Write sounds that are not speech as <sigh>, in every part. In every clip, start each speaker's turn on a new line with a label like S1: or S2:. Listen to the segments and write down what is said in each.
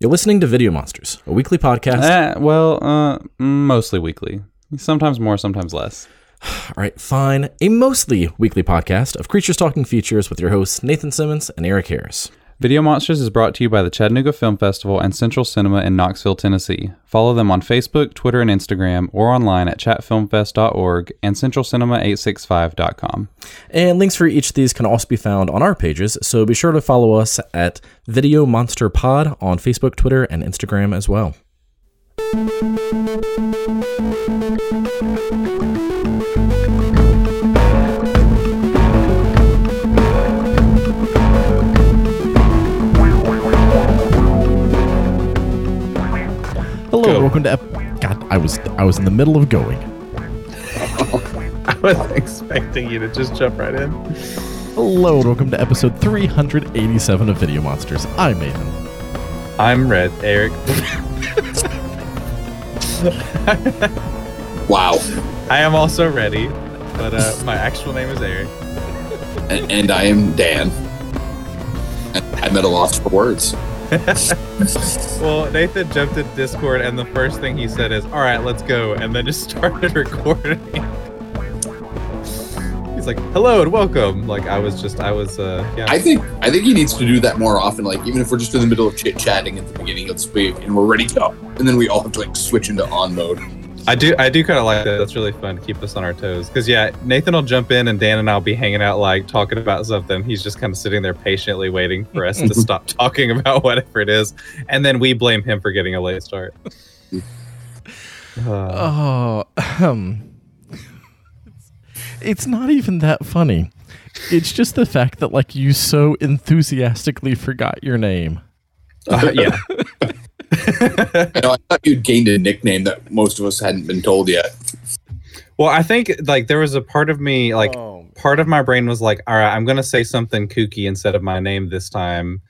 S1: You're listening to Video Monsters, a weekly podcast.
S2: Eh, well, uh, mostly weekly. Sometimes more, sometimes less. <sighs>
S1: All right, fine. A mostly weekly podcast of Creatures Talking Features with your hosts Nathan Simmons and Eric Harris.
S2: Video Monsters is brought to you by the Chattanooga Film Festival and Central Cinema in Knoxville, Tennessee. Follow them on Facebook, Twitter, and Instagram, or online at chatfilmfest.org and centralcinema865.com.
S1: And links for each of these can also be found on our pages, so be sure to follow us at Video Monster Pod on Facebook, Twitter, and Instagram as well. Hello,
S3: Go.
S1: welcome to. Ep- God, I was I was in the middle of going. <laughs>
S3: I was expecting you to just jump right in.
S1: Hello, and welcome to episode 387 of Video Monsters. I'm Nathan.
S3: I'm Red, Eric. <laughs>
S4: Wow.
S3: I am also ready, but uh, my actual name is Eric.
S4: And, and I am Dan. And I'm at a loss for words. <laughs>
S3: Well, Nathan jumped in Discord, and the first thing he said is, "All right, let's go," and then just <laughs> started recording. He's like, "Hello and welcome." Like I was just, I was, uh, yeah.
S4: I think I think he needs to do that more often. Like even if we're just in the middle of chit chatting at the beginning of the speak and we're ready to go, and then we all have to like switch into on mode.
S3: I do I do kind of like that. That's really fun to keep us on our toes. Because yeah, Nathan will jump in and Dan and I'll be hanging out like talking about something. He's just kind of sitting there patiently waiting for us to <laughs> stop talking about whatever it is, and then we blame him for getting a late start. <laughs> Uh,
S1: Oh, um, it's not even that funny. It's just the fact that like you so enthusiastically forgot your name.
S3: uh, yeah, <laughs>
S4: I know I thought you'd gained a nickname that most of us hadn't been told yet.
S3: well, I think like there was a part of me like
S1: oh,
S3: part of my brain was like, all right, I'm gonna say something kooky instead of my name this time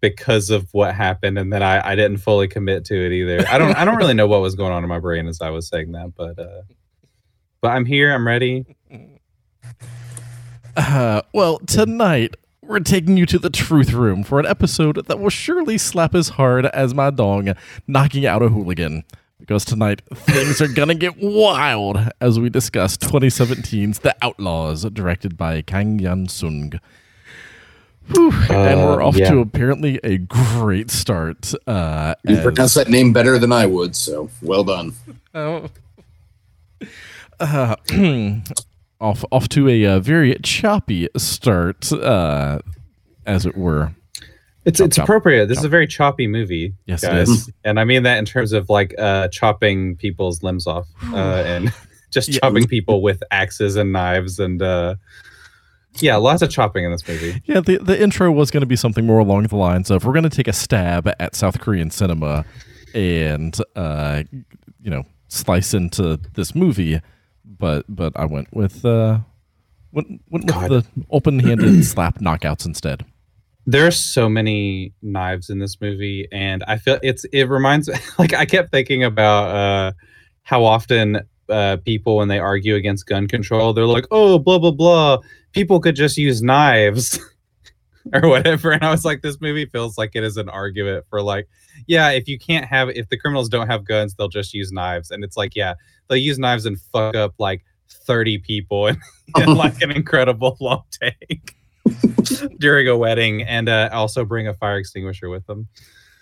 S3: because of what happened, and then I, I didn't fully commit to it either. I don't I don't really know what was going on in my brain as I was saying that, but uh, but I'm here, I'm ready. <laughs>
S1: uh, well, tonight we're taking you to the truth room for an episode that will surely slap as hard as my dong knocking out a hooligan. Because tonight things are gonna get wild as we discuss 2017's The Outlaws, directed by Kang Yan Sung. Whew, and we're
S3: Uh,
S1: off
S3: yeah.
S1: to apparently a great start. Uh,
S4: You
S1: as-
S4: pronounce that name better than I would, so well done.
S1: Oh. <clears throat> Uh, <clears throat> off off to a uh, very choppy start, uh, as it were.
S3: It's
S1: Chop,
S3: it's
S1: chop,
S3: appropriate. This
S1: chop.
S3: is a very choppy movie,
S1: Yes,
S3: guys,
S1: is.
S3: and I mean that in terms of like uh, chopping people's limbs off uh, <sighs> and <laughs> just
S1: Yeah.
S3: chopping people with axes and knives and uh, yeah, lots of chopping in this movie.
S1: Yeah, the the intro was going to be something more along the lines of we're going to take a stab at South Korean cinema, and uh, you know, slice into this movie. But but I went with uh, went went with the open handed <clears throat> slap knockouts instead.
S3: There are so many knives in this movie, and I feel it's it reminds me <laughs> like I kept thinking about uh, how often uh, people when they argue against gun control, they're like, "Oh, blah blah blah, people could just use knives." <laughs> <laughs> or whatever. And i was like this movie feels like it is an argument for like yeah if you can't have if the criminals don't have guns they'll just use knives. And it's like yeah they'll use knives and fuck up like 30 people in, <laughs> in like an incredible <laughs> long take during a wedding and uh, also bring a fire extinguisher with them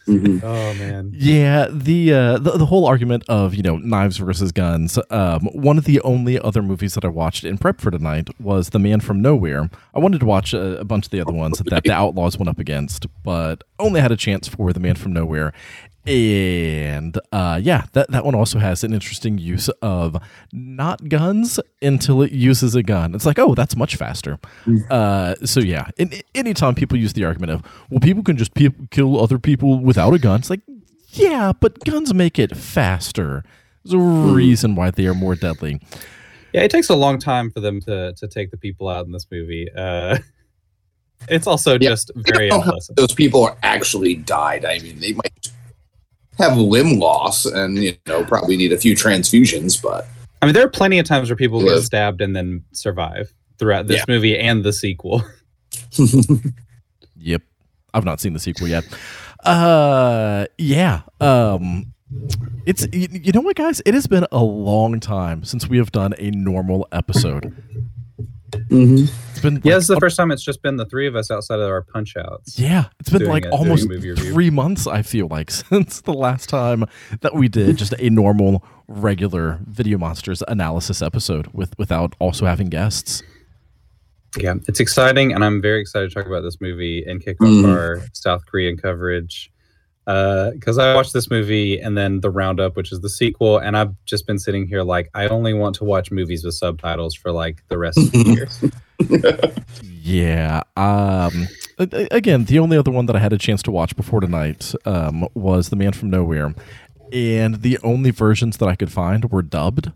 S4: Mhm. <laughs>
S3: oh man
S1: Yeah, the, uh, the the whole argument of you know knives versus guns. Um, one of the only other movies that I watched in prep for tonight was The Man from Nowhere. I wanted to watch a, a bunch of the other ones that the Outlaws went up against, but only had a chance for The Man from Nowhere. And uh, yeah, that that one also has an interesting use of not guns until it uses a gun. It's like, oh, that's much faster. Uh, so yeah, in, anytime people use the argument of, well, people can just pe- kill other people without a gun, it's like, yeah, but guns make it faster. There's a reason why they are more deadly.
S3: yeah it takes a long time for them to to take the people out in this movie uh <laughs> it's also
S4: Yeah.
S3: just very
S4: don't know how
S3: unpleasant
S4: those people are actually died. I mean, they might have limb loss and you know probably need a few transfusions, but
S3: I mean, there are plenty of times where people
S4: Yeah.
S3: get stabbed and then survive throughout this
S4: Yeah.
S3: movie and the sequel. <laughs>
S1: Yep. I've not seen the sequel yet. Uh, yeah. Um, it's you, you know what, guys? It has been a long time since we have done a normal episode.
S4: Mm-hmm.
S1: It's been
S3: Yeah,
S1: like,
S3: this is the first time it's just been the three of us outside of our punch outs.
S1: Yeah, it's been like almost three months. I feel like <laughs> since the last time that we did just a normal, regular Video Monsters analysis episode with without also having guests.
S3: Yeah, it's exciting, and I'm very excited to talk about this movie and kick off
S4: Mhm.
S3: our South Korean coverage. Because I watched this movie and then the Roundup, which is the sequel, and I've just been sitting here like I only want to watch movies with subtitles for like the rest of the year. <laughs>
S1: Yeah. Um. a- a- Again, the only other one that I had a chance to watch before tonight um, was The Man from Nowhere, and the only versions that I could find were dubbed.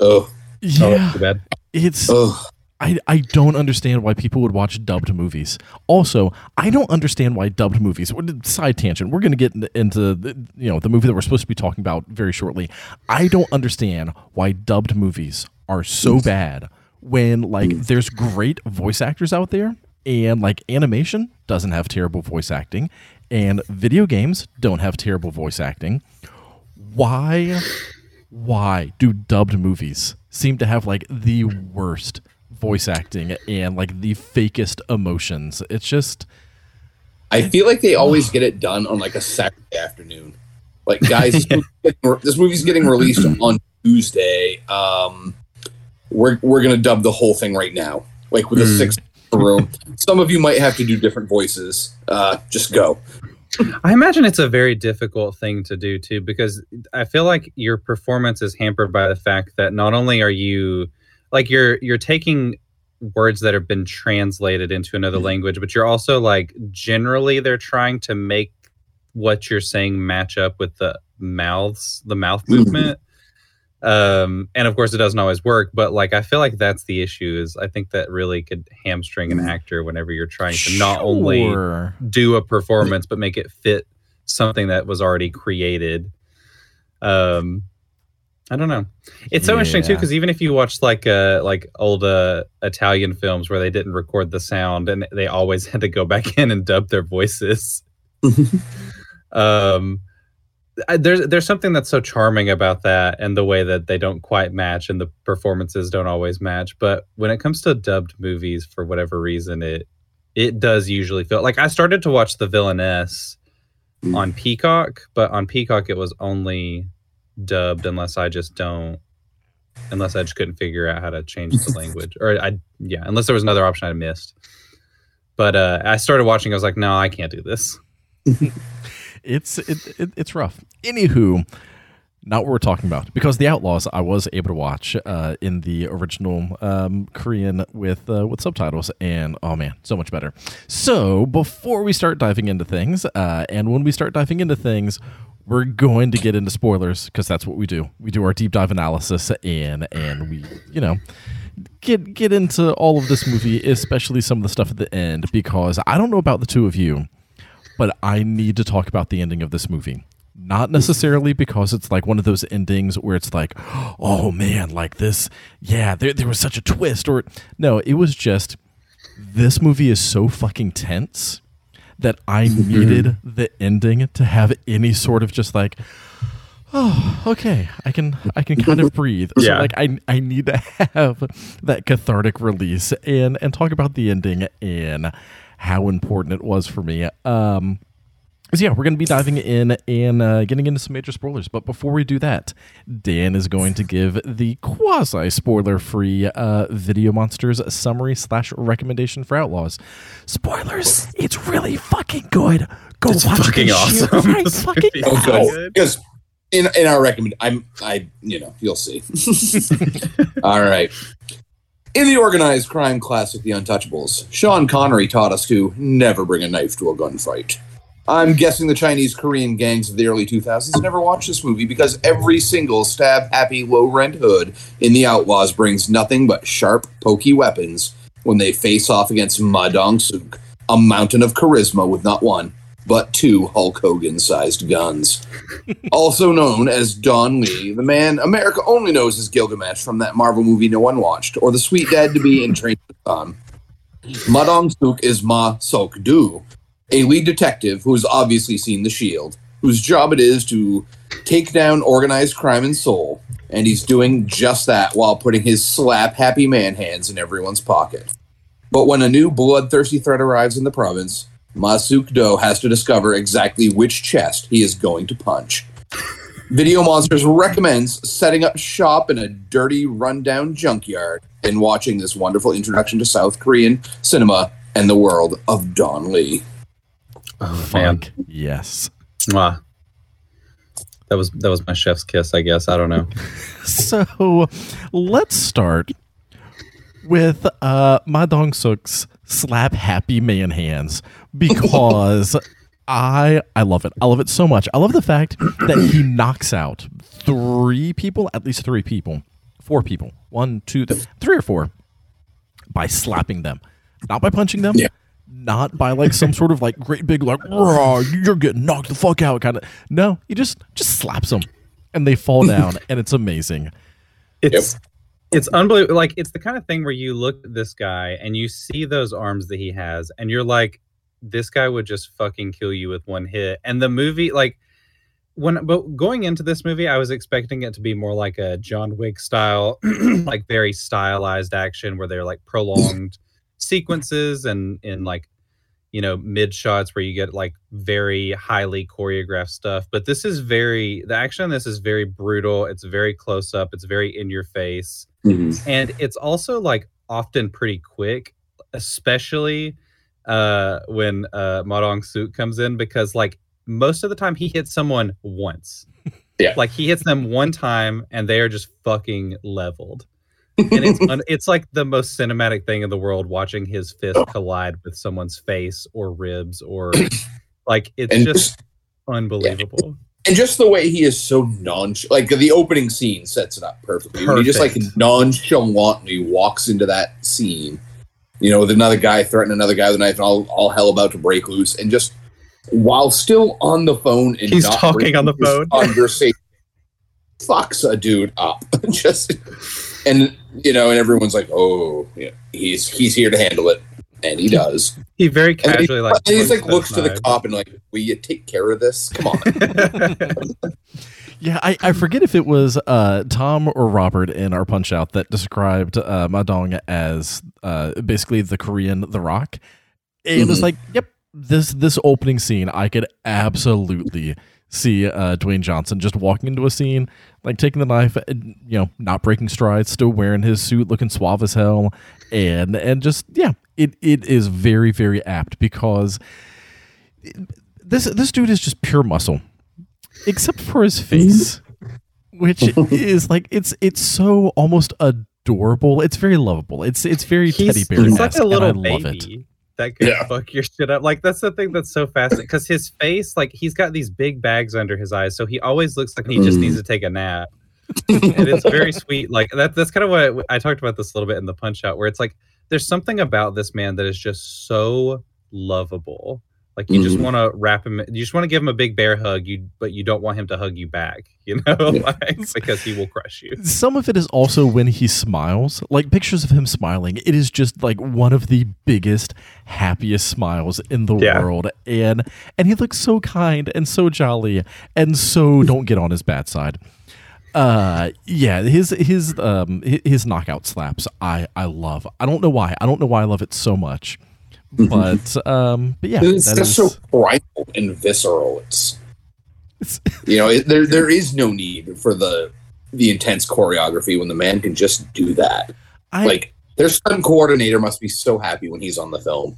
S4: Oh,
S3: Oh,
S1: Yeah,
S3: too bad.
S1: it's
S4: oh,
S1: I, I don't understand why people would watch dubbed movies. Also, I don't understand why dubbed movies. Side tangent. We're going to get into the, you know the movie that we're supposed to be talking about very shortly. I don't understand why dubbed movies are so bad when like there's great voice actors out there and like animation doesn't have terrible voice acting and video games don't have terrible voice acting. Why why do dubbed movies seem to have like the worst voice acting and like the fakest emotions? It's just
S4: I feel like they always get it done on like a Saturday afternoon. Like, guys, this, movie's <laughs> getting, this movie's getting released <clears throat> on Tuesday. Um, we're we're gonna dub the whole thing right now, like with a
S3: Hmm.
S4: six room. Some of you might have to do different voices. Uh, just go.
S3: I imagine it's a very difficult thing to do too, because I feel like your performance is hampered by the fact that not only are you like you're you're taking words that have been translated into another language, but you're also like generally they're trying to make what you're saying match up with the mouths, the mouth movement. Um, and of course it doesn't always work, but like I feel like that's the issue is I think that really could hamstring an actor whenever you're trying to not only do a performance but make it fit something that was already created. Um i don't know. It's so interesting too because even if you watch like uh like old uh italian films where they didn't record the sound and they always <laughs> had to go back in and dub their voices. <laughs> Um I- there's there's something that's so charming about that and the way that they don't quite match and the performances don't always match but when it comes to dubbed movies for whatever reason it it does usually feel like I started to watch The Villainess
S4: Mm.
S3: on Peacock, but on Peacock it was only dubbed unless I just don't unless I just couldn't figure out how to change the <laughs> language or I yeah, unless there was another option I missed. But uh I started watching I was like, "No, I can't do this." <laughs>
S1: It's it, it it's rough. Anywho, not what we're talking about because the Outlaws I was able to watch uh, in the original um, Korean with uh, with subtitles, and oh man, so much better. So before we start diving into things, uh, and when we start diving into things. We're going to get into spoilers because that's what we do. We do our deep dive analysis and and we, you know, get get into all of this movie, especially some of the stuff at the end because I don't know about the two of you, but I need to talk about the ending of this movie. Not necessarily because it's like one of those endings where it's like, oh man, like this, yeah, there, there was such a twist. Or no, it was just this movie is so fucking tense that I <laughs> needed the ending to have any sort of just like, oh, okay, I can I can kind of <laughs> breathe. So
S3: Yeah.
S1: like I I need to have that cathartic release and and talk about the ending and how important it was for me. Um so yeah, we're going to be diving in and uh, getting into some major spoilers. But before we do that, Dan is going to give the quasi spoiler free uh, Video Monsters summary slash recommendation for Outlaws. Spoilers, it's really fucking good. Go
S3: It's
S1: watch
S3: fucking
S1: this shit right
S3: This
S1: fucking
S3: movie is so
S1: now.
S3: good.
S4: Because in in our recommend, I'm I you know you'll see. <laughs> All right. In the organized crime classic The Untouchables, Sean Connery taught us to never bring a knife to a gunfight. I'm guessing the Chinese Korean gangs of the early 2000s never watched this movie because every single stab happy low rent hood in The Outlaws brings nothing but sharp, pokey weapons when they face off against Ma Dong Suk, a mountain of charisma with not one, but two Hulk Hogan sized guns. <laughs> also known as Don Lee, the man America only knows as Gilgamesh from that Marvel movie no one watched, or the sweet dad to be in Train to Busan. Ma Dong Suk is Ma Sok Du, a lead detective who has obviously seen the Shield, whose job it is to take down organized crime in Seoul, and he's doing just that while putting his slap happy man hands in everyone's pocket. But when a new bloodthirsty threat arrives in the province, Ma Suk Do has to discover exactly which chest he is going to punch. Video Monsters recommends setting up shop in a dirty, rundown junkyard and watching this wonderful introduction to South Korean cinema and the world of Don Lee.
S3: Oh, man.
S1: Yes.
S3: Mwah. That was that was my chef's kiss, I guess. I don't know. <laughs>
S1: So let's start with uh Ma Dong Suk's slap happy man hands because <laughs> I I love it. I love it so much. I love the fact that he <clears throat> knocks out three people, at least three people, four people, one, two, th- three or four, by slapping them, not by punching them.
S4: Yeah.
S1: Not by like some sort of like great big like "Raw, you're getting knocked the fuck out kind of. No, he just just slaps them, and they fall down, <laughs> and it's amazing.
S3: It's it's unbelievable. Like it's the kind of thing where you look at this guy and you see those arms that he has, and you're like, this guy would just fucking kill you with one hit. And the movie, like when but going into this movie, I was expecting it to be more like a John Wick style, <clears throat> like very stylized action where they're like prolonged sequences and in like you know mid shots where you get like very highly choreographed stuff but this is very the action on this is very brutal it's very close up it's very in your face and it's also like often pretty quick especially uh when uh Ma Dong Suk comes in because like most of the time he hits someone once.
S4: Yeah.
S3: like he hits them one time and they are just fucking leveled and it's un- it's like the most cinematic thing in the world watching his fist oh. collide with someone's face or ribs or <clears throat> like it's
S4: And
S3: just unbelievable
S4: and just the way he is so nonchalant, like the opening scene sets it up perfectly. When he just like nonchalantly walks into that scene, you know, with another guy threatening another guy with a knife and all, all hell about to break loose, and just while still on the phone and
S3: He's
S4: not
S3: talking on the phone.
S4: conversation, fucks a dude up. <laughs> just and you know, and everyone's like, oh, yeah, he's he's here to handle it, and he does.
S3: he very
S4: he-
S3: casually like
S4: he's like looks to the cop and like, will you take care of this? Come on. <laughs>
S1: Yeah, I, I forget if it was uh, Tom or Robert in our Punch Out that described uh, Madong as uh, basically the Korean The Rock. It was
S4: Mhm.
S1: like, yep, this this opening scene, I could absolutely see uh, Dwayne Johnson just walking into a scene, like taking the knife, and, you know, not breaking strides, still wearing his suit, looking suave as hell, and and just yeah, it it is very very apt because this this dude is just pure muscle except for his face, which <laughs> is like it's it's so almost adorable. It's very lovable. It's it's very teddy bear.
S3: he's like a little
S1: I love
S3: baby
S1: it.
S3: That could
S4: Yeah.
S3: fuck your shit up. Like that's the thing that's so fascinating because his face, like he's got these big bags under his eyes, so he always looks like he just
S4: Mm.
S3: needs to take a nap. and it's very sweet. Like that. That's kind of what I talked about this a little bit in the Punch Out, where it's like there's something about this man that is just so lovable. Like you just
S4: Mhm.
S3: want to wrap him. You just want to give him a big bear hug. You, but you don't want him to hug you back. <laughs> You know,
S4: Yeah.
S3: like, because he will crush you.
S1: Some of it is also when he smiles. Like pictures of him smiling, it is just like one of the biggest, happiest smiles in the
S3: Yeah.
S1: world. And and he looks so kind and so jolly and so <laughs> don't get on his bad side. Uh yeah, his his um his knockout slaps I I love. I don't know why. I don't know why I love it so much. But <laughs> um but yeah,
S4: it's
S1: that
S4: just
S1: is-
S4: so primal and visceral. It's
S1: it's- <laughs>
S4: you know it, there there is no need for the the intense choreography when the man can just do that.
S1: I
S4: like their stunt coordinator must be so happy when he's on the film.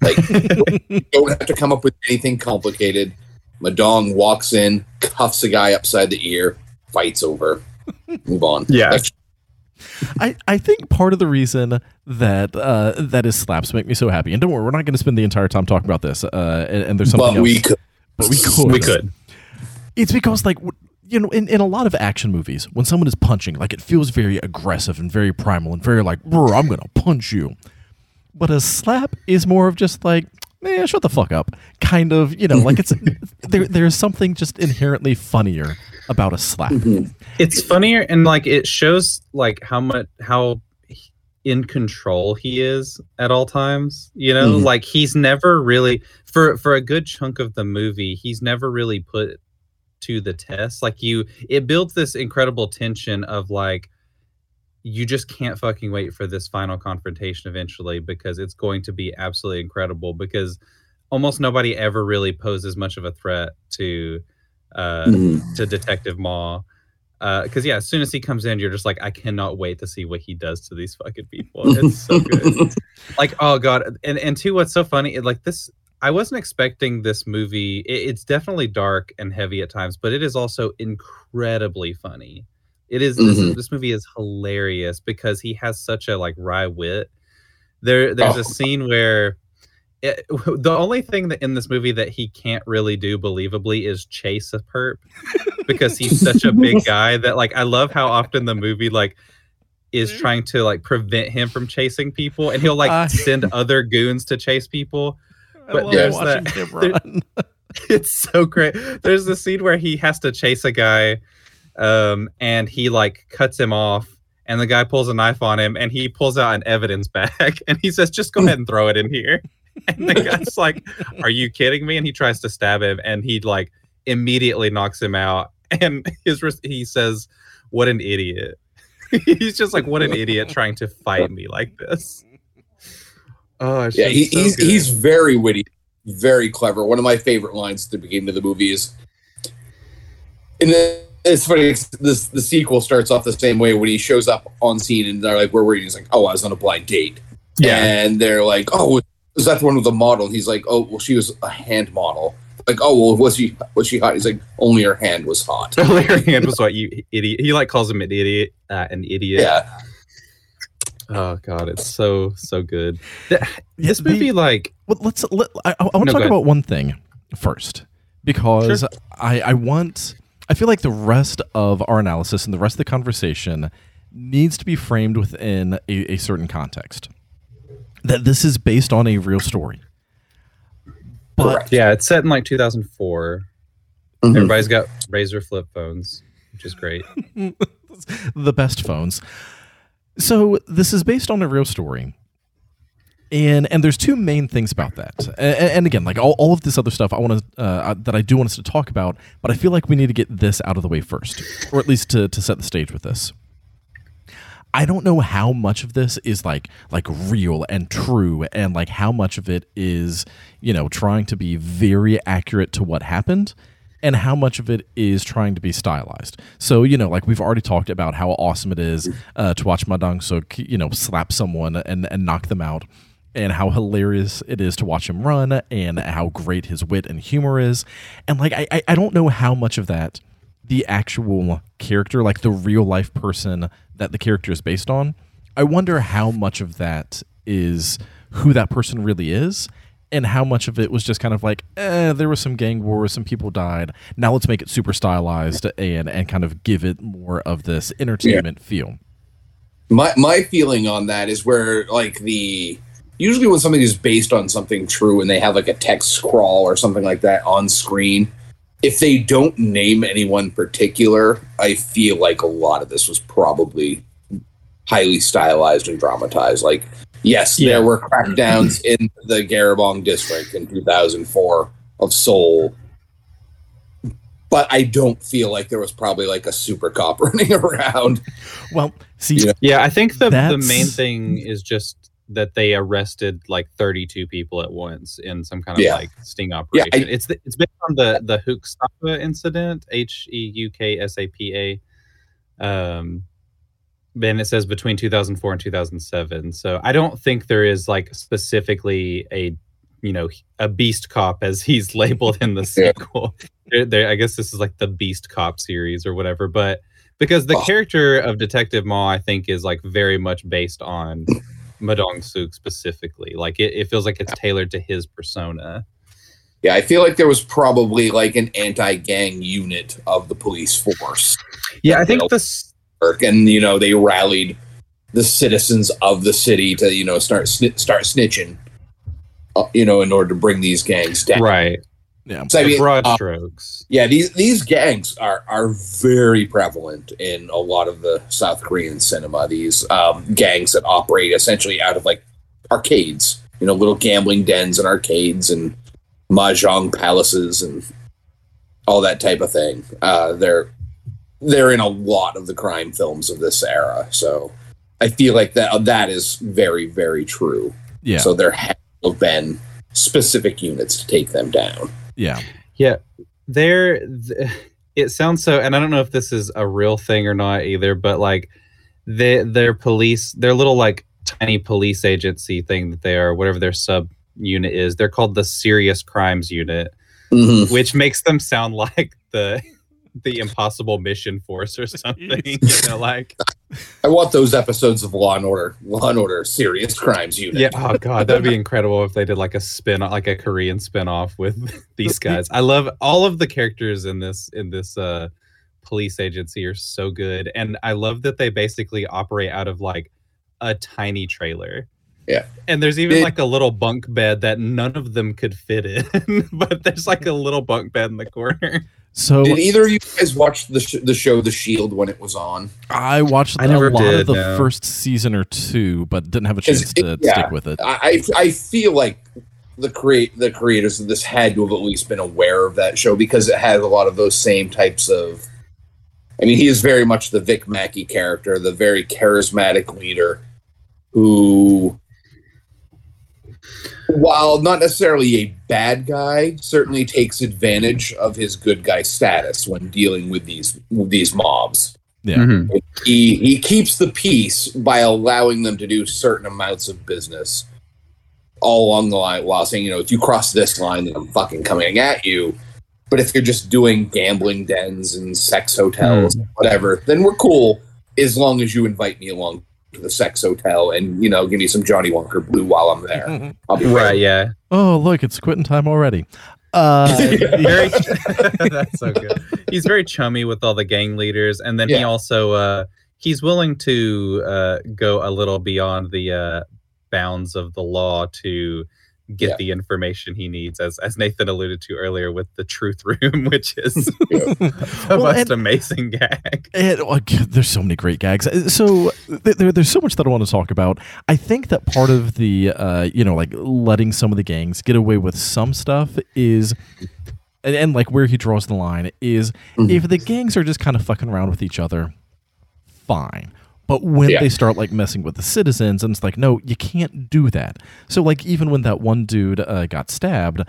S4: Like you <laughs> don't have to come up with anything complicated. Madong walks in, cuffs a guy upside the ear, fights over, move on.
S3: Yeah.
S4: Like,
S1: I, I think part of the reason that uh, that his slaps make me so happy, and don't worry, we're not going to spend the entire time talking about this. Uh, and, and there's something
S4: but
S1: else,
S4: we could.
S1: but we could.
S3: We could.
S1: It's because like you know, in, in a lot of action movies, when someone is punching, like it feels very aggressive and very primal and very like, "Brr, I'm gonna punch you. But a slap is more of just like, man, shut the fuck up. Kind of, you know, like it's <laughs> there. There's something just inherently funnier about a slap.
S4: Mhm.
S3: it's funnier and like it shows like how much how in control he is at all times. You know,
S4: Mhm.
S3: like he's never really for for a good chunk of the movie, he's never really put to the test. Like you it builds this incredible tension of like you just can't fucking wait for this final confrontation eventually because it's going to be absolutely incredible because almost nobody ever really poses much of a threat to uh
S4: Mhm.
S3: to Detective Ma. Because yeah, as soon as he comes in, you're just like, I cannot wait to see what he does to these fucking people. It's so good. <laughs> like, oh god, and and two, what's so funny? Like this, I wasn't expecting this movie. It, it's definitely dark and heavy at times, but it is also incredibly funny. It is this,
S4: Mhm.
S3: this movie is hilarious because he has such a like wry wit. There, there's
S4: Oh.
S3: a scene where it, eh, <laughs> the only thing that in this movie that he can't really do believably is chase a perp because he's such a big <laughs> guy that like I love how often the movie like is mm-hmm. trying to like prevent him from chasing people and he'll like
S1: I-
S3: send <laughs> other goons to chase people.
S1: I
S3: But
S1: love
S3: there's
S1: watching
S3: that-
S1: him
S3: there- it's so great. There's the scene where he has to chase a guy um and he like cuts him off and the guy pulls a knife on him and he pulls out an evidence bag and he says just go ahead and throw it in here. <laughs> And the guy's like, "Are you kidding me?" And he tries to stab him and he like immediately knocks him out <laughs> and his res- he says, "What an idiot." <laughs> He's just like, "What an idiot trying to fight me like this." Oh, it's
S4: Yeah, he,
S3: so
S4: he's
S3: good.
S4: he's very witty, very clever. One of my favorite lines at the beginning of the movie is, and the, it's funny. it's- This the sequel starts off the same way when he shows up on scene and they're like, "Where were you?" He's like, "Oh, I was on a blind date."
S3: yeah.
S4: and they're like, "Oh, was that one with the model?" He's like, "Oh, well, she was a hand model." Like, "Oh, well, was she was she hot?" He's like, "Only her hand was hot." <laughs>
S3: only her Hand was what you idiot. He like calls him an idiot, uh, an idiot.
S4: Yeah,
S3: Oh god, it's so so good. Th-
S1: Yeah,
S3: This
S1: the-
S3: movie, like,
S1: Well, let's. Let, I, I want to
S3: No,
S1: talk about one thing first because I, I want. I feel like the rest of our analysis and the rest of the conversation needs to be framed within a, a certain context. That this is based on a real story. But
S4: correct.
S3: yeah, it's set in like 2004.
S4: Mhm.
S3: Everybody's got razor flip phones, which is great. <laughs>
S1: the best phones. So this is based on a real story. And and there's two main things about that. And, and again, like all, all of this other stuff I want to uh, that I do want us to talk about, but I feel like we need to get this out of the way first, or at least to to set the stage with this. I don't know how much of this is like like real and true and like how much of it is, you know, trying to be very accurate to what happened and how much of it is trying to be stylized. So, you know, like we've already talked about how awesome it is uh, to watch Ma Dong-suk, you know, slap someone and and knock them out and how hilarious it is to watch him run and how great his wit and humor is. And like I, I don't know how much of that the actual character, like the real life person that the character is based on, I wonder how much of that is who that person really is and how much of it was just kind of like, eh, there was some gang wars, some people died. Now let's make it super stylized and and kind of give it more of this entertainment feel.
S4: My my feeling on that is where like the usually when something is based on something true and they have like a text scrawl or something like that on screen, if they don't name anyone particular, I feel like a lot of this was probably highly stylized and dramatized. Like, yes,
S3: Yeah.
S4: there were crackdowns <clears throat> in the Garibong district in 2004 of Seoul. But I don't feel like there was probably like a super cop <laughs> running around.
S1: Well, see,
S4: Yeah.
S3: Yeah, I think the the main thing is just that they arrested like 32 people at once in some kind of
S4: Yeah.
S3: like sting
S4: Yeah,
S3: operation.
S4: I-
S3: it's the, it's based on the the Heuksapa incident, H E U K S A P A. Um, and it says between 2004 and 2007. So I don't think there is like specifically a you know a beast cop as he's <laughs> labeled in the <laughs>
S4: Yeah.
S3: sequel. I guess this is like the Beast Cop series or whatever, but because the
S4: Oh.
S3: character of Detective Ma, I think, is like very much based on <laughs> Madong Suk specifically. Like it, it feels like it's tailored to his persona.
S4: Yeah, I feel like there was probably like an anti-gang unit of the police force,
S3: Yeah, I
S4: think
S3: think this.
S4: and you know they rallied the citizens of the city to you know start sni- start snitching, uh, you know, in order to bring these gangs down.
S3: Right.
S1: Yeah.
S4: So I
S3: The
S4: mean,
S3: broad
S4: uh,
S3: strokes.
S4: yeah, these these gangs are are very prevalent in a lot of the South Korean cinema. These um, gangs that operate essentially out of like arcades, you know, little gambling dens and arcades and mahjong palaces and all that type of thing. Uh, they're they're in a lot of the crime films of this era, so I feel like that that is very very true.
S1: Yeah.
S4: So there have been specific units to take them down.
S1: Yeah.
S3: Yeah, there. Th- <laughs> it sounds so, and I don't know if this is a real thing or not either. But like, they, their police, their little like tiny police agency thing that they are, whatever their sub unit is, they're called the Serious Crimes Unit,
S4: Mhm.
S3: which makes them sound <laughs> like the the Impossible Mission Force or something. <laughs> you know, like
S4: I want those episodes of Law and Order, Law and Order, Serious Crimes Unit.
S3: Yeah. Oh god, that'd be incredible if they did like a spin, like a Korean spin-off with <laughs> these guys. I love all of the characters in this in this uh police agency are so good, and I love that they basically operate out of like a tiny trailer.
S4: Yeah.
S3: And there's even
S4: It-
S3: like a little bunk bed that none of them could fit in, <laughs> but there's like a little bunk bed in the corner.
S1: So
S4: Did either of you guys watch the sh- the show The Shield when it was on?
S1: I watched
S3: I
S1: a
S3: never
S1: lot of the
S3: no.
S1: first season or two, but didn't have a chance
S4: it-
S1: to
S4: yeah.
S1: stick with it.
S4: I I I feel like the create the creators of this had to have at least been aware of that show because it had a lot of those same types of. I mean, he is very much the Vic Mackey character, the very charismatic leader, who, while not necessarily a bad guy, certainly takes advantage of his good guy status when dealing with these with these mobs.
S1: Yeah. Mm-hmm.
S4: he he keeps the peace by allowing them to do certain amounts of business all along the line while saying, you know, if you cross this line, then I'm fucking coming at you. But if you're just doing gambling dens and sex hotels, mm. whatever, then we're cool as long as you invite me along to the sex hotel and you know give me some Johnnie Walker Blue while I'm there. <laughs> I'll be
S3: Right, yeah.
S1: Oh, look, it's quitting time already. Uh, <laughs>
S3: very <laughs> that's so good he's very chummy with all the gang leaders and then he also uh he's willing to uh go a little beyond the uh bounds of the law to get
S4: Yeah.
S3: the information he needs as as nathan alluded to earlier with the truth room <laughs> which is <laughs> the
S1: Well,
S3: most
S1: and-
S3: amazing gag
S1: And, oh, there's so many great gags. Uh, So there, there's so much that I want to talk about. I think that part of the, uh, you know, like letting some of the gangs get away with some stuff is, and, and like where he draws the line is,
S4: Mhm.
S1: if the gangs are just kind of fucking around with each other, fine. But when
S4: Yeah.
S1: they start like messing with the citizens, and it's like, no, you can't do that. So like even when that one dude uh, got stabbed,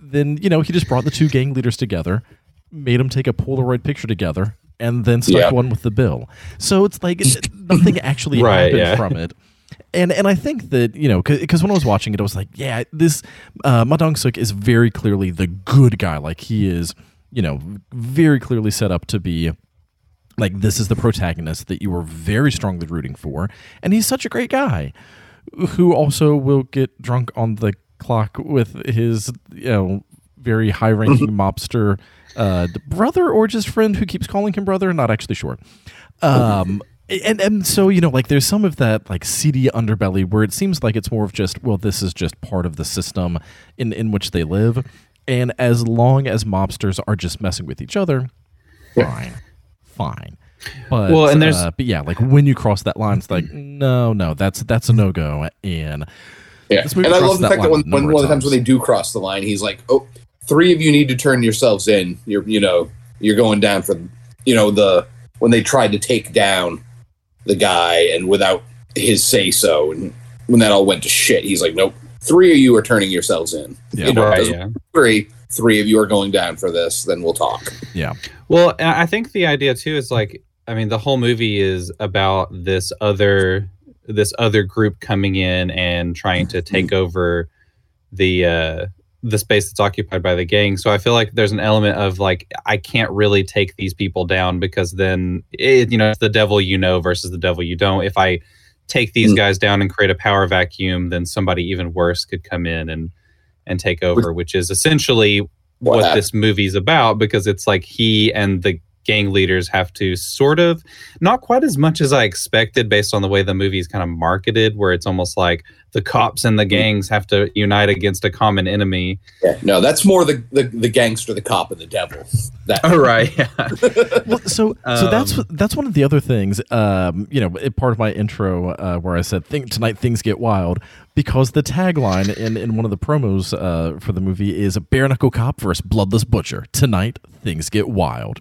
S1: then you know he just brought the two gang leaders together, made them take a Polaroid picture together, and then stuck
S4: Yeah.
S1: one with the bill. So it's like nothing actually <laughs>
S3: Right,
S1: happened
S3: yeah.
S1: from it. And and I think that you know because when I was watching it, I was like, yeah, this uh, madong Suk is very clearly the good guy. Like he is, you know, very clearly set up to be like this is the protagonist that you were very strongly rooting for, and he's such a great guy who also will get drunk on the clock with his you know very high ranking <laughs> mobster uh, brother or just friend who keeps calling him brother. Not actually sure. Um, and and so you know like there's some of that like seedy underbelly where it seems like it's more of just well this is just part of the system in in which they live, and as long as mobsters are just messing with each other, fine, fine. But
S3: Well, and there's-
S1: uh, but yeah, like when you cross that line, it's like no, no, that's that's a no go, and
S4: Yeah,
S1: This movie
S4: and I love the
S1: that
S4: fact that
S1: line
S4: when,
S1: a
S4: when
S1: number
S4: one
S1: of
S4: of the times when they do cross the line, he's like, oh, three of you need to turn yourselves in. You're, you know, you're going down for, you know, the when they tried to take down the guy and without his say so, and when that all went to shit, he's like, "Nope, three of you are turning yourselves in.
S1: Yeah.
S4: you know,
S3: right yeah
S4: three, three of you are going down for this. Then we'll talk."
S1: yeah,
S3: Well, I think the idea too is like, I mean, the whole movie is about this other this other group coming in and trying to take over the uh the space that's occupied by the gang. So I feel like there's an element of like I can't really take these people down because then it, you know it's the devil you know versus the devil you don't. If I take these
S4: Mm.
S3: guys down and create a power vacuum, then somebody even worse could come in and and take over, which is essentially
S4: What
S3: what, this movie's about because it's like he and the gang leaders have to sort of not quite as much as I expected based on the way the movie is kind of marketed, where it's almost like the cops and the gangs have to unite against a common enemy.
S4: Yeah, no, that's more the, the the gangster, the cop, and the devil. That
S3: Oh <laughs> right, yeah. <laughs>
S1: well, so so that's
S3: Um,
S1: that's one of the other things. Um, you know, part of my intro uh, where I said, "Think tonight things get wild," because the tagline in in one of the promos uh, for the movie is a "Bare knuckle cop versus bloodless butcher." Tonight things get wild.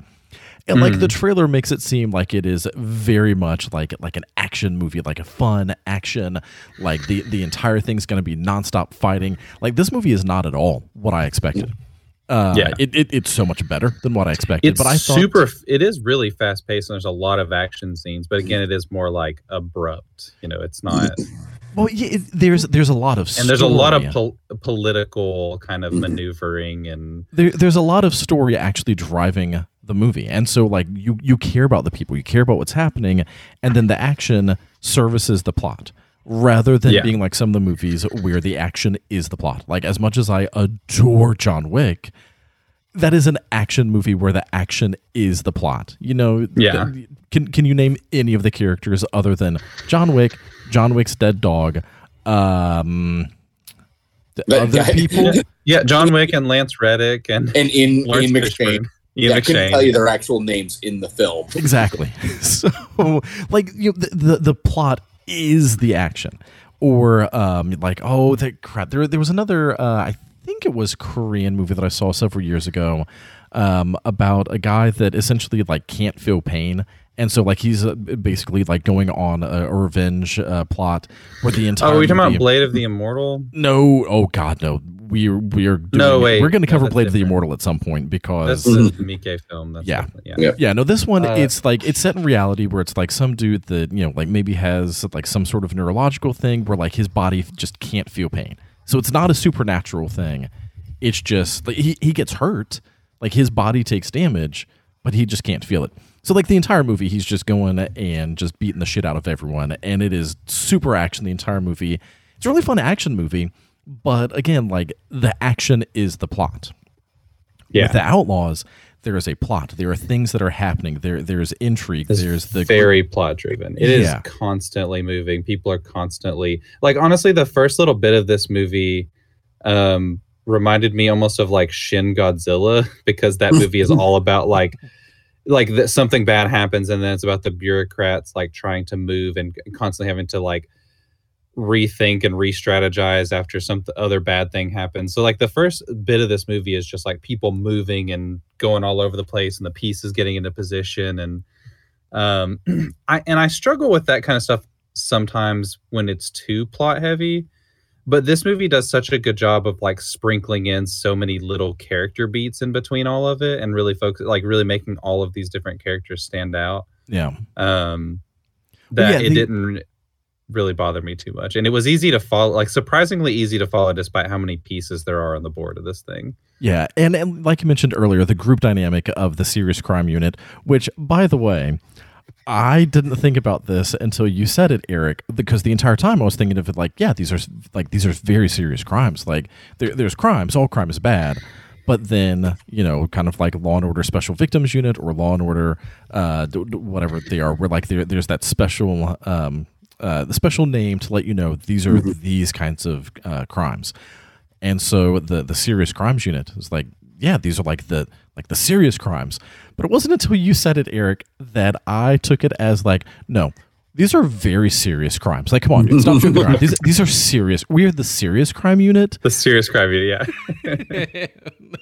S1: And like the trailer makes it seem like it is very much like like an action movie, like a fun action, like the the entire thing's going to be nonstop fighting. Like this movie is not at all what I expected. Uh,
S3: Yeah.
S1: it, it, it's so much better than what I expected.
S3: It's
S1: but I thought,
S3: super. It is really fast paced, and there's a lot of action scenes. But again, it is more like abrupt. You know, it's not.
S1: Well, yeah, it, there's there's a lot of
S3: And there's a lot of pol- political kind of maneuvering and
S1: there, there's a lot of story actually driving the movie, and so like you you care about the people, you care about what's happening, and then the action services the plot rather than
S3: Yeah.
S1: being like some of the movies where the action is the plot. Like as much as I adore John Wick, that is an action movie where the action is the plot. You know,
S3: Yeah.
S1: th- can can you name any of the characters other than John Wick, John Wick's dead dog, um, the other
S4: guy-
S1: people? <laughs>
S3: yeah, John Wick and Lance Reddick and
S4: and in
S3: Lawrence
S4: in McShane.
S3: Ian
S4: yeah, I couldn't tell you their actual names in the film.
S1: Exactly. <laughs> So, like, you know, the, the the plot is the action, or um, like, oh, the crap. There, there was another. Uh, I think it was Korean movie that I saw several years ago, um, about a guy that essentially like can't feel pain. And so, like, he's uh, basically like going on a, a revenge uh, plot where the entire.
S3: Oh, are we talking
S1: movie-
S3: about Blade of the Immortal?
S1: No, oh God, no. We are we are doing,
S3: No, wait.
S1: We're going to cover
S3: that's
S1: Blade of the. Immortal at some point because
S3: That's a Mike film. That's
S1: Yeah.
S3: yeah.
S4: Yeah.
S1: yeah, no, this one
S3: Uh,
S1: it's like it's set in reality where it's like some dude that you know like maybe has like some sort of neurological thing where like his body just can't feel pain. So it's not a supernatural thing. It's just like he he gets hurt, like his body takes damage, but he just can't feel it. So like the entire movie, he's just going and just beating the shit out of everyone, and it is super action the entire movie. It's a really fun action movie, but again, like the action is the plot
S3: Yeah.
S1: with the outlaws there is a plot there are things that are happening there there's intrigue
S3: It's
S1: there's the
S3: very plot driven. It is
S1: Yeah.
S3: constantly moving. People are constantly like honestly, the first little bit of this movie um reminded me almost of like Shin Godzilla <laughs> because that movie is <laughs> all about like like that something bad happens and then it's about the bureaucrats like trying to move and constantly having to like rethink and re-strategize after some th- other bad thing happens. So like the first bit of this movie is just like people moving and going all over the place and the pieces getting into position and um <clears throat> I and I struggle with that kind of stuff sometimes when it's too plot heavy. But this movie does such a good job of like sprinkling in so many little character beats in between all of it and really focus like really making all of these different characters stand out.
S1: Yeah.
S3: Um
S1: Well,
S3: that
S1: yeah,
S3: it
S1: the-
S3: didn't really bother me too much. And it was easy to follow like surprisingly easy to follow despite how many pieces there are on the board of this thing.
S1: Yeah and, and like you mentioned earlier the group dynamic of the serious crime unit which by the way I didn't think about this until you said it, Eric, because the entire time I was thinking of it like, yeah, these are like these are very serious crimes. Like there, there's crimes, all crime is bad, but then you know, kind of like Law and Order Special Victims Unit or Law and Order, uh, whatever they are, where like there, there's that special, um, uh, the special name to let you know these are these kinds of uh, crimes, and so the the serious crimes unit is like, yeah, these are like the like the serious crimes. But it wasn't until you said it, Eric, that I took it as like, no, these are very serious crimes. Like, come on, dude, stop joking around. <laughs> These, these are serious. We are the serious crime unit.
S3: the serious crime unit yeah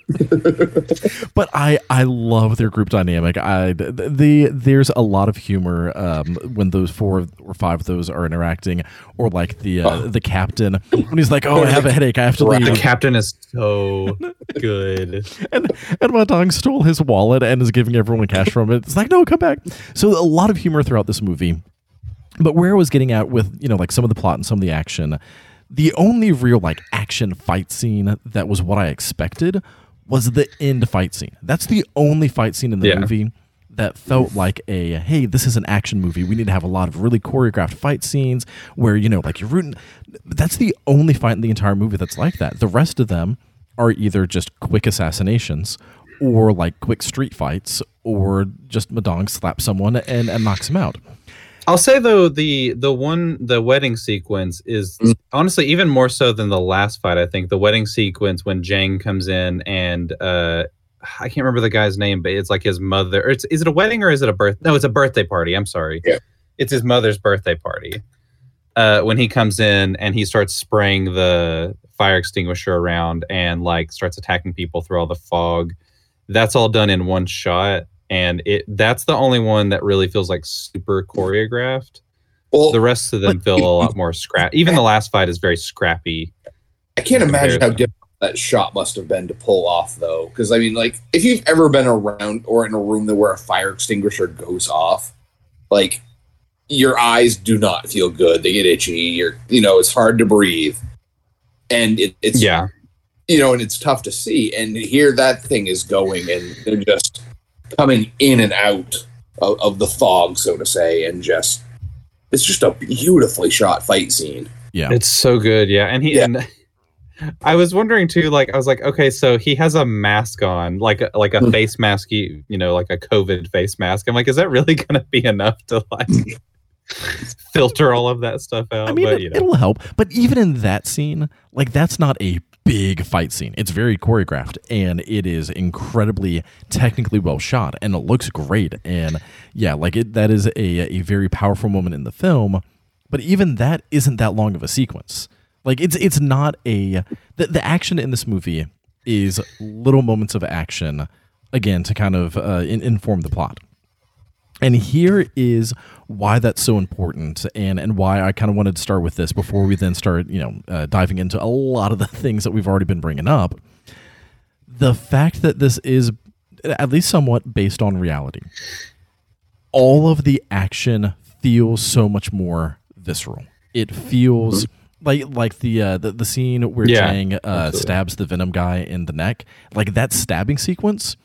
S3: <laughs>
S1: But I, I love their group dynamic. I the, the there's a lot of humor um, when those four or five of those are interacting, or like the uh, the captain when he's like, "Oh, I have a headache. I have to leave."
S3: The captain is so good <laughs>
S1: and and Watong stole his wallet and is giving everyone cash from it. It's like, no, come back. So a lot of humor throughout this movie. But where I was getting at with, you know, like some of the plot and some of the action, the only real like action fight scene that was what I expected was the end fight scene. That's the only fight scene in the
S3: Yeah.
S1: movie that felt like a hey, this is an action movie. We need to have a lot of really choreographed fight scenes where, you know, like you're rooting that's the only fight in the entire movie that's like that. The rest of them are either just quick assassinations or like quick street fights, or just Madong slaps someone and, and knocks him out.
S3: I'll say though the the one the wedding sequence is
S4: Mm.
S3: honestly even more so than the last fight. I think the wedding sequence when Jang comes in and uh I can't remember the guy's name, but it's like his mother. It's, is it a wedding or is it a birth? No, it's a birthday party. I'm sorry.
S4: Yeah.
S3: It's his mother's birthday party. Uh, when he comes in and he starts spraying the fire extinguisher around and like starts attacking people through all the fog, that's all done in one shot, and it that's the only one that really feels like super choreographed.
S4: Well,
S3: The rest of them feel a lot more scrap. Even the last fight is very scrappy.
S4: I can't imagine how difficult that shot must have been to pull off, though. Because I mean, like, if you've ever been around or in a room that where a fire extinguisher goes off, like, your eyes do not feel good. They get itchy. You're, you know, it's hard to breathe, and it, it's
S3: Yeah,
S4: you know, and it's tough to see. And here that thing is going, and they're just coming in and out of, of the fog, so to say, and just it's just a beautifully shot fight scene.
S1: Yeah.
S3: It's so good, yeah. And he
S4: Yeah.
S3: and <laughs> I was wondering too, like I was like, okay, so he has a mask on, like a, like a
S4: Hmm.
S3: face mask, you, you know, like a COVID face mask. I'm like, is that really <laughs> gonna be enough to like <laughs> filter all of that stuff out?
S1: I mean,
S3: but you know,
S1: it'll help. But even in that scene, like that's not a big fight scene. It's very choreographed and it is incredibly technically well shot and it looks great. And yeah, like it that is a, a very powerful moment in the film. But even that isn't that long of a sequence. Like it's it's not a the, the action in this movie is little moments of action again to kind of uh, in, inform the plot. And here is why that's so important, and and why I kind of wanted to start with this before we then start, you know, uh, diving into a lot of the <laughs> things that we've already been bringing up. The fact that this is at least somewhat based on reality, all of the action feels so much more visceral. It feels like like the uh, the, the scene where
S3: Yeah,
S1: Jang uh, stabs the Venom guy in the neck, like that stabbing sequence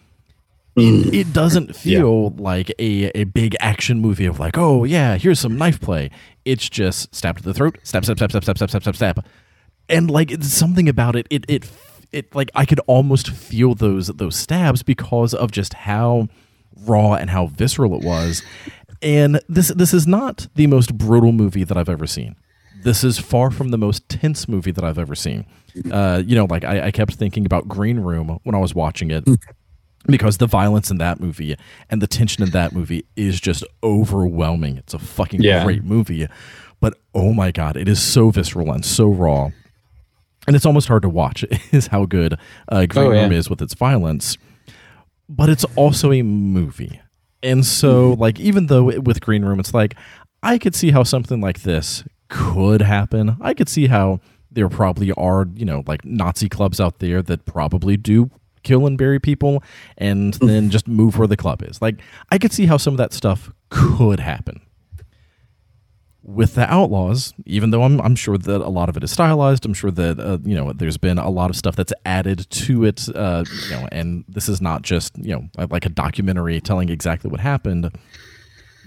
S1: it, it doesn't feel like a, a big action movie of like, oh yeah, here's some knife play. It's just stab to the throat, stab, stab, stab, stab, stab, stab, stab, stab, stab. And like it's something about it, it it it like I could almost feel those those stabs because of just how raw and how visceral it was. And this this is not the most brutal movie that I've ever seen. This is far from the most tense movie that I've ever seen. Uh, you know, like I, I kept thinking about Green Room when I was watching it because the violence in that movie and the tension in that movie is just overwhelming. It's a fucking
S3: Yeah.
S1: great movie, but oh my god, it is so visceral and so raw, and it's almost hard to watch. <laughs> Is how good uh, Green
S3: Oh, yeah.
S1: Room is with its violence, but it's also a movie, and so
S3: Mm-hmm.
S1: like even though it- with Green Room, it's like I could see how something like this could happen. I could see how there probably are you know like Nazi clubs out there that probably do kill and bury people and then just move where the club is. Like I could see how some of that stuff could happen. With the Outlaws, even though I'm, I'm sure that a lot of it is stylized, I'm sure that uh, you know there's been a lot of stuff that's added to it, uh, you know, and this is not just you know like a documentary telling exactly what happened.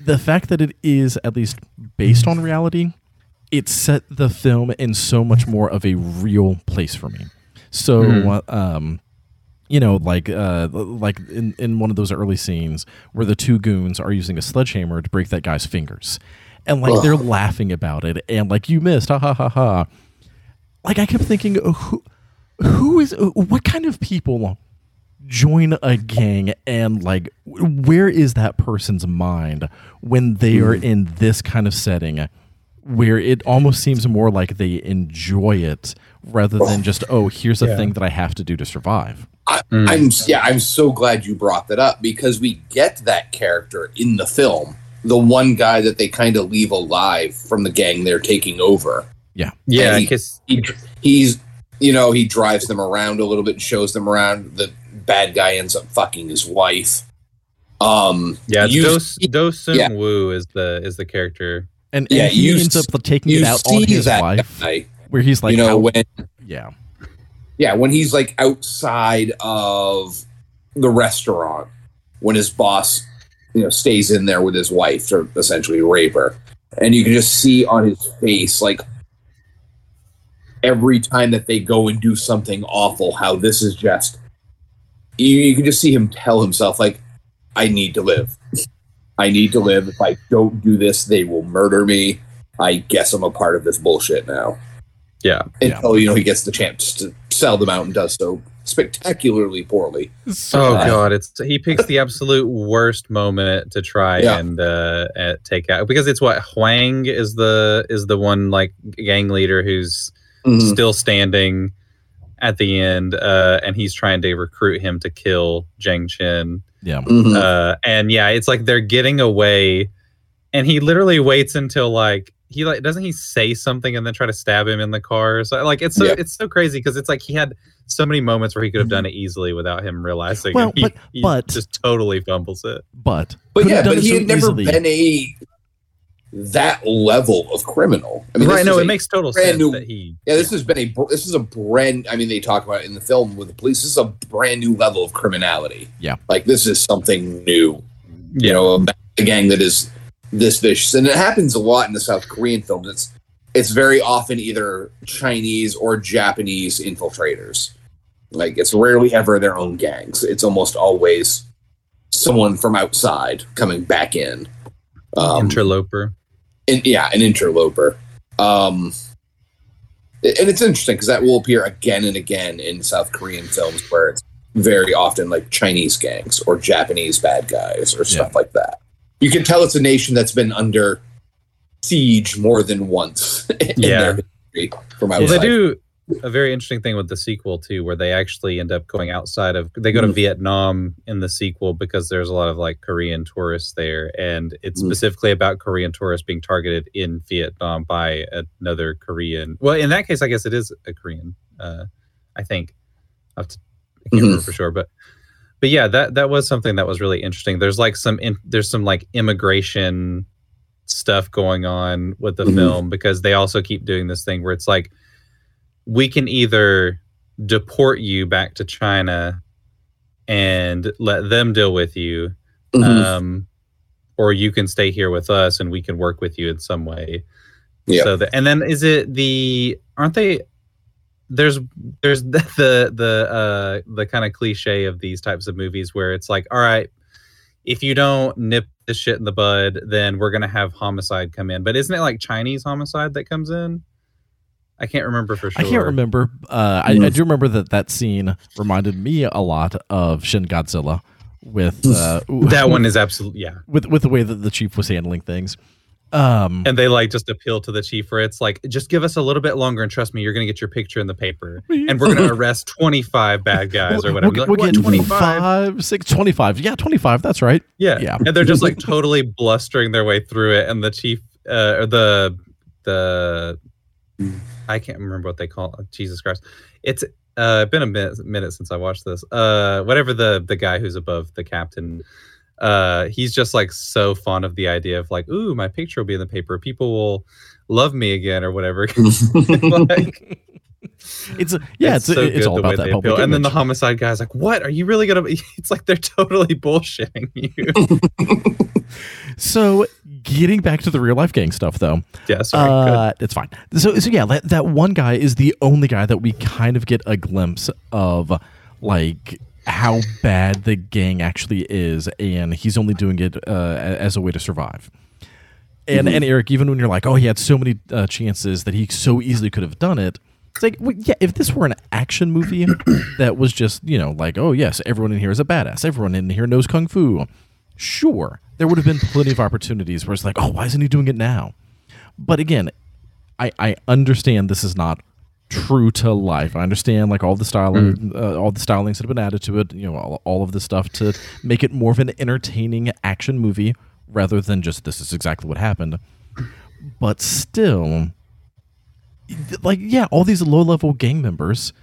S1: The fact that it is at least based on reality, it set the film in so much more of a real place for me. So, um, you know, like uh, like in, in one of those early scenes where the two goons are using a sledgehammer to break that guy's fingers, and like they're laughing about it, and like you missed, ha ha ha ha. Like I kept thinking, uh, who who is uh, what kind of people join a gang? And like where is that person's mind when they are in this kind of setting where it almost seems more like they enjoy it rather than just oh here's a
S3: Yeah.
S1: thing that i have to do to survive
S4: I,
S3: Mm.
S4: I'm yeah, I'm so glad you brought that up because we get that character in the film, the one guy that they kind of leave alive from the gang they're taking over.
S3: yeah,
S4: yeah he-
S3: because
S4: He, he's you know he drives them around a little bit and shows them around. The bad guy ends up fucking his wife. Um,
S3: yeah,
S4: you
S3: Do
S4: see-
S3: Do Sun
S4: yeah.
S3: Woo is the is the character.
S1: And,
S4: Yeah,
S1: and he ends up taking it out on his wife
S4: guy,
S1: where he's like
S4: you know
S1: how-
S4: when
S1: yeah
S4: yeah when he's like outside of the restaurant when his boss you know stays in there with his wife to essentially rape her and you can just see on his face like every time that they go and do something awful how this is just you, you can just see him tell himself like, "I need to live. <laughs> I need to live. If I don't do this, they will murder me. I guess I'm a part of this bullshit now."
S3: Yeah.
S4: Until you know he gets the chance to sell them out and does so spectacularly poorly.
S3: Oh
S4: Uh,
S3: god, it's he picks the absolute worst moment to try
S4: Yeah.
S3: and uh, uh, take out because it's what Huang is the is the one like gang leader who's
S4: Mhm.
S3: still standing at the end, uh, and he's trying to recruit him to kill Jang Chen.
S1: Yeah.
S4: Mhm.
S3: Uh, and yeah, it's like they're getting away, and he literally waits until like he like doesn't he say something and then try to stab him in the car. So like it's so
S4: Yeah.
S3: it's so crazy because it's like he had so many moments where he could have done it easily without him realizing.
S1: Well,
S3: he,
S1: but-
S3: he
S1: but-
S3: just totally fumbles it.
S1: But
S4: But yeah,
S1: have
S4: but he
S1: so
S4: had never
S1: easily.
S4: been a that level of criminal. I mean,
S3: right? No, it makes total sense
S4: new-
S3: that he.
S4: Yeah, this has been a this is a brand. I mean, they talk about it in the film with the police. This is a brand new level of criminality.
S1: Yeah.
S4: like this is something new. You
S3: Yeah.
S4: know, a gang that is this vicious, and it happens a lot in the South Korean films. It's it's very often either Chinese or Japanese infiltrators. Like it's rarely ever their own gangs. It's almost always someone from outside coming back in. Um,
S3: interloper.
S4: Yeah, an interloper. Um, and it's interesting because that will appear again and again in South Korean films where it's very often like Chinese gangs or Japanese bad guys or stuff like that. You can tell it's a nation that's been under siege more than once <laughs> in
S3: Yeah.
S4: their history from
S3: Well, they do a very interesting thing with the sequel too, where they actually end up going outside of. They go to
S4: Mhm.
S3: Vietnam in the sequel because there's a lot of like Korean tourists there, and it's
S4: Mhm.
S3: specifically about Korean tourists being targeted in Vietnam by another Korean. Well, in that case, I guess it is a Korean. Uh, I think. I, have to, I can't remember for sure, but but yeah, that that was something that was really interesting. There's like some in, there's some like immigration stuff going on with the
S4: Mhm.
S3: film because they also keep doing this thing where it's like we can either deport you back to China and let them deal with you
S4: Mhm.
S3: um or you can stay here with us and we can work with you in some way
S4: Yeah.
S3: so the, and then is it the aren't they there's there's <laughs> the the the uh the kind of cliche of these types of movies where it's like all right if you don't nip this shit in the bud then we're gonna have homicide come in but isn't it like chinese homicide that comes in i can't remember for sure
S1: I can't remember. Uh, I, I do remember that that scene reminded me a lot of Shin Godzilla with uh,
S3: that one is absolutely yeah
S1: with with the way that the chief was handling things. Um,
S3: and they like just appeal to the chief where it's like just give us a little bit longer and trust me you're gonna get your picture in the paper and we're gonna <laughs> arrest 25 bad guys or whatever
S1: We'll,
S3: You're
S1: we'll
S3: like,
S1: get
S3: "What, 25
S1: five, six, 25. Yeah, 25. That's right.
S3: yeah
S1: Yeah.
S3: and they're just like <laughs> totally blustering their way through it and the chief uh or the the i can't remember what they call it jesus christ. It's uh been a minute, minute since i watched this. Uh whatever the the guy who's above the captain uh he's just like so fond of the idea of like ooh my picture will be in the paper. People will love me again or whatever. <laughs> <laughs> Like <laughs>
S1: It's a, yeah, it's,
S3: so
S1: it's
S3: good
S1: all
S3: the
S1: about that public.
S3: And then the homicide guy's like, "What are you really gonna?" be <laughs> It's like they're totally bullshitting you. <laughs>
S1: So, getting back to the real life gang stuff, though,
S3: yeah, sorry.
S1: uh, it's fine. So, so yeah, that, that one guy is the only guy that we kind of get a glimpse of, like how bad the gang actually is, and he's only doing it uh, as a way to survive. And and Eric, even when you're like, oh, he had so many uh, chances that he so easily could have done it. It's like, well, yeah, if this were an action movie <clears throat> that was just, you know, like, oh, yes, everyone in here is a badass. Everyone in here knows Kung Fu. Sure, there would have been plenty of opportunities where it's like, oh, why isn't he doing it now? But again, I, I understand this is not true to life. I understand like all the styling, uh, all the stylings that have been added to it. You know, all, all of the stuff to make it more of an entertaining action movie rather than just this is exactly what happened. But still, like yeah, all these low level gang members,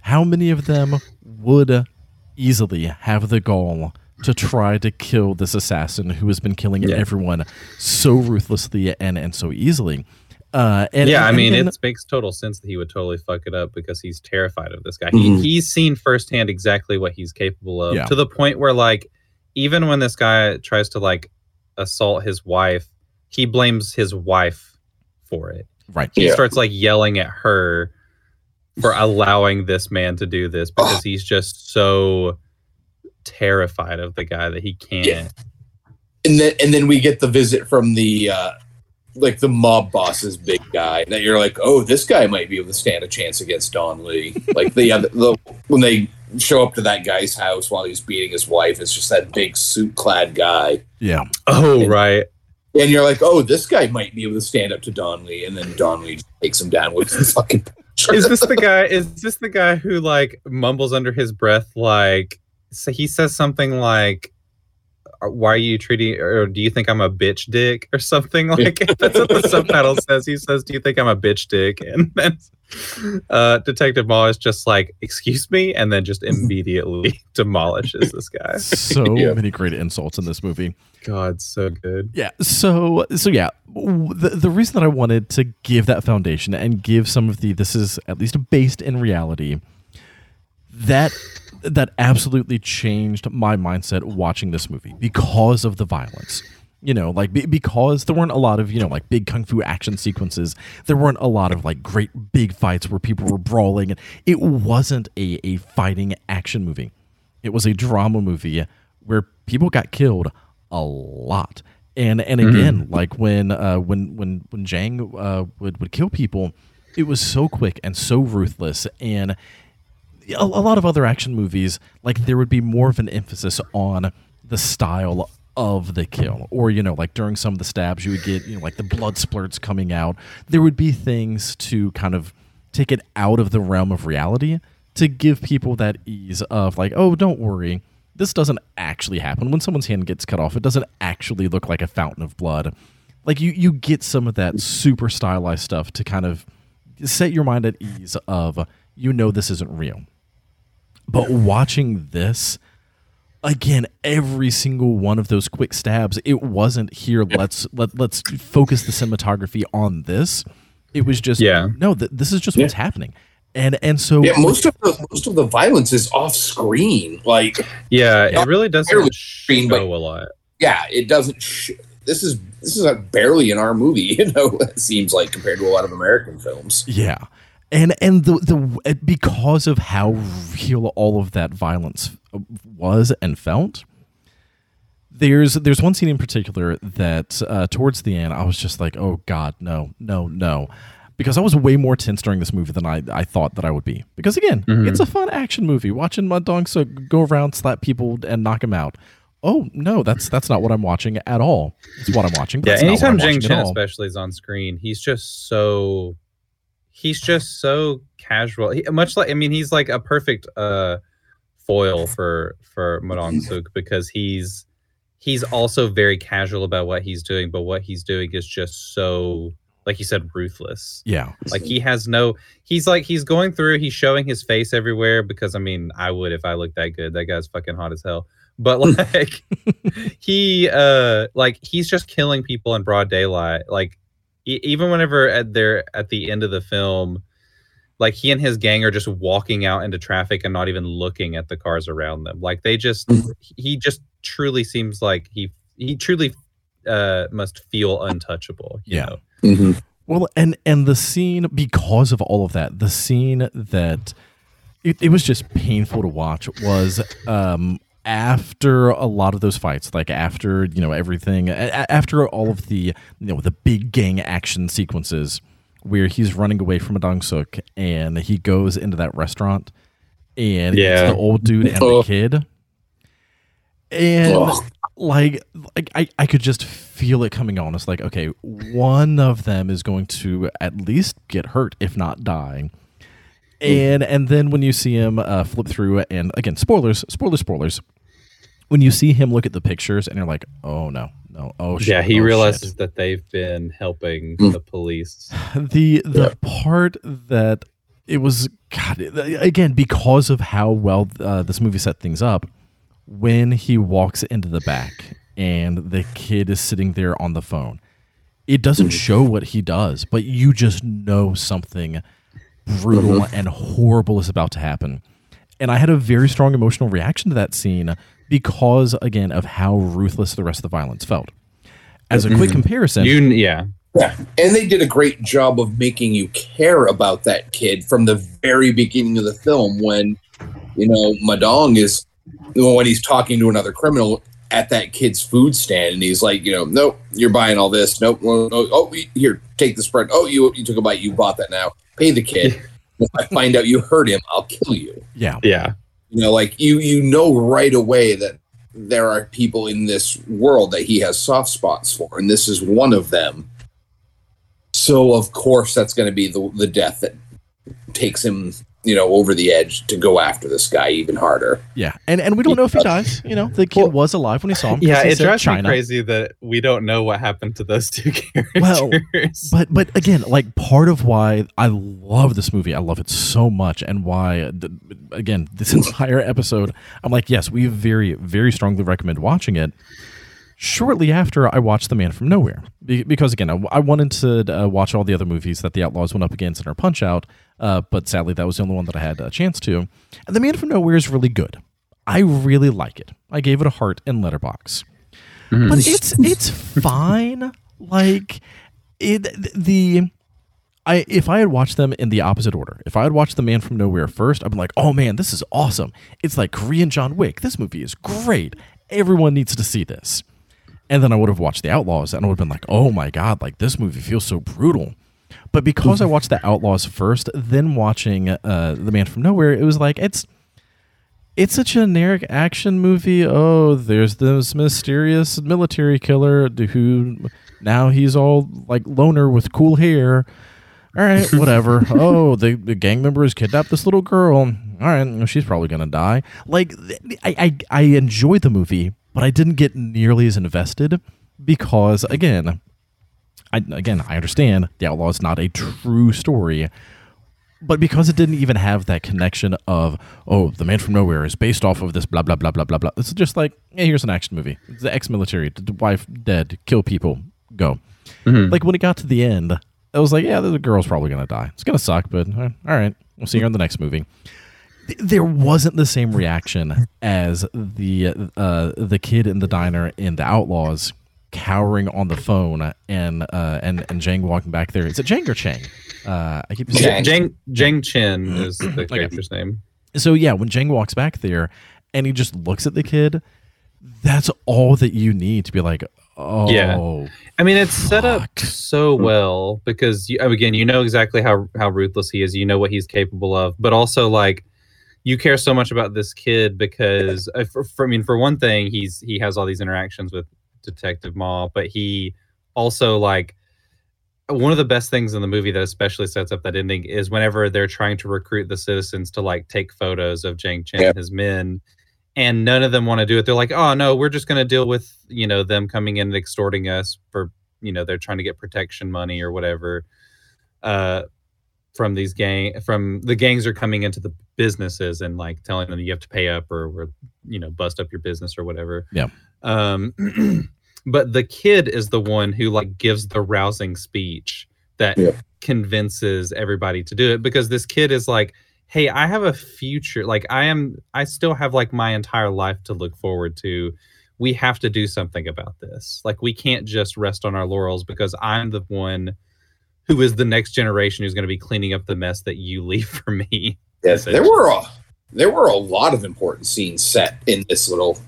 S1: how many of them would easily have the gall to try to kill this assassin who has been killing
S3: Yeah.
S1: everyone so ruthlessly and and so easily? Uh, and
S3: yeah, I mean,
S1: and-
S3: it makes total sense that he would totally fuck it up because he's terrified of this guy.
S4: Mhm.
S3: He, he's seen firsthand exactly what he's capable of
S1: Yeah.
S3: to the point where, like, even when this guy tries to like assault his wife, he blames his wife for it.
S1: Right.
S3: He
S4: Yeah.
S3: starts like yelling at her for <laughs> allowing this man to do this because he's just so terrified of the guy that he can't.
S4: Yeah. and then and then we get the visit from the uh like the mob boss's big guy that you're like oh this guy might be able to stand a chance against don lee like the other the, when they show up to that guy's house while he's beating his wife it's just that big suit clad guy
S1: Yeah.
S3: Oh right.
S4: And you're like oh this guy might be able to stand up to don lee and then don lee takes him down with his <laughs> fucking
S3: Is this the guy? Is this the guy who like mumbles under his breath like? So he says something like, "Uh, "Why are you treating? Or do you think I'm a bitch dick or something <laughs> like?" That's what the <laughs> subtitle says. He says, "Do you think I'm a bitch dick?" <laughs> And then uh, Detective Ma is just like, "Excuse me," and then just immediately demolishes this guy.
S1: So
S4: Yeah.
S1: many great insults in this movie.
S3: God, so good.
S1: Yeah. So so yeah, the the reason that I wanted to give that foundation and give some of the this is at least based in reality that that absolutely changed my mindset watching this movie because of the violence. You know, like be, because there weren't a lot of, you know, like big kung fu action sequences. There weren't a lot of like great big fights where people were brawling and it wasn't a a fighting action movie. It was a drama movie where people got killed a lot. And and again, like when uh, when when when Jang uh, would would kill people, it was so quick and so ruthless. And a, a lot of other action movies, like there would be more of an emphasis on the style of the kill, or you know, like during some of the stabs, you would get you know like the blood splurts coming out. There would be things to kind of take it out of the realm of reality to give people that ease of like, oh, don't worry, this doesn't actually happen. When someone's hand gets cut off, it doesn't actually look like a fountain of blood. Like you, you get some of that super stylized stuff to kind of set your mind at ease of you know this isn't real. But watching this again, every single one of those quick stabs, it wasn't here. Let's let let's focus the cinematography on this. It was just
S3: Yeah.
S1: no. Th- this is just what's happening, and and so
S4: yeah most of the most of the violence is off screen like
S3: Yeah, it really doesn't
S4: barely
S3: show
S4: screen, but-
S3: a lot.
S4: yeah it doesn't sh- this is this is like barely in our movie <laughs> you know it seems like compared to a lot of american films
S1: Yeah. And and the the uh, because of how real all of that violence uh, was and felt, there's there's one scene in particular that uh, towards the end I was just like, oh God, no, no, no, because I was way more tense during this movie than I, I thought that I would be. Because again, mm-hmm. it's a fun action movie. Watching Ma Dong uh, so go around, slap people, and knock them out. Oh no, that's that's not what I'm watching at all. It's what I'm watching. But
S3: Yeah,
S1: that's not what
S3: anytime
S1: Jang
S3: Chen especially is on screen, he's just so he's just so casual. He, much like I mean, he's like a perfect uh foil for for Ma Dong Suk because he's he's also very casual about what he's doing, but what he's doing is just so like you said, ruthless.
S1: Yeah,
S3: Like he has no he's like he's going through, he's showing his face everywhere because I mean, I would if I looked that good. That guy's fucking hot as hell. But <laughs> like he uh like he's just killing people in broad daylight. Like even whenever at their at the end of the film like he and his gang are just walking out into traffic and not even looking at the cars around them. Like they just
S4: Mhm.
S3: he just truly seems like he he truly uh must feel untouchable, you
S1: Yeah.
S3: know.
S4: mm-hmm.
S1: Well, and and the scene because of all of that, the scene that it, it was just painful to watch was um after a lot of those fights, like after you know everything, after all of the you know the big gang action sequences where he's running away from Ma Dong Suk and he goes into that restaurant and
S3: Yeah.
S1: it's the old dude and the
S4: Oh.
S1: kid. And
S4: Ugh.
S1: like like I, I could just feel it coming on. It's like, okay, one of them is going to at least get hurt, if not die. And and then when you see him uh, flip through and again, spoilers, spoilers, spoilers. When you see him look at the pictures and you're like, oh no, no, oh shit.
S3: yeah, he
S1: oh,
S3: realizes
S1: shit.
S3: that they've been helping
S4: Mm.
S3: the police. <sighs>
S1: the the part that it was God again because of how well uh, this movie set things up. When he walks into the back and the kid is sitting there on the phone, it doesn't show what he does, but you just know something brutal mm-hmm. and horrible is about to happen. And I had a very strong emotional reaction to that scene because, again, of how ruthless the rest of the violence felt. As a quick mm-hmm. comparison,
S3: You yeah.
S4: Yeah, and they did a great job of making you care about that kid from the very beginning of the film when, you know, Ma Dong is when he's talking to another criminal at that kid's food stand, and he's like, you know, nope, you're buying all this. Nope, no, oh, no, oh, here, take the spread. Oh, you you took a bite, you bought that now. Pay the kid. <laughs> if I find out you hurt him, I'll kill you.
S1: Yeah.
S3: Yeah.
S4: You know, like you you know right away that there are people in this world that he has soft spots for, and this is one of them. So of course that's going to be the the death that takes him, you know, over the edge to go after this guy even harder.
S1: Yeah. And and we don't know if he dies. You know, the kid
S3: Well,
S1: was alive when he saw him.
S3: Yeah,
S1: he
S3: it
S1: said
S3: drives me crazy that we don't know what happened to those two <laughs> characters.
S1: Well, But but again, like part of why I love this movie, I love it so much, and why th- again this <laughs> entire episode, I'm like, yes, we very very strongly recommend watching it. Shortly after I watched The Man from Nowhere, Be- because again, I, I wanted to uh, watch all the other movies that the Outlaws went up against in our Punch Out, uh, but sadly that was the only one that I had a chance to. And The Man from Nowhere is really good. I really like it. I gave it a heart in Letterboxd but it's it's <laughs> fine. Like it the I if I had watched them in the opposite order, if I had watched The Man from Nowhere first, I'd be like, oh man, this is awesome. It's like Korean John Wick. This movie is great. Everyone needs to see this. And then I would have watched The Outlaws and I would have been like, oh my god, like this movie feels so brutal. But because I watched The Outlaws first, then watching uh, The Man from Nowhere, it was like it's it's a generic action movie. Oh, there's this mysterious military killer who now he's all like loner with cool hair. All right, <laughs> whatever. oh, the, the gang members kidnapped this little girl. All right, she's probably gonna die. Like, I, I I enjoyed the movie, but I didn't get nearly as invested because again, I again I understand the outlaw is not a true story, but because it didn't even have that connection of oh the man from nowhere is based off of this blah blah blah blah blah blah. It's just like hey here's an action movie. It's the ex-military the wife dead kill people go. Like when it got to the end i was like yeah the girl's probably gonna die. It's gonna suck but uh, all right we'll see her in the next movie there wasn't the same reaction as the uh, the kid in the diner in the outlaws cowering on the phone and uh, and and Jang walking back there. Is it Jang or Chang? Uh, I keep saying
S4: Jang.
S3: Jang Jang Chen is the <clears throat> character's name.
S1: so yeah, when Jang walks back there and he just looks at the kid, that's all that you need to be like, oh,
S3: Yeah. I mean, it's set up so well because you, again, you know exactly how how ruthless he is. You know what he's capable of, but also like you care so much about this kid because, uh, for, for, I mean, for one thing, he's he has all these interactions with Detective Ma, but he also like one of the best things in the movie that especially sets up that ending is whenever they're trying to recruit the citizens to like take photos of Jang Chen
S4: Yeah.
S3: and his men and none of them want to do it. They're like, "Oh no, we're just going to deal with you know them coming in and extorting us for you know they're trying to get protection money or whatever." Uh, from these gang from the gangs are coming into the businesses and like telling them you have to pay up or, or you know bust up your business or whatever.
S1: Yeah.
S3: Um, <clears throat> but the kid is the one who like gives the rousing speech that
S4: Yeah.
S3: convinces everybody to do it because this kid is like hey i have a future like i am i still have like my entire life to look forward to we have to do something about this like we can't just rest on our laurels because i'm the one who is the next generation who's going to be cleaning up the mess that you leave for me
S4: Yes, there were a there were a lot of important scenes set in this little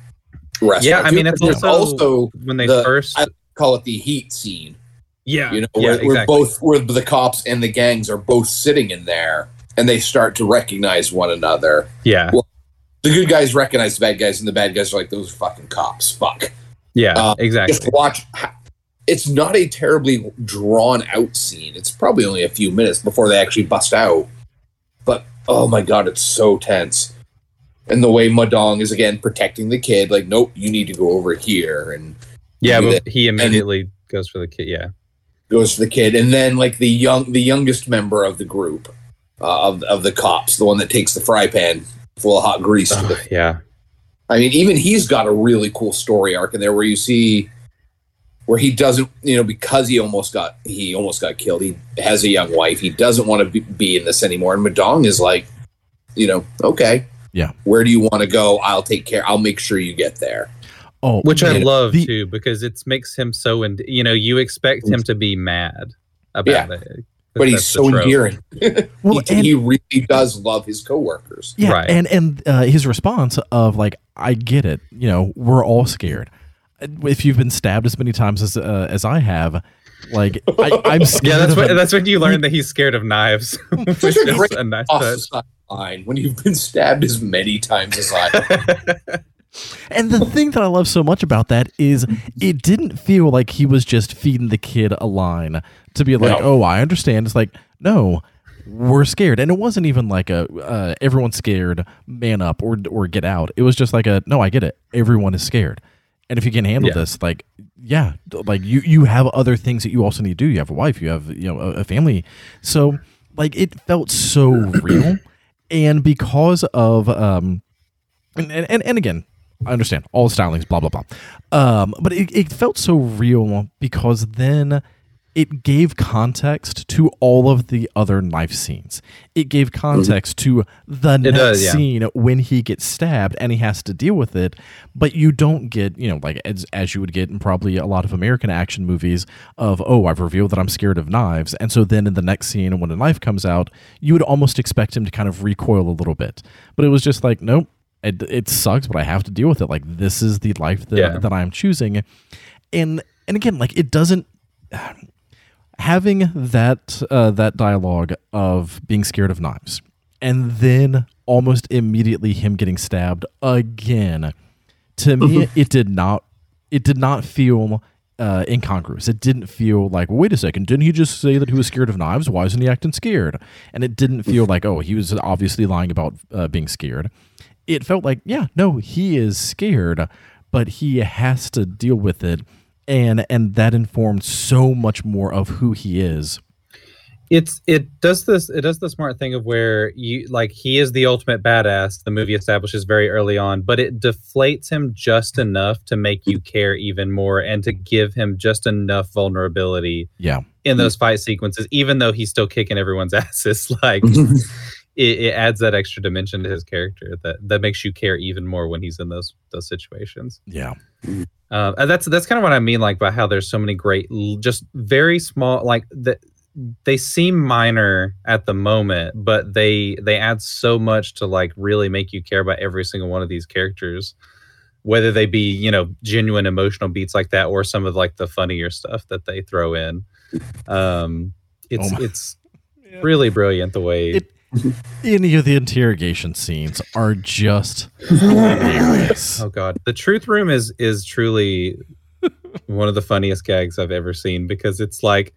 S4: restaurant.
S3: Yeah, I mean, it's
S4: There's
S3: also- when they
S4: the-
S3: first
S4: I call it the heat scene.
S3: yeah
S4: You know,
S3: yeah,
S4: where, where
S3: exactly.
S4: both where the cops and the gangs are both sitting in there, and they start to recognize one another.
S3: yeah
S4: The good guys recognize the bad guys, and the bad guys are like, "Those are fucking cops." Fuck.
S3: yeah
S4: uh,
S3: exactly
S4: Just watch. It's not a terribly drawn out scene. It's probably only a few minutes before they actually bust out. But oh my god, it's so tense. And the way Ma Dong is again protecting the kid, like, nope, you need to go over here, and
S3: yeah but he immediately goes for the kid yeah
S4: goes for the kid, and then like the young, the youngest member of the group uh, of of the cops, the one that takes the fry pan full of hot grease.
S3: yeah
S4: I mean, even he's got a really cool story arc in there where you see where he doesn't, you know, because he almost got he almost got killed. He has a young wife. He doesn't want to be, be in this anymore. And Ma Dong is like, you know, okay,
S1: Yeah.
S4: Where do you want to go? I'll take care. I'll make sure you get there.
S1: Oh,
S3: which I love
S1: the-
S3: too because it makes him so and you know you expect him to be mad about it.
S4: but he's
S3: That's the
S4: so
S3: trope.
S4: endearing. <laughs>
S1: Well,
S4: he,
S1: and-
S4: he really does love his coworkers.
S1: Yeah,
S3: Right.
S1: and and uh, his response of like, "I get it. You know, we're all scared. If you've been stabbed as many times as uh, as I have, like I, I'm <laughs> scared.
S3: Yeah, that's
S1: of
S3: what
S1: a-
S3: that's when you learn that he's scared of knives. <laughs> which
S4: Such a
S3: is
S4: great
S3: a nice
S4: off
S3: touch.
S4: the side line when you've been stabbed as many times as I. <laughs>
S1: And the thing that I love so much about that is it didn't feel like he was just feeding the kid a line to be like,
S4: No.
S1: "Oh, I understand." It's like, no, we're scared, and it wasn't even like a uh, everyone's scared, man up or or get out. It was just like a no, I get it. Everyone is scared, and if you can handle
S3: Yeah.
S1: this, like, yeah, like you you have other things that you also need to do. You have a wife, you have you know a, a family, so like it felt so <clears throat> real, and because of um and, and, and again, I understand all the stylings, blah blah blah. Um, but it, it felt so real because then it gave context to all of the other knife scenes. It gave mm-hmm. context to the next
S3: does, yeah.
S1: scene when he gets stabbed and he has to deal with it. But you don't get, you know, like as, as you would get in probably a lot of American action movies of, oh, I've revealed that I'm scared of knives. And so then in the next scene, when a knife comes out, you would almost expect him to kind of recoil a little bit. But it was just like, nope, it, it sucks, but I have to deal with it. Like this is the life that,
S3: Yeah.
S1: that I'm choosing. And and again, like it doesn't having that uh, that dialogue of being scared of knives and then almost immediately him getting stabbed again to me <laughs> it did not it did not feel uh, incongruous. It didn't feel like, wait a second, didn't he just say that he was scared of knives? Why isn't he acting scared? And it didn't feel like, oh, he was obviously lying about uh, being scared. It felt like, yeah, no, he is scared, but he has to deal with it, and and that informed so much more of who he is.
S3: it's it does this it does the smart thing of where you like he is the ultimate badass the movie establishes very early on but it deflates him just enough to make you care even more and to give him just enough vulnerability
S1: Yeah,
S3: in those fight sequences even though he's still kicking everyone's <laughs> asses. Like <laughs> it, it adds that extra dimension to his character that that makes you care even more when he's in those those situations.
S1: Yeah,
S3: uh, that's that's kind of what I mean, like by how there's so many great, just very small, like the, they seem minor at the moment, but they they add so much to like really make you care about every single one of these characters, whether they be you know genuine emotional beats like that or some of like the funnier stuff that they throw in. Um, it's
S1: Oh
S3: it's <laughs> really brilliant the way.
S1: It- any of the interrogation scenes are just hilarious. <laughs>
S3: Oh god, the truth room is is truly one of the funniest gags I've ever seen because it's like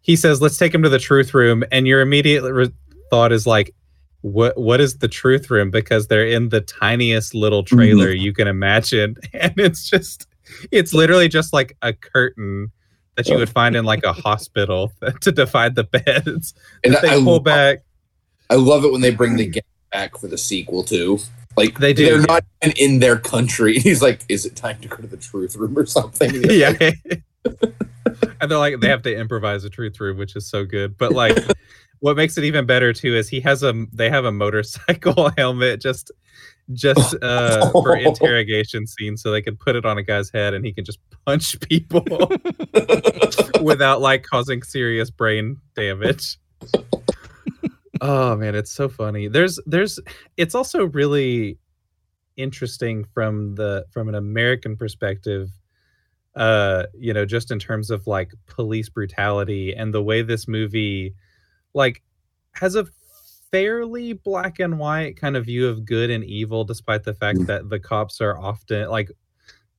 S3: he says, "Let's take him to the truth room," and your immediate re- thought is like, "What? What is the truth room?" Because they're in the tiniest little mm-hmm. trailer you can imagine, <laughs> and it's just, it's literally just like a curtain that you would find in like a hospital <laughs> to divide the beds.
S4: and
S3: they
S4: I,
S3: pull back.
S4: I love it when they bring the gang back for the sequel too. Like
S3: They do,
S4: They're
S3: yeah.
S4: not even in their country. <laughs> He's like, "Is it time to go to the truth room or something?" <laughs>
S3: yeah. <laughs> and they're like they have to improvise a truth room, which is so good. But like what makes it even better too is he has a they have a motorcycle helmet just just uh for interrogation scenes so they can put it on a guy's head and he can just punch people without like causing serious brain damage. Oh man, it's so funny. There's there's it's also really interesting from the from an American perspective uh you know just in terms of like police brutality and the way this movie like has a fairly black and white kind of view of good and evil despite the fact
S4: Mm.
S3: that the cops are often like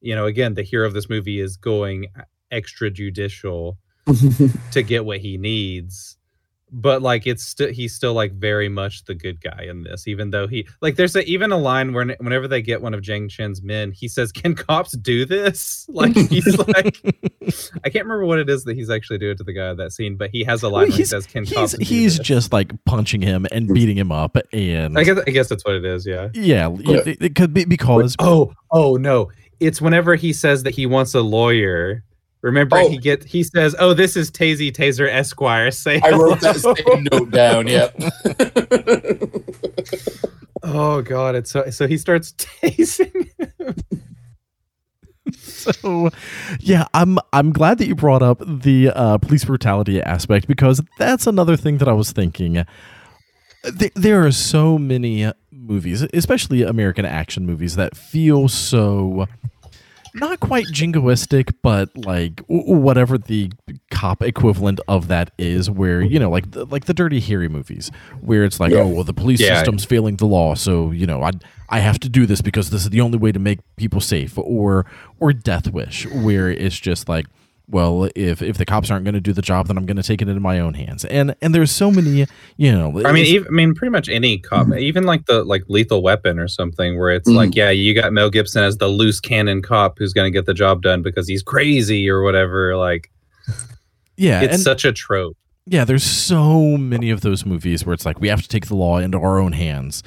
S3: you know again the hero of this movie is going extrajudicial <laughs> to get what he needs but like it's still he's still like very much the good guy in this even though he like there's a, even a line where whenever they get one of Jang Chen's men he says can cops do this? <laughs> Like he's like I can't remember what it is that he's actually doing to the guy in that scene but he has a line
S1: Well,
S3: where he says can
S1: He's
S3: cops do
S1: he's
S3: this?
S1: just like punching him and hmm. beating him up, and
S3: I guess I guess that's what it is yeah.
S1: Yeah, it, it could be because
S3: oh oh no. It's whenever he says that he wants a lawyer remember
S4: Oh.
S3: he get he says oh this is Tazy Taser Esquire say
S4: I wrote that <laughs> same note down. Yep.
S3: Oh god, it's so so he starts tasing.
S1: so yeah i'm i'm glad that you brought up the uh, police brutality aspect because that's another thing that i was thinking Th- there are so many movies especially american action movies that feel so not quite jingoistic, but like whatever the cop equivalent of that is, where you know, like the, like the Dirty Harry movies, where it's like,
S4: Yeah.
S1: oh well, the police
S3: Yeah.
S1: system's failing the law, so you know, I I have to do this because this is the only way to make people safe, or or Death Wish, where it's just like. Well, if if the cops aren't going to do the job, then I'm going to take it into my own hands. And and there's so many, you know.
S3: I mean, even, I mean, pretty much any cop, even like the like Lethal Weapon or something, where it's
S4: Mhm.
S3: like, yeah, you got Mel Gibson as the loose cannon cop who's going to get the job done because he's crazy or whatever. Like, <laughs>
S1: yeah,
S3: it's
S1: and-
S3: such a trope.
S1: Yeah, there's so many of those movies where it's like we have to take the law into our own hands.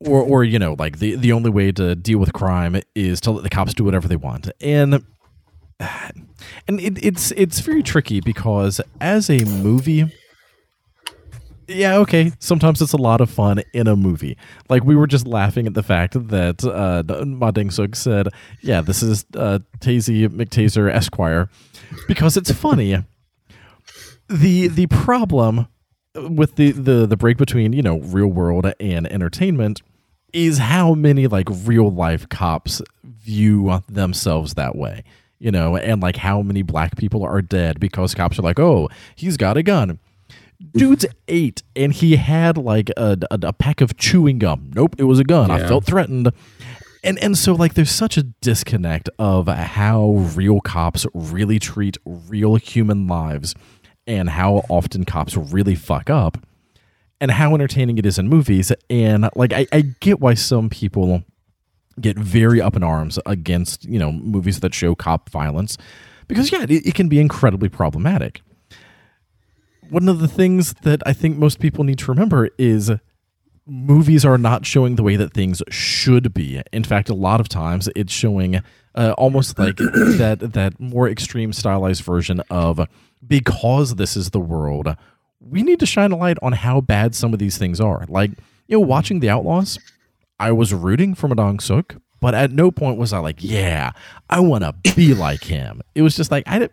S1: Or or you know, like the the only way to deal with crime is to let the cops do whatever they want. And <sighs> and it, it's it's very tricky because as a movie yeah, okay. Sometimes it's a lot of fun in a movie. Like we were just laughing at the fact that uh, Ma Dong Suk said, "Yeah, this is uh, Tazy McTaser Esquire," because it's funny the the problem with the the the break between you know real world and entertainment is how many like real life cops view themselves that way you know and like how many black people are dead because cops are like oh he's got a gun. Dude's eight and he had like a, a, a pack of chewing gum. Nope it was a gun. I felt threatened. And and so like there's such a disconnect of how real cops really treat real human lives and how often cops really fuck up and how entertaining it is in movies. And like I, I get why some people get very up in arms against you know movies that show cop violence because yeah it, it can be incredibly problematic one of the things that i think most people need to remember is movies are not showing the way that things should be. In fact, a lot of times it's showing uh, almost like <clears throat> that that more extreme stylized version of because this is the world. We need to shine a light on how bad some of these things are. Like you know, watching The Outlaws, I was rooting for Ma Dong Suk, but at no point was I like, yeah, I want to be like him. It was just like I didn't.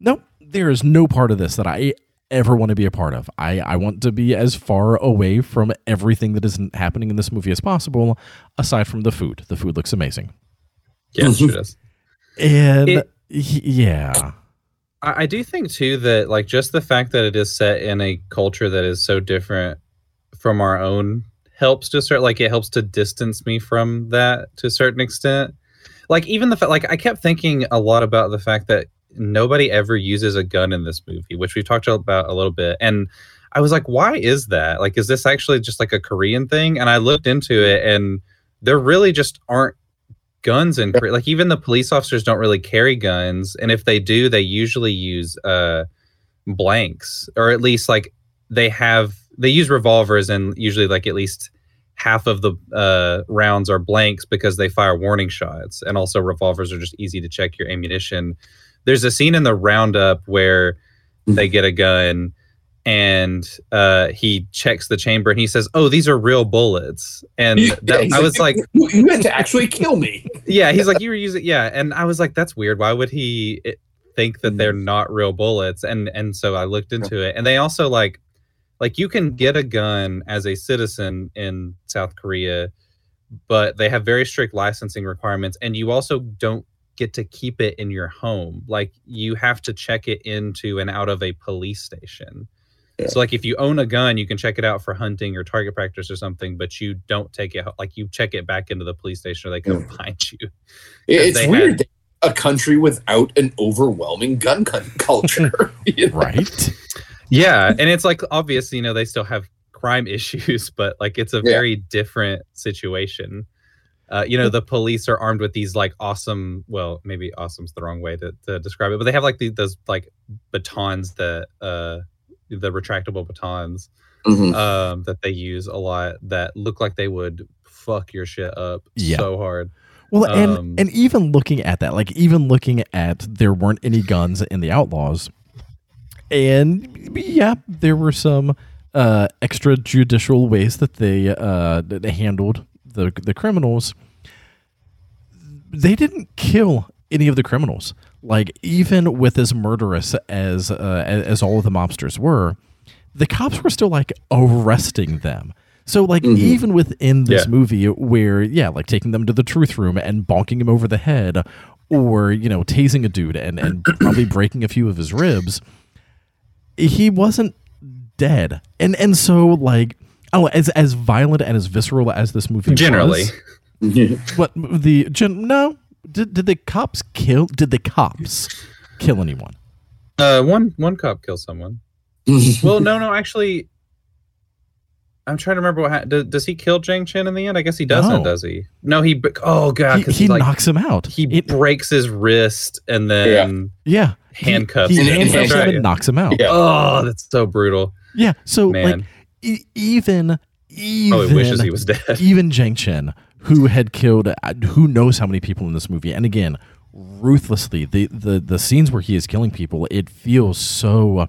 S1: Nope, there is no part of this that I ever want to be a part of. I, I want to be as far away from everything that is happening in this movie as possible, aside from the food. The food looks amazing.
S3: Yeah, it sure <laughs> does.
S1: And
S3: It-
S1: yeah.
S3: I, I do think too that like just the fact that it is set in a culture that is so different from our own helps to start like it helps to distance me from that to a certain extent. Like even the fact like I kept thinking a lot about the fact that nobody ever uses a gun in this movie, which we've talked about a little bit. And I was like, why is that? Like, is this actually just like a Korean thing? And I looked into it and there really just aren't guns in Korea. Like even the police officers don't really carry guns, and if they do, they usually use uh blanks, or at least like they have they use revolvers, and usually like at least half of the uh, rounds are blanks because they fire warning shots, and also revolvers are just easy to check your ammunition. There's a scene in the roundup where they get a gun and uh, he checks the chamber and he says, "Oh, these are real bullets." And <laughs> that,
S4: he's
S3: I was like,
S4: you, you had to actually kill me. <laughs>
S3: yeah, he's like, you were using, yeah, and I was like, that's weird. Why would he eh, think that they're not real bullets? And and so I looked into it, and they also like, like you can get a gun as a citizen in South Korea, but they have very strict licensing requirements, and you also don't get to keep it in your home. Like you have to check it into and out of a police station.
S4: Yeah.
S3: So like if you own a gun, you can check it out for hunting or target practice or something, but you don't take it like you check it back into the police station or they come mm. find you.
S4: It's
S3: they
S4: weird.
S3: Had,
S4: a country without an overwhelming gun culture. <laughs> you know?
S1: Right?
S3: Yeah, and it's like obviously, you know, they still have crime <laughs> issues, but like it's a
S4: Yeah.
S3: very different situation. Uh, you know, the police are armed with these like awesome. Well, maybe awesome's the wrong way to, to describe it, but they have like the, those like batons that uh, the retractable batons
S4: Mhm.
S3: um, that they use a lot that look like they would fuck your shit up
S1: Yeah.
S3: so hard.
S1: Well, and
S3: Um,
S1: and even looking at that, like even looking at there weren't any guns in the Outlaws, and yeah, there were some uh, extrajudicial ways that they uh, that they handled the the criminals. They didn't kill any of the criminals. Like even with as murderous as uh, as all of the mobsters were, the cops were still like arresting them. So like even within this
S3: Yeah.
S1: movie where yeah, like taking them to the truth room and bonking him over the head or, you know, tasing a dude and and <coughs> probably breaking a few of his ribs, he wasn't dead. And and so like oh as as violent and as visceral as this movie
S3: Generally.
S1: was, <laughs> what the gen, no did, did the cops kill did the cops kill anyone
S3: Uh, one one cop kills someone. <laughs> Well, no, no, actually, I'm trying to remember what ha- does, does he kill Jang Chen in the end? I guess he doesn't,
S1: No.
S3: does he? No, he. Oh god,
S1: he, he
S3: he, like
S1: knocks him out
S3: he
S1: It-
S3: breaks his wrist and then
S1: yeah He-
S3: handcuffs
S1: he,
S4: him.
S1: handcuffs him and knocks him out
S4: Yeah.
S3: Oh, that's so brutal,
S1: yeah so like e- even even
S3: Probably wishes he was dead. <laughs>
S1: even Jang Chen, who had killed uh, who knows how many people in this movie, and again, ruthlessly, the the the scenes where he is killing people, it feels so.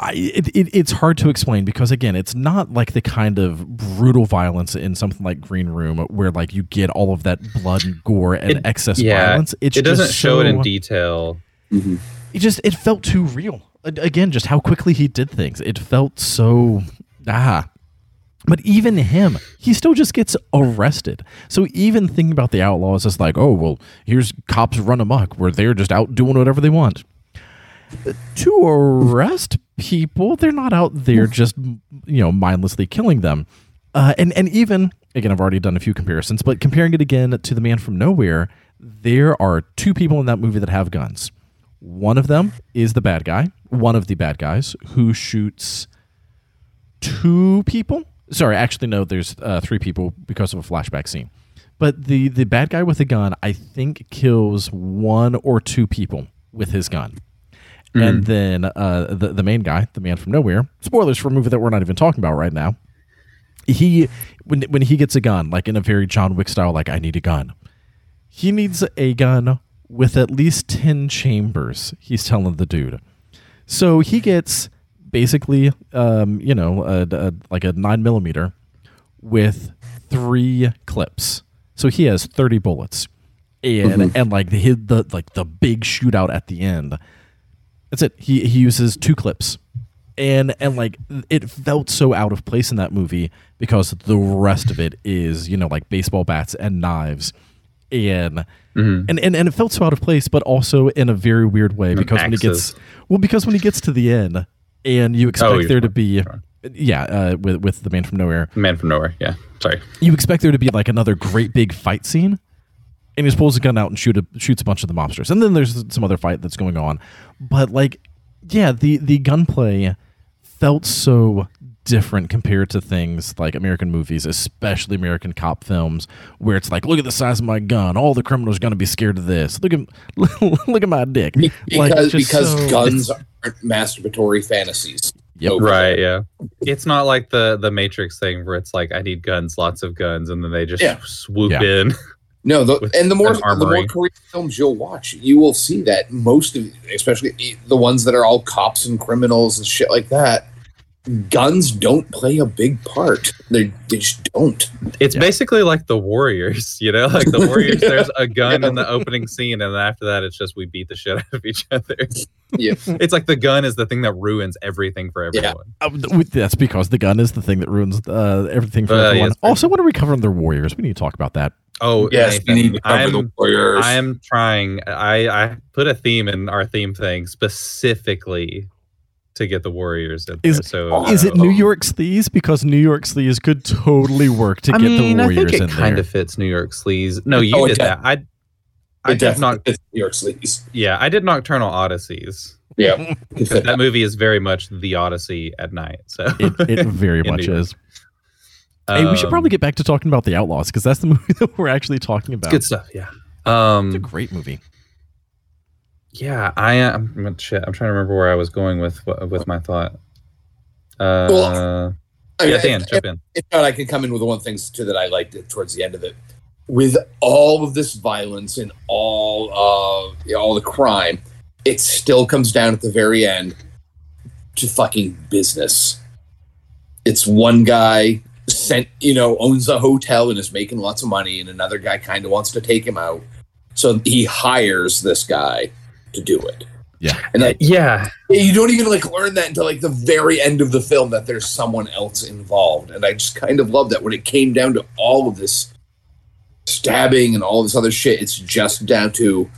S1: I, it, it, it's hard to explain because again it's not like the kind of brutal violence in something like Green Room where like you get all of that blood and gore and
S3: It-
S1: excess
S3: yeah,
S1: violence. It's
S3: it doesn't
S1: just
S3: show it in detail.
S4: Mhm.
S1: it just it felt too real. Again just how quickly he did things. It felt so ah. But even him he still just gets arrested. So even thinking about the outlaws is like oh well here's cops run amok. Where they're just out doing whatever they want. To arrest people they're not out there just you know mindlessly killing them. Uh, and and even again i've already done a few comparisons but comparing it again to the man from nowhere there are two people in that movie that have guns one of them is the bad guy, one of the bad guys who shoots two people. Sorry, actually, no, there's uh, three people because of a flashback scene. But the, the bad guy with the gun, I think, kills one or two people with his gun. And then uh, the, the main guy, the man from nowhere, spoilers for a movie that we're not even talking about right now. He when when he gets a gun, like in a very John Wick style, like I need a gun he needs a gun with at least 10 chambers he's telling the dude. So he gets basically um, you know a, a- like a 9 millimeter with three clips. So he has 30 bullets. And and like the, the like the big shootout at the end. That's it. He he uses two clips. And and like it felt so out of place in that movie because the rest of it is you know like baseball bats and knives. And and, and and it felt so out of place but also in a very weird way because when he gets well because when he gets to the end and you expect
S3: you're
S1: there to be yeah uh, with with the man from nowhere.
S3: Man from nowhere. Yeah, sorry.
S1: you expect there to be like another great big fight scene and he just pulls a gun out and shoot a, shoots a bunch of the mobsters. And then there's some other fight that's going on. But like yeah the the gunplay felt so different compared to things like american movies especially american cop films where it's like look at the size of my gun all the criminals are going to be scared of this look at <laughs> look at my dick
S4: Be-
S1: Like,
S4: because
S1: so-
S4: guns aren't masturbatory fantasies.
S1: Yep.
S4: over
S3: Right. Yeah. It's not like the the Matrix thing where it's like I need guns, lots of guns, and then they just
S4: Yeah.
S3: swoop
S1: Yeah.
S3: in.
S4: No, the, and the more
S3: an
S4: the more. Korean films you'll watch, you will see that most of, especially the ones that are all cops and criminals and shit like that, guns don't play a big part. They they just don't.
S3: It's
S1: Yeah.
S3: basically like the Warriors, <laughs> you know, like the Warriors. <laughs> There's a gun in the opening scene, and after that, it's just we beat the shit out of each <laughs> other.
S4: Yeah.
S3: It's like the gun is the thing that ruins everything for
S4: Yeah.
S3: everyone.
S1: Uh, that's because the gun is the thing that ruins uh, everything for
S3: Uh,
S1: everyone.
S3: yes.
S1: also, what are we covering? The Warriors. We need to talk about that.
S3: Oh
S4: Yes, we
S3: Nathan,
S4: need to cover
S3: I'm. I am trying. I I put a theme in our theme thing specifically to get the Warriors in
S1: Is-
S3: there. So
S1: Is it
S3: uh,
S1: New York sleaze? Because New York sleaze could totally work to
S3: I
S1: get
S3: mean,
S1: the
S3: I
S1: Warriors
S3: think it
S1: in
S3: kind
S1: there.
S3: of fits New York sleaze. No, you
S4: Oh,
S3: did
S4: does.
S3: that. I I
S4: It
S3: did not.
S4: definitely New York sleaze.
S3: Yeah, I did Nocturnal Odysseys.
S4: Yeah. <laughs>
S3: that movie is very much the Odyssey at night. So
S1: It, it <laughs> very much
S3: New York.
S1: is. hey, we should
S3: Um,
S1: probably get back to talking about the Outlaws because that's the <laughs> movie that we're actually talking about.
S3: good stuff. Yeah.
S1: It's a
S3: Um.
S1: great movie.
S3: Yeah. I am. I'm, shit. I'm trying to remember where I was going with with my thought. Uh.
S4: Well, I mean,
S3: yeah, Dan,
S4: if-
S3: jump in.
S4: if not, I can come in with one thing too that I liked towards the end of it. With all of this violence and all of all the crime, it still comes down at the very end to fucking business. It's one guy sent, you know, owns a hotel and is making lots of money, and another guy kind of wants to take him out. So he hires this guy to do it.
S1: Yeah.
S4: And like,
S3: Yeah,
S4: you don't even like learn that until like the very end of the film that there's someone else involved. And I just kind of love that when it came down to all of this stabbing and all this other shit, it's just down to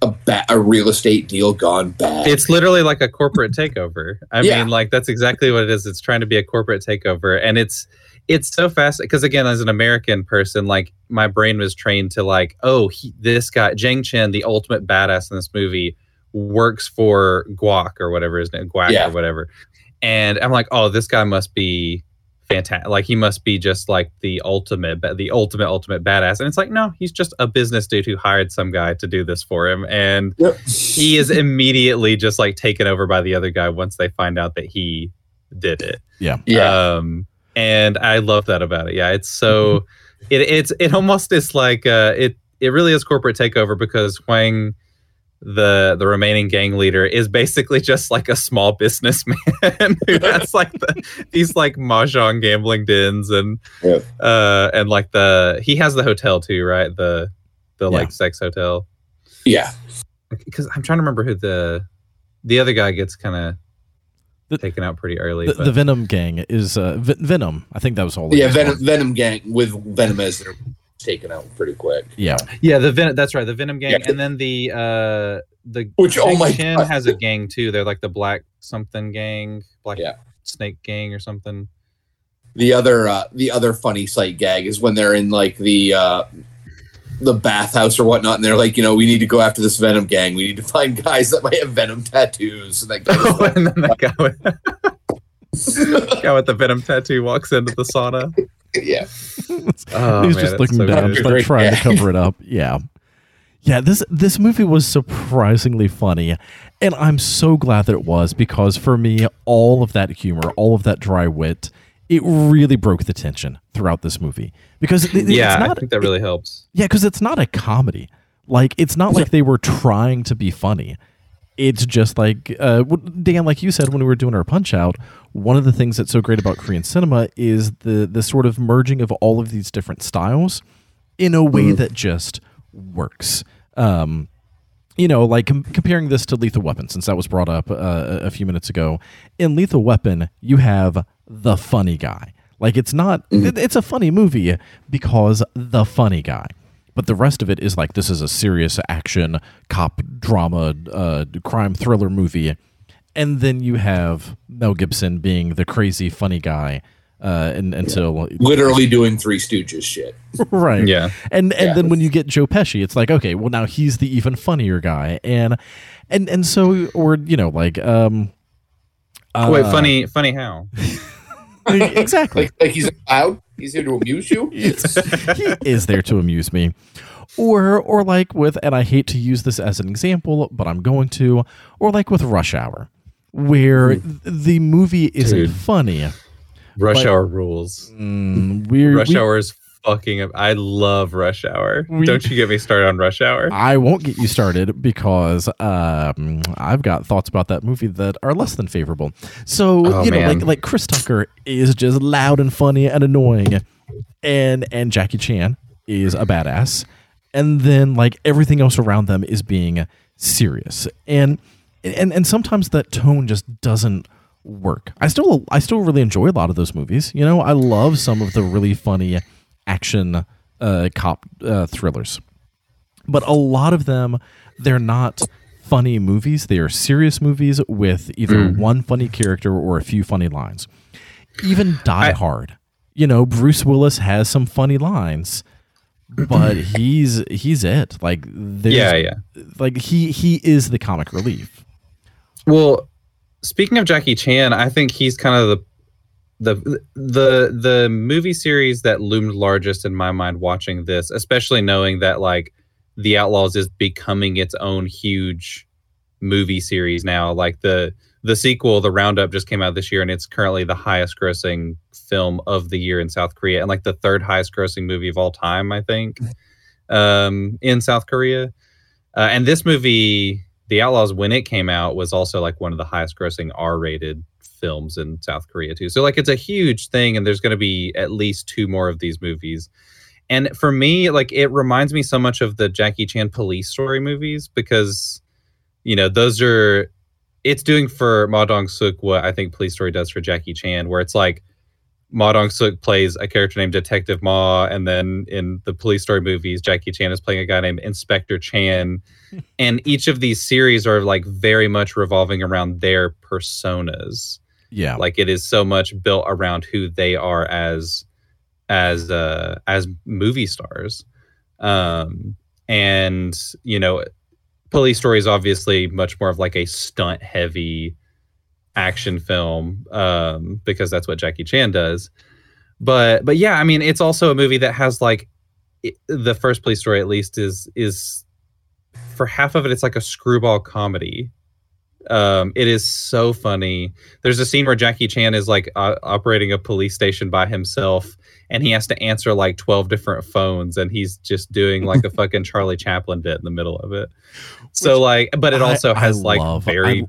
S4: a ba- a real estate deal gone bad.
S3: it's literally like a corporate takeover. I
S4: Yeah.
S3: mean, like that's exactly what it is. It's trying to be a corporate takeover, and it's it's so fast because again, as an American person, like my brain was trained to like, oh, he, this guy Jang Chen, the ultimate badass in this movie, works for Guac or whatever his name, Guac
S4: Yeah.
S3: or whatever, and I'm like, oh, this guy must be fantastic. Like he must be just like the ultimate, the ultimate, ultimate badass. And it's like, no, he's just a business dude who hired some guy to do this for him, and
S4: Yep.
S3: he is immediately just like taken over by the other guy once they find out that he did it.
S4: yeah.
S3: Um, and I love that about it. Yeah, it's so it it's it almost is like uh it it really is corporate takeover because Huang the the remaining gang leader is basically just like a small businessman <laughs> who has <laughs> like the, these like mahjong gambling dens and
S4: Yeah.
S3: uh and like the he has the hotel too right the the
S1: Yeah.
S3: like sex hotel
S4: Yeah.
S3: because I'm trying to remember who the the other guy gets kind of
S1: The-
S3: taken out pretty early.
S1: The,
S3: but-
S1: the Venom gang is uh, v- Venom. I think that was all. it
S4: Yeah, Venom. Venom Gang with Venom as they're taken out pretty quick.
S1: Yeah,
S3: yeah, the Venom. That's right, the Venom gang,
S4: Yeah.
S3: and then the uh the
S4: Which, oh my
S3: Chin
S4: God.
S3: has a gang too. They're like the Black something gang, Black
S4: Yeah.
S3: Snake gang or something.
S4: The other uh, the other funny sight gag is when they're in like the uh, the bathhouse or whatnot, and they're like, you know, we need to go after this Venom gang. We need to find guys that might have Venom tattoos. And that kind of oh, <laughs>
S3: and then that guy with, <laughs> guy with the Venom tattoo walks into the sauna. <laughs>
S4: yeah,
S3: Oh,
S1: he's
S3: man,
S1: just looking
S3: so
S1: down, just like
S4: Great
S1: trying to cover it up. Yeah, yeah. This this movie was surprisingly funny, and I'm so glad that it was because for me, all of that humor, all of that dry wit, it really broke the tension throughout this movie because it, it-
S3: Yeah,
S1: it's
S3: I
S1: not
S3: think that really helps.
S1: Yeah, because it's not a comedy. Like it's not like they were trying to be funny. It's just like uh, Dan, like you said when we were doing our punch out. One of the things that's so great about Korean cinema is the the sort of merging of all of these different styles in a way that just works. Um, you know, like com- comparing this to Lethal Weapon, since that was brought up uh, a a few minutes ago. In Lethal Weapon, you have the funny guy. Like it's not, it- it's a funny movie because the funny guy. But the rest of it is like this is a serious action cop drama, uh, crime thriller movie, and then you have Mel Gibson being the crazy funny guy uh, and, until
S4: literally doing Three Stooges shit. <laughs>
S1: right
S3: Yeah.
S1: and and
S4: Yeah.
S1: then when you get Joe Pesci, it's like okay, well now he's the even funnier guy, and and and so or you know like um, uh,
S3: Wait, funny, funny how? <laughs> <laughs>
S1: exactly.
S4: Like, like he's out. He's here to amuse you. <laughs>
S1: he is there to amuse me. Or or like with and I hate to use this as an example, but I'm going to, or like with Rush Hour, where th- the movie isn't
S3: Dude.
S1: funny.
S3: Rush
S1: But-
S3: Hour rules.
S1: Mm, we're,
S3: Rush
S1: we-
S3: Hour is fucking. I love Rush Hour.
S1: We-
S3: Don't you get me started on Rush Hour?
S1: I won't get you started because um, I've got thoughts about that movie that are less than favorable. So
S3: Oh,
S1: you know,
S3: man.
S1: like like Chris Tucker is just loud and funny and annoying, and and Jackie Chan is a badass, and then like everything else around them is being serious, and and and sometimes that tone just doesn't work. I still I still really enjoy a lot of those movies. You know, I love some of the really funny action uh, cop uh, thrillers. But a lot of them they're not funny movies. They are serious movies with either one funny character or a few funny lines. Even die
S3: I-
S1: hard you know bruce willis has some funny lines but <clears throat> he's he's it. Like
S3: yeah, yeah.
S1: like he he is the comic relief.
S3: Well, speaking of Jackie Chan, I think he's kind of the the the the movie series that loomed largest in my mind watching this, especially knowing that like The Outlaws is becoming its own huge movie series now. Like the the sequel, The Roundup, just came out this year, and it's currently the highest grossing film of the year in South Korea, and like the third highest grossing movie of all time, I think, um, in South Korea. Uh, and this movie, The Outlaws, when it came out, was also like one of the highest grossing R rated films in South Korea, too. So, like, it's a huge thing, and there's going to be at least two more of these movies. And for me, like it reminds me so much of the Jackie Chan police story movies because, you know, those are it's doing for Ma Dong Suk what I think Police Story does for Jackie Chan, where it's like Ma Dong Suk plays a character named Detective Ma, and then in the Police Story movies, Jackie Chan is playing a guy named Inspector Chan, <laughs> and each of these series are like very much revolving around their personas.
S1: Yeah,
S3: like it is so much built around who they are as as uh as movie stars. Um and you know police story is obviously much more of like a stunt heavy action film um because that's what Jackie Chan does. But but yeah i mean it's also a movie that has like it, the first police story at least is is for half of it it's like a screwball comedy um, it is so funny. There's a scene where Jackie Chan is like uh, operating a police station by himself, and he has to answer like 12 different phones and he's just doing like a <laughs> fucking Charlie Chaplin bit in the middle of it. So Which like but it also I, has I like love, very
S1: I,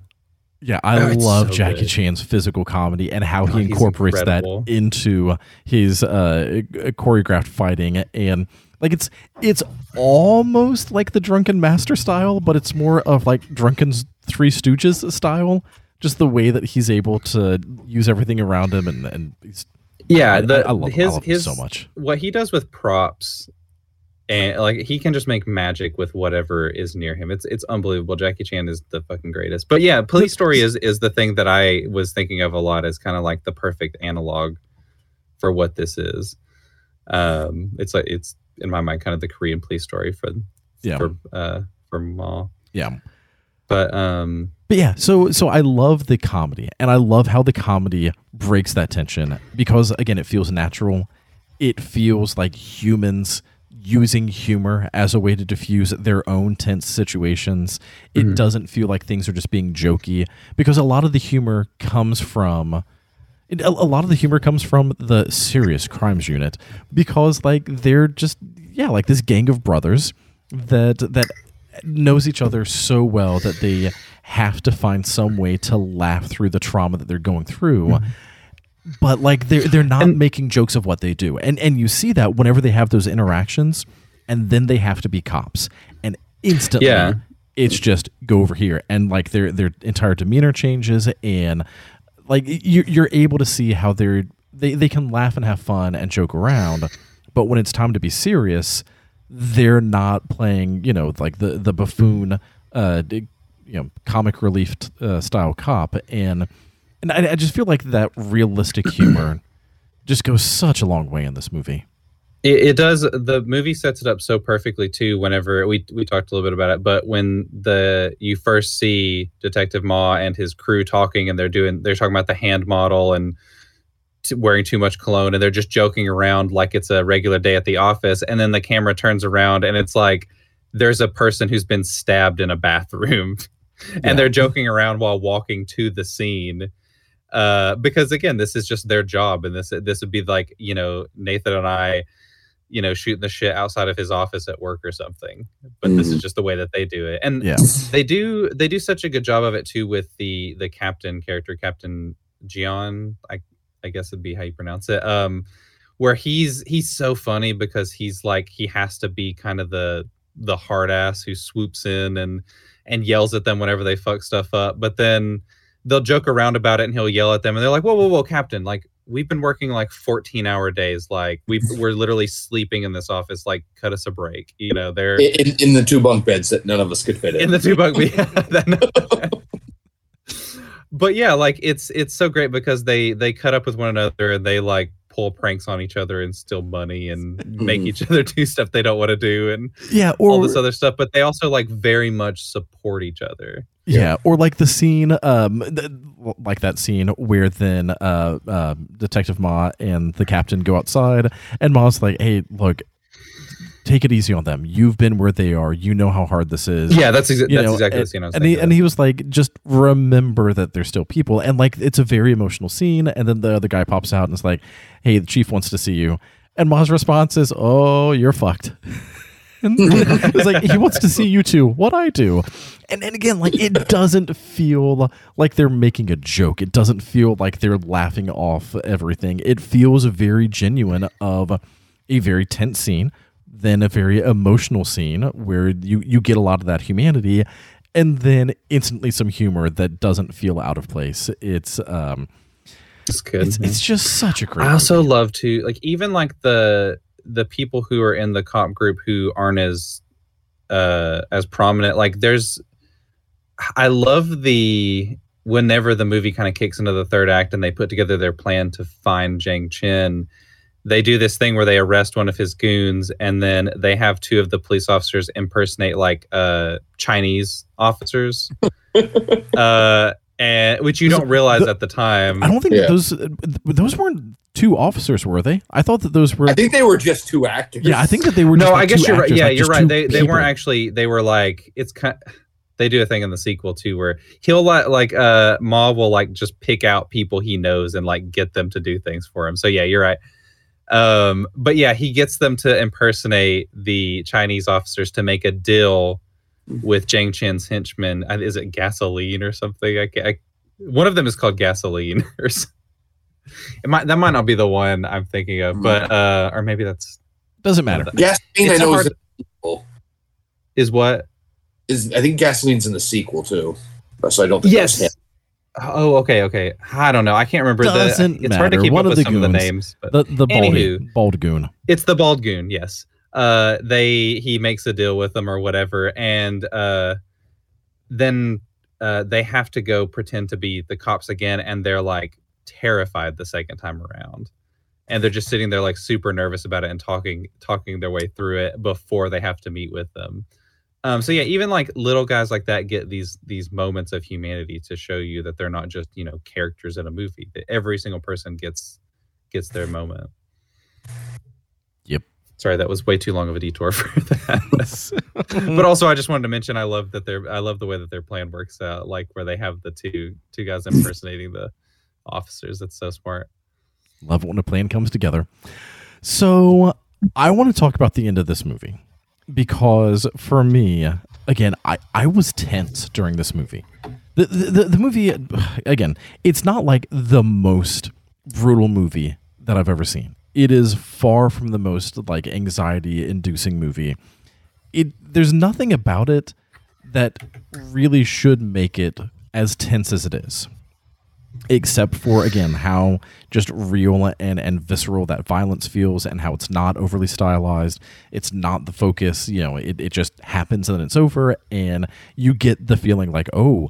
S1: yeah, I oh, love so Jackie good. Chan's physical comedy and how he incorporates that into his uh, choreographed fighting and like it's it's almost like the Drunken Master style, but it's more of like Drunken's Three Stooges style. Just the way that he's able to use everything around him and and
S3: yeah, the, I,
S1: I love,
S3: his
S1: I
S3: his
S1: so much.
S3: What he does with props, and like he can just make magic with whatever is near him. It's it's unbelievable. Jackie Chan is the fucking greatest. But yeah, Police Story is is the thing that I was thinking of a lot as kind of like the perfect analog for what this is. Um, it's like it's in my mind kind of the Korean Police Story for yeah for uh for Ma.
S1: Yeah,
S3: but um
S1: but yeah, so so I love the comedy, and I love how the comedy breaks that tension because again, it feels natural. It feels like humans using humor as a way to diffuse their own tense situations. It mm-hmm. doesn't feel like things are just being jokey because a lot of the humor comes from a, a lot of the humor comes from the serious crimes unit because like they're just yeah, like this gang of brothers that that knows each other so well that they have to find some way to laugh through the trauma that they're going through. Mm-hmm. But like they're they're not and, making jokes of what they do. And and you see that whenever they have those interactions and then they have to be cops. And instantly yeah. it's just go over here and like their their entire demeanor changes and like you you're able to see how they're they, they can laugh and have fun and joke around, but when it's time to be serious, they're not playing, you know, like the the buffoon uh you know comic relief uh, style cop, and and I, I just feel like that realistic <clears throat> humor just goes such a long way in this movie.
S3: It, it, does. The movie sets it up so perfectly too. Whenever we we talked a little bit about it, but when the you first see Detective Ma and his crew talking, and they're doing they're talking about the hand model and wearing too much cologne, and they're just joking around like it's a regular day at the office, and then the camera turns around, and it's like there's a person who's been stabbed in a bathroom <laughs> and yeah. they're joking around while walking to the scene uh, because again this is just their job and this this would be like you know nathan and i you know shooting the shit outside of his office at work or something but mm. this is mm-hmm. just the way that they do it and
S1: yeah.
S3: they do they do such a good job of it too with the the captain character captain Jian i i guess it'd be how you pronounce it um where he's he's so funny because he's like he has to be kind of the the hard ass who swoops in and and yells at them whenever they fuck stuff up. But then they'll joke around about it and he'll yell at them and they're like, whoa, whoa, whoa, Captain, like we've been working like 14 hour days. Like we <laughs> we're literally sleeping in this office. Like cut us a break. You know, they're
S4: in, in the two bunk beds that none of us could fit in.
S3: In the two bunk beds. <laughs> <laughs> but yeah, like it's it's so great because they they cut up with one another and they like pull pranks on each other and steal money and make each other do stuff they don't want to do and
S1: yeah
S3: or, all this other stuff but they also like very much support each other.
S1: Yeah, or like the scene um th- like that scene where then uh, uh detective ma and the captain go outside and ma's like hey look take it easy on them. You've been where they are. You know how hard this is.
S3: Yeah, that's, exa- that's know, exactly and, the scene I was
S1: and he, and he was like, just remember that they're still people. And like, it's a very emotional scene. And then the other guy pops out and is like, hey, the chief wants to see you. And Ma's response is, oh, you're fucked. <laughs> <laughs> it's like he wants to see you too. What I do, and and again, like it doesn't feel like they're making a joke. It doesn't feel like they're laughing off everything. It feels very genuine. Of a very tense scene, then a very emotional scene where you you get a lot of that humanity, and then instantly some humor that doesn't feel out of place. It's um,
S3: It's good.
S1: it's, it's just such a great.
S3: I also
S1: movie.
S3: love to like even like the the people who are in the cop group who aren't as uh as prominent. Like there's I love the whenever the movie kind of kicks into the third act and they put together their plan to find Jang Chen, they do this thing where they arrest one of his goons and then they have two of the police officers impersonate like uh Chinese officers. <laughs> uh and which you
S1: Was
S3: don't realize
S1: the-
S3: at the time.
S1: I don't think
S4: Yeah.
S1: those those weren't two officers, were they? I thought that those were.
S4: I think they were just two actors.
S1: yeah, I think that they were.
S3: no,
S1: just
S3: I guess
S1: two
S3: you're right. Yeah,
S1: like
S3: you're right.
S1: two
S3: They they weren't actually. They were like it's kind. They do a thing in the sequel too, where he'll like like uh Ma will like just pick out people he knows and like get them to do things for him. So yeah, you're right. Um, but yeah, he gets them to impersonate the Chinese officers to make a deal with Jang Chen's henchmen. Is it gasoline or something? I, ca- I one of them is called gasoline <laughs> or. s- It might that might not be the one I'm thinking of, but uh, or maybe that's
S1: Doesn't matter.
S4: Gasoline, I know,
S3: hard-
S4: is, in the sequel.
S3: is what
S4: is I think Gasoline's in the sequel too. So I don't think that's him.
S3: Yes. Oh, okay, okay. I don't know. I can't remember.
S1: Doesn't
S3: the, it's hard to
S1: matter.
S3: keep
S1: One
S3: up with
S1: the
S3: some of the names, but
S1: The the baldy
S3: Anywho.
S1: bald goon.
S3: it's the bald goon. Yes. Uh, they he makes a deal with them or whatever, and uh, then uh, they have to go pretend to be the cops again, and they're like terrified the second time around, and they're just sitting there like super nervous about it and talking talking their way through it before they have to meet with them. Um, so yeah, even like little guys like that get these these moments of humanity to show you that they're not just you know characters in a movie. That every single person gets gets their moment.
S1: Yep.
S3: Sorry, that was way too long of a detour <laughs> for that. but also, I just wanted to mention I love that they're I love the way that their plan works out, like where they have the two two guys impersonating the officers. That's so smart.
S1: Love it when a plan comes together. So I want to talk about the end of this movie because for me, again, I, I was tense during this movie. The, the, the, movie, again, it's not like the most brutal movie that I've ever seen. It is far from the most like anxiety inducing movie. It there's nothing about it that really should make it as tense as it is except for again how just real and and visceral that violence feels and how it's not overly stylized. It's not the focus you know it, it just happens and then it's over and you get the feeling like oh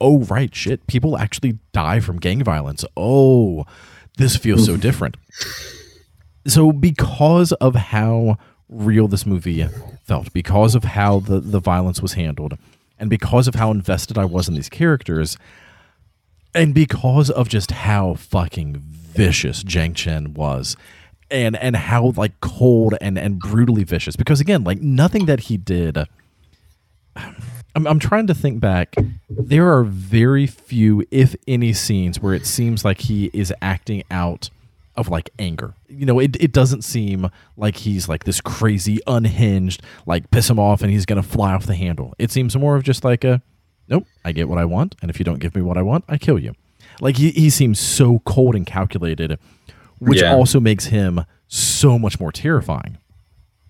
S1: oh right shit people actually die from gang violence. Oh this feels so different. So because of how real this movie felt because of how the the violence was handled and because of how invested I was in these characters and because of just how fucking vicious Jang Chen was and and how like cold and and brutally vicious because again like nothing that he did I'm, I'm trying to think back. There are very few if any scenes where it seems like he is acting out of like anger. You know it, it doesn't seem like he's like this crazy unhinged like piss him off and he's gonna fly off the handle. It seems more of just like a nope i get what i want and if you don't give me what i want i kill you like he, he seems so cold and calculated which
S3: Yeah.
S1: also makes him so much more terrifying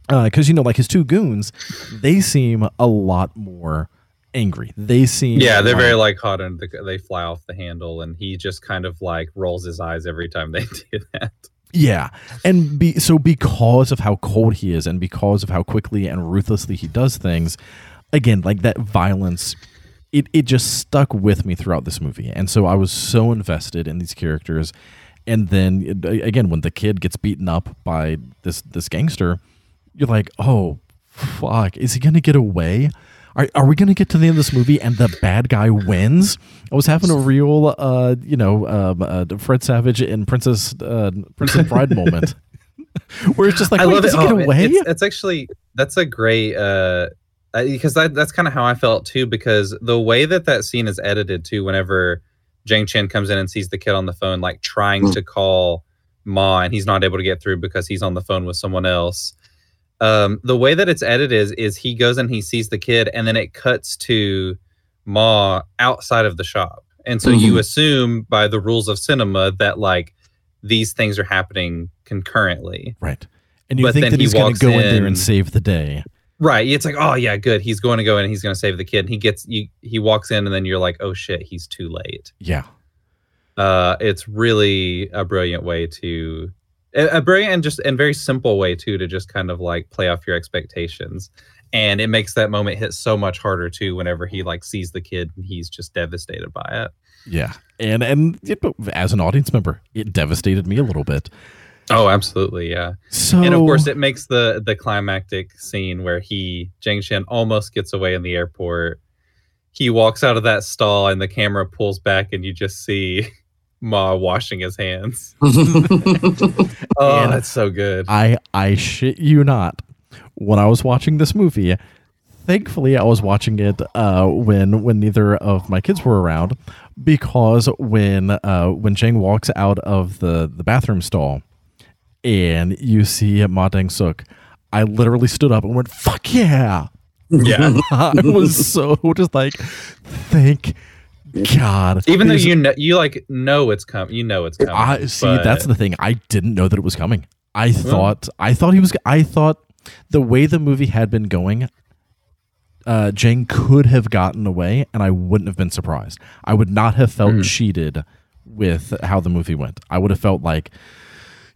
S1: uh, because you know like his two goons they seem a lot more angry they seem
S3: Yeah, they're
S1: like-
S3: very like hot and the, they fly off the handle, and he just kind of like rolls his eyes every time they <laughs> do that.
S1: Yeah. And be, so because of how cold he is and because of how quickly and ruthlessly he does things, again, like that violence it it just stuck with me throughout this movie. And so I was so invested in these characters and then again when the kid gets beaten up by this this gangster, you're like, "Oh, fuck, is he going to get away?" Are, are we going to get to the end of this movie and the bad guy wins? I was having a real, uh, you know, um, uh, Fred Savage and Princess uh, Princess Bride moment, <laughs> where it's just like,
S3: I love it.
S1: he
S3: Oh,
S1: get away?
S3: It's, it's actually that's a great uh, because that, that's kind of how I felt too. Because the way that that scene is edited too, whenever Jang Chen comes in and sees the kid on the phone, like trying
S4: Mm.
S3: to call Ma, and he's not able to get through because he's on the phone with someone else. Um, the way that it's edited is is he goes and he sees the kid, and then it cuts to Ma outside of the shop, and so you
S4: Mhm.
S3: assume by the rules of cinema that like these things are happening concurrently.
S1: right. And you
S3: But
S1: think that he's going to go in there and save the day.
S3: Right. It's like, oh yeah, good. He's going to go in and he's going to save the kid. And he gets you. He walks in and then you're like, oh shit, he's too late.
S1: Yeah.
S3: Uh, it's really a brilliant way to, a, brilliant and just and very simple way too to just kind of like play off your expectations. And it makes that moment hit so much harder too whenever he like sees the kid and he's just devastated by it.
S1: Yeah. And and it, as an audience member, it devastated me a little bit.
S3: Oh, absolutely, yeah.
S1: So
S3: and of course it makes the the climactic scene where he Jang Chen almost gets away in the airport he walks out of that stall and the camera pulls back and you just see <laughs> ma washing his hands <laughs> <laughs> oh
S1: And
S3: that's so good
S1: I I shit you not. When I was watching this movie, thankfully I was watching it uh, when when neither of my kids were around because when uh, when Jang walks out of the the bathroom stall and you see Ma Dong Suk, I literally stood up and went "fuck yeah."
S3: yeah <laughs>
S1: I was so just like, thank God.
S3: even though you know you like know it's coming you know it's coming
S1: I see.
S3: but-
S1: That's the thing. I didn't know that it was coming. I thought. I thought he was. I thought the way the movie had been going, uh, Jane could have gotten away, and I wouldn't have been surprised. I would not have felt
S3: Mm-hmm.
S1: cheated with how the movie went. I would have felt like,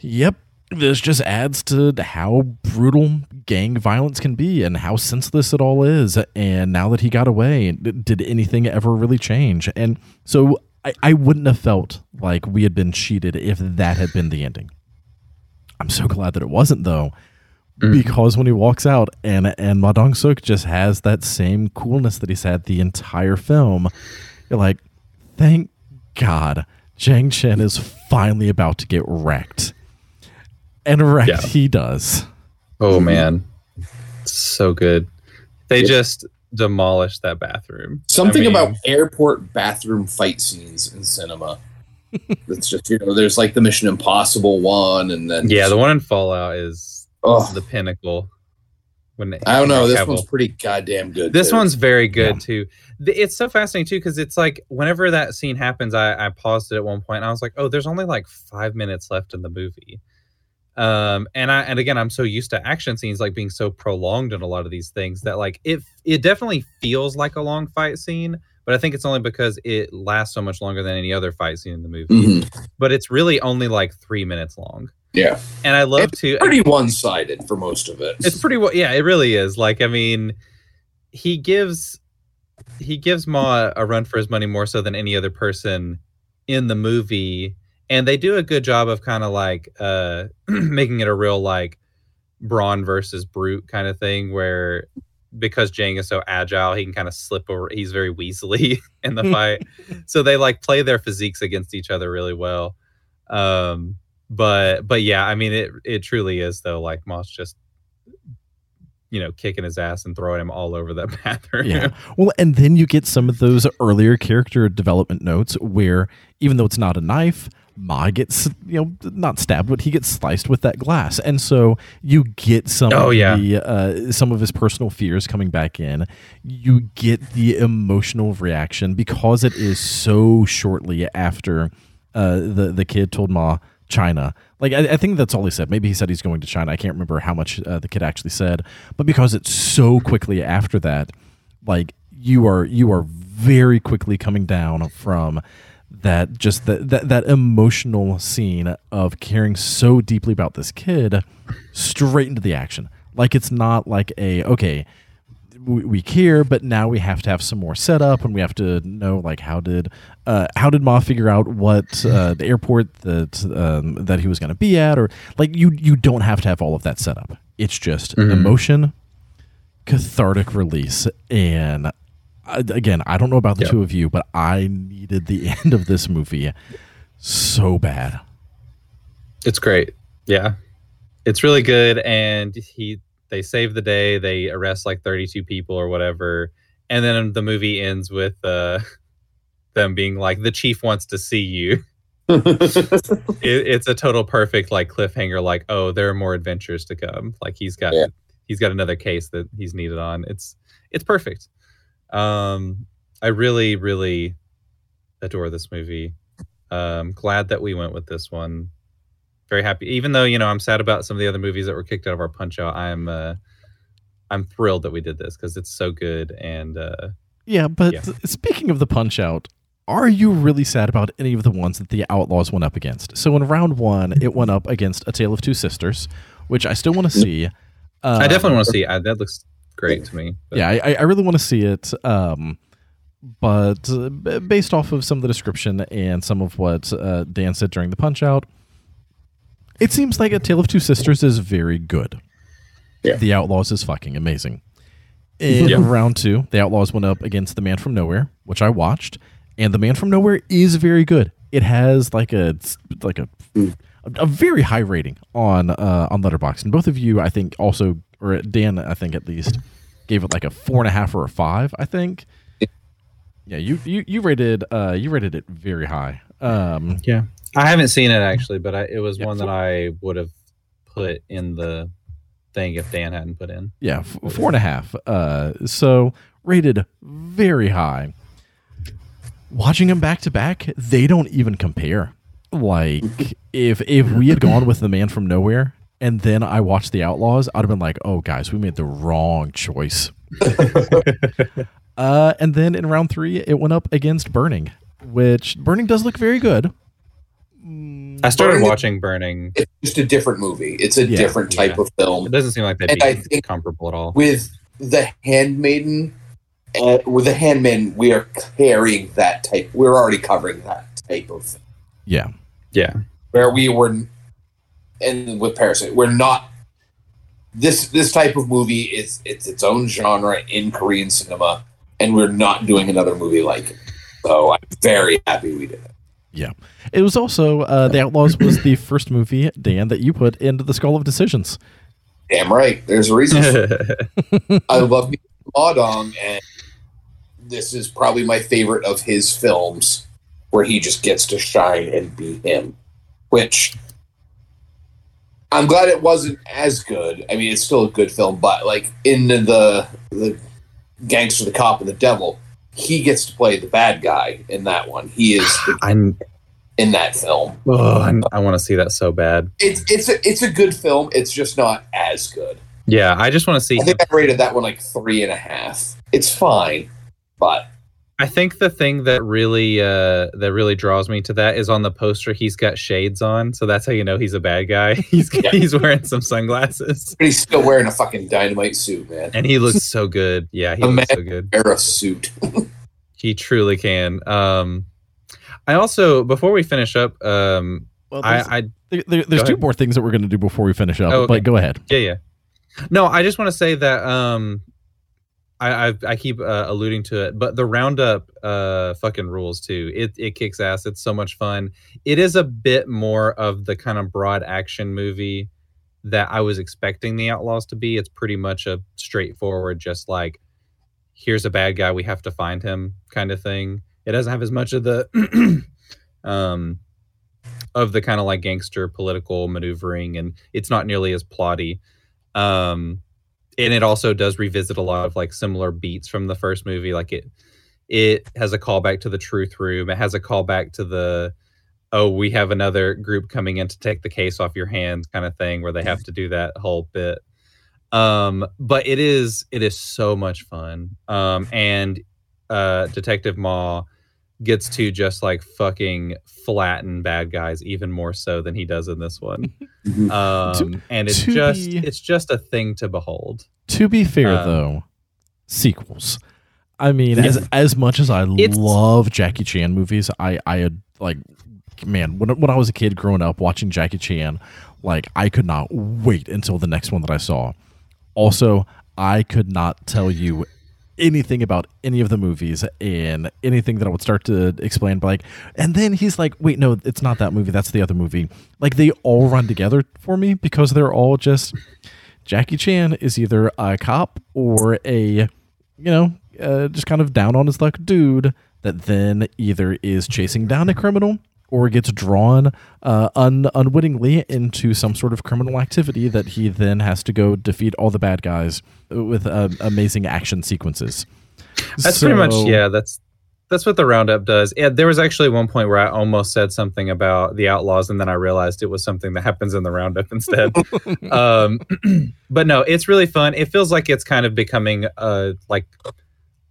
S1: yep. This just adds to how brutal gang violence can be and how senseless it all is. And now that he got away, did anything ever really change? And so I, I wouldn't have felt like we had been cheated if that had been the ending. I'm so glad that it wasn't though, mm. because when he walks out and and Ma Dong Suk just has that same coolness that he's had the entire film, you're like, thank God, Jang Chen is finally about to get wrecked, and wrecked
S3: Yeah.
S1: he does.
S3: oh man so good they just demolished that bathroom
S4: Something
S3: I mean,
S4: about airport bathroom fight scenes in cinema. <laughs> It's just you know, there's like the Mission Impossible one, and then
S3: yeah the one in fallout is
S4: oh,
S3: the pinnacle when
S4: I don't know. This
S3: Cavill-
S4: one's pretty goddamn good.
S3: This
S4: too.
S3: one's very good too. It's so fascinating too because it's like whenever that scene happens, I, I paused it at one point and I was like, oh, there's only like five minutes left in the movie. Um, and I and again, I'm so used to action scenes like being so prolonged in a lot of these things that like it it definitely feels like a long fight scene, but I think it's only because it lasts so much longer than any other fight scene in the movie.
S4: Mhm.
S3: But it's really only like three minutes long,
S4: yeah,
S3: and I love
S4: It's
S3: to
S4: pretty one sided for most of it.
S3: it's pretty well yeah it really is like i mean he gives he gives ma a run for his money more so than any other person in the movie and they do a good job of kind of like uh <clears throat> making it a real like brawn versus brute kind of thing where because Jang is so agile, he can kind of slip over. He's very weaselly <laughs> in the <laughs> fight, so they like play their physiques against each other really well. Um, but but yeah, I mean it it truly is though. Like Moss just you know kicking his ass and throwing him all over that <laughs> bathroom.
S1: Yeah. Well, and then you get some of those earlier character development notes where even though it's not a knife, Ma gets you know not stabbed, but he gets sliced with that glass, and so you get some
S3: Oh,
S1: of
S3: yeah.
S1: the uh, some of his personal fears coming back in. You get the emotional reaction because it is so shortly after uh, the the kid told Ma China. Like I, I think that's all he said. Maybe he said he's going to China. I can't remember how much uh, the kid actually said, but because it's so quickly after that, like you are you are very quickly coming down from that just that that, that emotional scene of caring so deeply about this kid straight into the action. Like it's not like a okay we, we care but now we have to have some more setup and we have to know like how did uh, how did ma figure out what uh, <laughs> the airport that um, that he was going to be at or like you you don't have to have all of that setup. It's just emotion cathartic release and again i don't know about the
S3: Yep.
S1: two of you but i needed the <laughs> end of this movie so bad
S3: It's great. Yeah. It's really good and he they save the day, they arrest like 32 people or whatever. And then the movie ends with uh <laughs> them being like the chief wants to see you. <laughs> It, it's a total perfect like cliffhanger like oh there are more adventures to come. Like he's got
S4: Yeah.
S3: he's got another case that he's needed on. It's it's perfect. Um I really really adore this movie. Um glad that we went with this one very happy. Even though you know I'm sad about some of the other movies that were kicked out of our punch out, I'm uh, I'm thrilled that we did this because it's so good and uh,
S1: Yeah, but
S3: Yeah.
S1: speaking of the punch out, are you really sad about any of the ones that the Outlaws went up against? So in round one, it went up against A Tale of Two Sisters, which I still want to see. Uh,
S3: I definitely want to see. Uh, that looks great to me. but-
S1: Yeah, I, I really want to see it. Um, but uh, based off of some of the description and some of what uh, Dan said during the punch out, it seems like A Tale of Two Sisters is very good.
S4: Yeah.
S1: The Outlaws is fucking amazing. <laughs> In
S3: Yeah.
S1: round two, the Outlaws went up against The Man from Nowhere, which I watched, and The Man from Nowhere is very good. It has like a like a a very high rating on uh, on Letterboxd, and both of you, I think, also or Dan, I think at least, gave it like a four and a half or a five. I think. Yeah, you you you rated uh you rated it very high. Um,
S3: Yeah, I haven't seen it actually, but I, it was
S1: Yeah,
S3: one
S1: for-
S3: that I would have put in the thing if Dan hadn't put in.
S1: yeah, f- four and a half. Uh, so rated very high. Watching them back to back, they don't even compare. Like <laughs> if if we had gone with the man from nowhere and then I watched the Outlaws, I'd have been like, "Oh, guys, we made the wrong choice." <laughs> uh, and then in round three, it went up against Burning, which Burning does look very good.
S3: I started
S4: Burning-
S3: watching Burning.
S4: It's just a different movie. It's a
S1: Yeah.
S4: different type
S3: Yeah.
S4: of film.
S3: It doesn't seem like they'd
S4: And
S3: be
S4: I think-
S3: comparable at all.
S4: With the Handmaiden, uh, with the Handmaiden, we are carrying that type. We're already covering that type of thing.
S1: Yeah,
S3: Yeah,
S4: where we were, and with Parasite, we're not. This this type of movie is it's its own genre in Korean cinema, and we're not doing another movie like it. So I'm very happy we did it.
S1: yeah. It was also uh, the Outlaws was the first movie Dan that you put into the Skull of Decisions.
S4: Damn right. There's a reason. <laughs> I love Ma Dong, and this is probably my favorite of his films, where he just gets to shine and be him. Which I'm glad it wasn't as good. I mean, it's still a good film, but like in the the, gangster, the cop, and the devil, he gets to play the bad guy in that one. He is the, <sighs>
S3: I'm.
S4: in that film.
S3: Oh, I'm, I want to see that so bad.
S4: It's it's a it's a good film. It's just not as good.
S3: Yeah, I just want to see.
S4: I think I rated that one like three and a half. It's fine, but
S3: I think the thing that really uh that really draws me to that is on the poster he's got shades on, so that's how you know he's a bad guy. <laughs> He's
S4: Yeah.
S3: he's wearing some sunglasses.
S4: But he's still wearing a fucking dynamite suit, man.
S3: And he looks so good. Yeah, he
S4: A
S3: looks so good.
S4: Wear a suit. <laughs>
S3: He truly can. Um I also before we finish up, um
S1: Well, there's,
S3: I I
S1: there, there- there's two
S3: ahead.
S1: more things that we're going to do before we finish up.
S3: Oh, okay.
S1: But go ahead.
S3: Yeah, yeah. No, I just want to say that um, I I, I keep uh, alluding to it, but the roundup uh fucking rules too. It it kicks ass. It's so much fun. It is a bit more of the kind of broad action movie that I was expecting the Outlaws to be. It's pretty much a straightforward, just like here's a bad guy, we have to find him kind of thing. It doesn't have as much of the <clears throat> um of the kind of like gangster political maneuvering and it's not nearly as plotty um and it also does revisit a lot of like similar beats from the first movie like it it has a callback to the truth room it has a callback to the oh we have another group coming in to take the case off your hands kind of thing where they have to do that whole bit. Um but it is it is so much fun. Um and uh detective Ma gets to just like fucking flatten bad guys even more so than he does in this one <laughs> um and it's just
S1: be-
S3: it's just a thing to behold
S1: To be fair,
S3: Um,
S1: though, sequels. I mean,
S3: Yeah.
S1: as as much as I
S3: It's-
S1: love Jackie Chan movies, I I had like, man, when when I was a kid growing up watching Jackie Chan, like I could not wait until the next one that I saw. Also, I could not tell you anything about any of the movies and anything that I would start to explain. But like, and then he's like, "Wait, no, it's not that movie. That's the other movie." Like they all run together for me because they're all just Jackie Chan is either a cop or a, you know, uh, just kind of down on his luck dude that then either is chasing down a criminal or gets drawn uh, un- unwittingly into some sort of criminal activity that he then has to go defeat all the bad guys with uh, amazing action sequences.
S3: that's pretty much yeah that's That's what the roundup does. Yeah, there was actually one point where I almost said something about the outlaws, and then I realized it was something that happens in the roundup instead. <laughs> um, <clears throat> but no, it's really fun. It feels like it's kind of becoming a like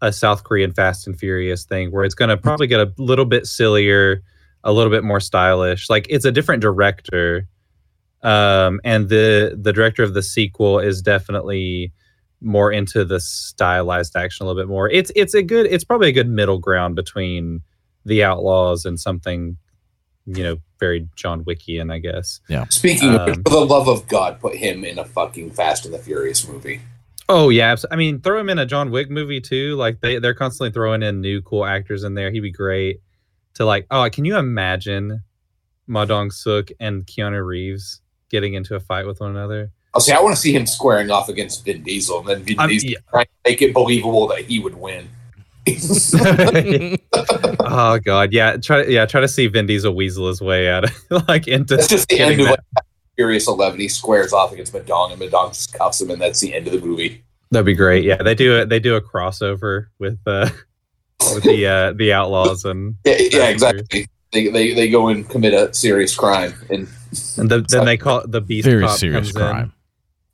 S3: a South Korean Fast and Furious thing, where it's going to probably get a little bit sillier, a little bit more stylish. Like it's a different director, um, and the the director of the sequel is definitely more into the stylized action a little bit more. It's it's a good it's probably a good middle ground between the Outlaws and something, you know, very John Wickian, I guess. Yeah.
S4: Speaking of,
S3: Um,
S4: for the love of God, put him in a fucking Fast and the Furious movie.
S3: Oh yeah, I mean, throw him in a John Wick movie too. Like they they're constantly throwing in new cool actors in there. He'd be great to like. Oh, can you imagine Ma Dong Suk and Keanu Reeves getting into a fight with one another?
S4: I'll say I want to see him squaring off against Vin Diesel, and then Vin Diesel
S3: yeah.
S4: trying to make it believable that he would win. <laughs>
S3: oh god, yeah. Try yeah, try to see Vin Diesel weasel his way out of <laughs> like into
S4: That's just the
S3: getting
S4: end of like, Furious Eleven. He squares off against Ma Dong, and Ma Dong just cuffs him, and that's the end of the movie.
S3: That'd be great. Yeah, they do it. They do a crossover with uh with the uh the Outlaws and <laughs>
S4: Yeah, yeah, exactly. They, they they go and commit a serious crime, and
S3: and the, then they call the Beast
S1: Very
S3: Cop
S1: serious
S3: comes in.
S1: crime.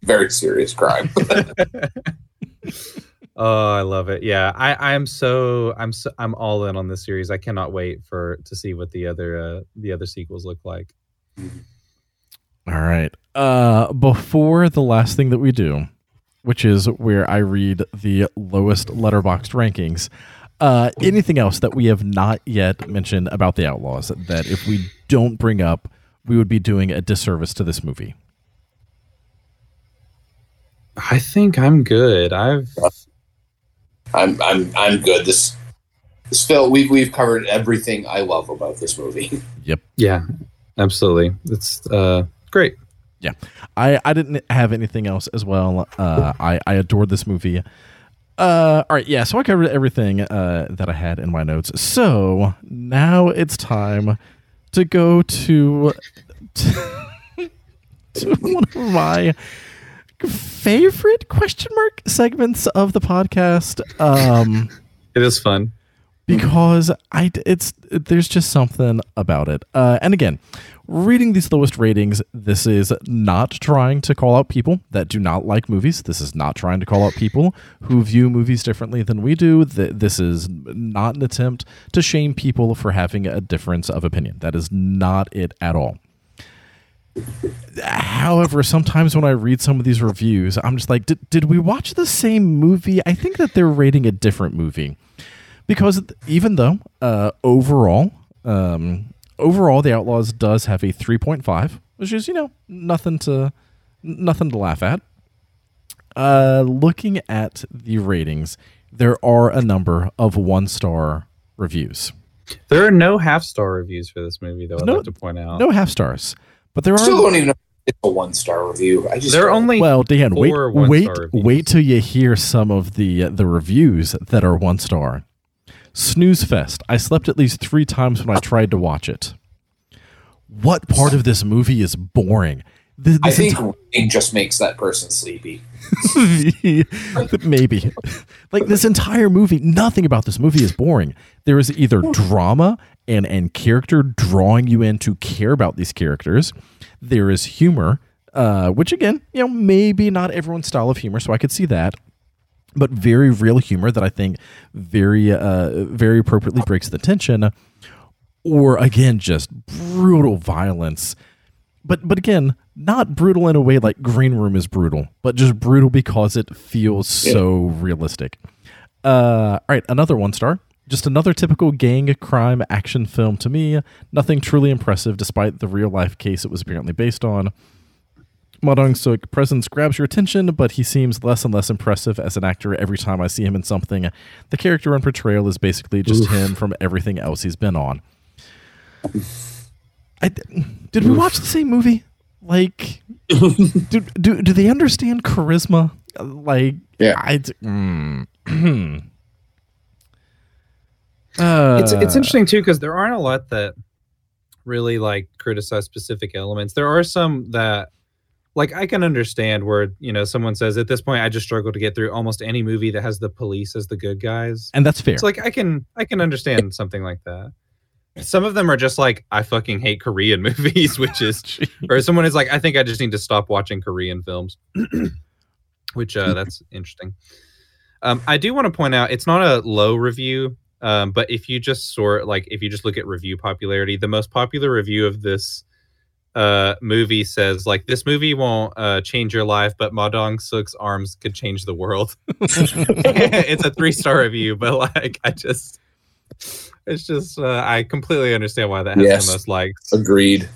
S4: very serious crime. <laughs> <laughs>
S3: oh, I love it. Yeah, I I'm so I'm so I'm all in on this series. I cannot wait for to see what the other uh the other sequels look like.
S1: All right. Uh, before the last thing that we do, which is where I read the lowest Letterboxd rankings, uh, anything else that we have not yet mentioned about the Outlaws that if we don't bring up, we would be doing a disservice to this movie?
S3: I think I'm good. I've
S4: I'm I'm I'm good. This this Phil, we've we've covered everything I love about this movie. <laughs>
S1: Yep.
S3: yeah, absolutely. It's uh great. Yeah.
S1: I, I didn't have anything else as well. Uh, I, I adored this movie. Uh, all right, yeah. So I covered everything uh, that I had in my notes. So now it's time to go to to, <laughs> to one of my favorite question mark segments of the podcast. Um, <laughs>
S3: It is fun.
S1: Because I it's there's just something about it. Uh, and again, reading these lowest ratings, this is not trying to call out people that do not like movies. This is not trying to call out people who view movies differently than we do. Th- This is not an attempt to shame people for having a difference of opinion. That is not it at all. However, sometimes when I read some of these reviews, I'm just like, did, did we watch the same movie? I think that they're rating a different movie because even though uh, overall, um, overall, The Outlaws does have a 3.5, which is you know nothing to nothing to laugh at. Uh, looking at the ratings, there are a number of one star reviews.
S3: There are no half star reviews for this movie, though. I'd
S1: No-
S3: like to point out.
S1: No half stars, but there
S4: Still
S1: are.
S4: don't even know it's a one star review. I just
S3: There are only
S1: Well, Dan, wait,
S3: four
S1: wait,
S3: one-star reviews.
S1: wait till you hear some of the the reviews that are one star. Snooze Fest. I slept at least three times when I tried to watch it. What part of this movie is boring? This,
S4: I think
S1: enti-
S4: reading just makes that person sleepy. <laughs>
S1: maybe like this entire movie nothing about this movie is boring there is either drama and and character drawing you in to care about these characters there is humor uh which again you know maybe not everyone's style of humor so i could see that but very real humor that i think very uh very appropriately breaks the tension or again just brutal violence but but again, not brutal in a way like Green Room is brutal, but just brutal because it feels so realistic. Uh, all right, another one star. Just another typical gang crime action film to me. Nothing truly impressive, despite the real life case it was apparently based on. Ma Dong Suk presence grabs your attention, but he seems less and less impressive as an actor every time I see him in something. The character and portrayal is basically just
S3: Oof.
S1: him from everything else he's been on. I, did we watch the same movie? Like, <laughs> do, do do they understand charisma? Like,
S4: Yeah.
S1: I. d- mm. uh, <clears throat>
S3: it's it's interesting too because there aren't a lot that really like criticize specific elements. There are some that like I can understand where you know someone says at this point I just struggle to get through almost any movie that has the police as the good guys.
S1: and that's fair.
S3: It's like I can I can understand something like that. Some of them are just like I fucking hate Korean <laughs> movies, which is <laughs> or someone is like I think I just need to stop watching Korean films, <clears throat> which uh, <laughs> that's interesting. Um, I do want to point out it's not a low review, um, but if you just sort like if you just look at review popularity, the most popular review of this uh, movie says like this movie won't uh, change your life, but Ma Dong Suk's arms could change the world. <laughs> it's a three star review, but like I just, it's just uh, I completely understand why that has
S4: Yes.
S3: the most likes,
S4: Agreed.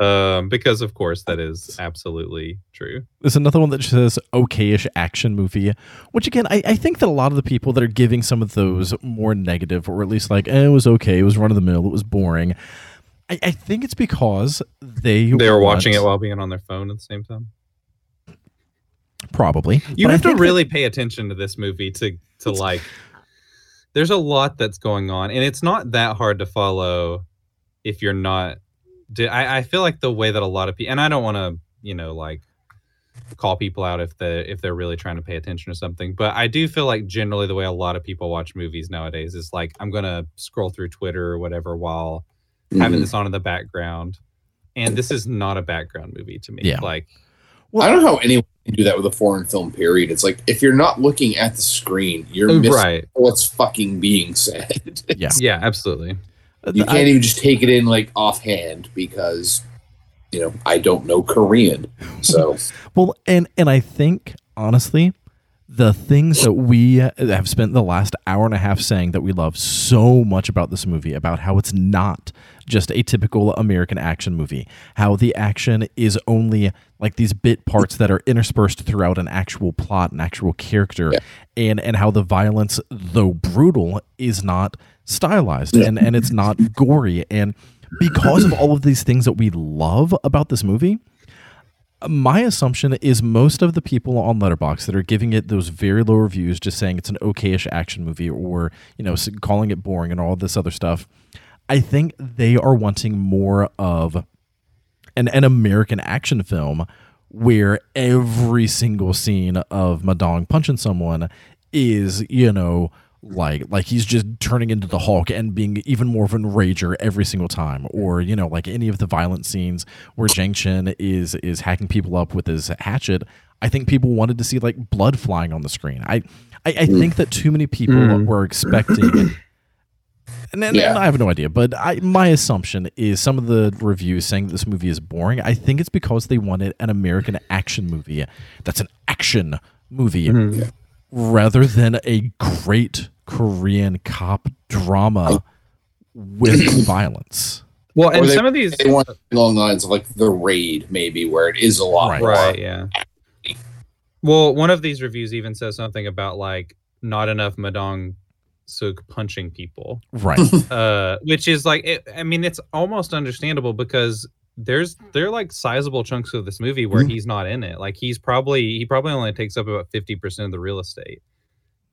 S3: um, because of course that is absolutely true.
S1: There's another one that just says okayish action movie, which again, I, I think that a lot of the people that are giving some of those more negative, or at least like, eh, it was okay, it was run of the mill, it was boring. I, I think it's because they
S3: They were watching it while being on their phone at the same time.
S1: probably.
S3: You have to
S1: think that-
S3: really pay attention to this movie to to like. There's a lot that's going on, and it's not that hard to follow if you're not. I, I feel like the way that a lot of people, and I don't want to, you know, like call people out if the if they're really trying to pay attention to something, but I do feel like generally the way a lot of people watch movies nowadays is like I'm gonna scroll through Twitter or whatever while having
S4: Mhm.
S3: this on in the background, and this is not a background movie to me.
S1: Yeah.
S3: Like well,
S4: I don't know how anyone can do that with a foreign film. Period. It's like if you're not looking at the screen, you're missing
S3: right,
S4: what's fucking being said. <laughs>
S1: Yeah.
S3: yeah, absolutely.
S4: you
S1: I-
S4: can't even just take it in like offhand because you know I don't know Korean. So <laughs>
S1: Well, and and I think honestly, the things that we have spent the last hour and a half saying that we love so much about this movie, about how it's not just a typical American action movie, how the action is only like these bit parts that are interspersed throughout an actual plot, an actual character,
S4: Yeah.
S1: and and how the violence, though brutal, is not stylized
S4: Yeah.
S1: and and it's not gory, and because of all of these things that we love about this movie my assumption is most of the people on Letterboxd that are giving it those very low reviews, just saying it's an okayish action movie, or you know, calling it boring and all this other stuff. I think they are wanting more of an an American action film where every single scene of Ma Dong punching someone is, you know, like like he's just turning into the Hulk and being even more of an rager every single time, or you know, like any of the violent scenes where Jang Chen is is hacking people up with his hatchet. I think people wanted to see like blood flying on the screen. I I, I think that too many people
S3: Mm.
S1: were expecting. And, and,
S4: Yeah.
S1: and I have no idea, but I, my assumption is some of the reviews saying that this movie is boring. I think it's because they wanted an American action movie that's an action movie
S3: Mhm.
S1: rather than a great Korean cop drama with <clears throat> violence.
S3: Well, and
S4: they-
S3: some of these,
S4: they want along the lines of like the raid, maybe where it is a lot
S1: Right.
S4: more.
S3: right? Yeah. Well, one of these reviews even says something about like not enough Ma Dong Suk punching people,
S1: Right. <laughs>
S3: uh, which is like, it, I mean, it's almost understandable because there's there are like sizable chunks of this movie where
S4: Mhm.
S3: he's not in it. Like he's probably he probably only takes up about fifty percent of the real estate.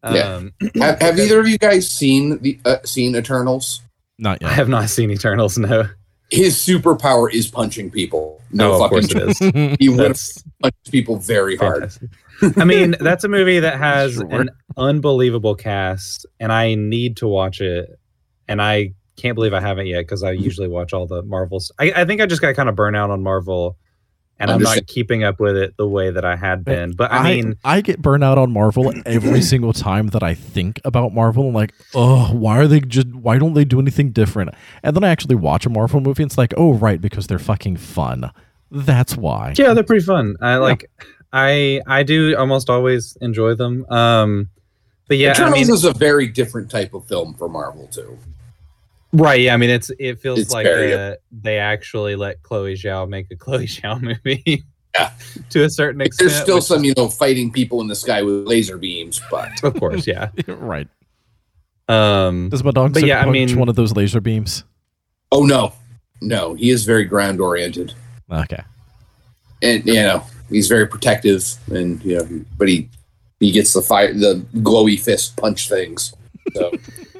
S4: Yeah.
S3: Um, <clears throat>
S4: Have, have either of you guys seen the uh, seen Eternals?
S1: Not yet.
S3: I have not seen Eternals. No.
S4: His superpower is punching people. No
S3: No, of
S4: fucking.
S3: course it is. <laughs>
S4: He would
S3: That's
S4: punch people very hard.
S3: I mean, that's a movie that has <laughs>
S1: Sure.
S3: an unbelievable cast, and I need to watch it. And I can't believe I haven't yet because I usually watch all the Marvels. I, I think I just got kind of burnt out on Marvel, and I'm not keeping up with it the way that I had been. But I mean,
S1: I get burned out on Marvel every <clears throat> single time that I think about Marvel. I'm like, oh, why are they just? Why don't they do anything different? And then I actually watch a Marvel movie. and It's like, oh, right, because they're fucking fun. That's why.
S3: yeah, they're pretty fun. I like. I I do almost always enjoy them. Um, but yeah, I
S4: Eternals
S3: mean,
S4: is a very different type of film for Marvel too.
S3: Right. Yeah. I mean, it's it feels
S4: It's
S3: like
S4: very-
S3: uh, they actually let Chloe Zhao make a <laughs> Chloe Zhao movie.
S4: Yeah.
S3: to a certain extent.
S4: There's still
S3: which
S4: some, you know, fighting people in the sky with laser beams, but
S3: of course, yeah. <laughs>
S1: right.
S3: Um,
S1: Does my dog
S3: But
S1: Suk
S3: yeah, I
S1: punch
S3: mean-
S1: one of those laser beams?
S4: oh no, no, he is very ground oriented,
S1: Okay.
S4: and you know he's very protective, and you know, but he he gets the fire, the glowy fist punch things. So <laughs>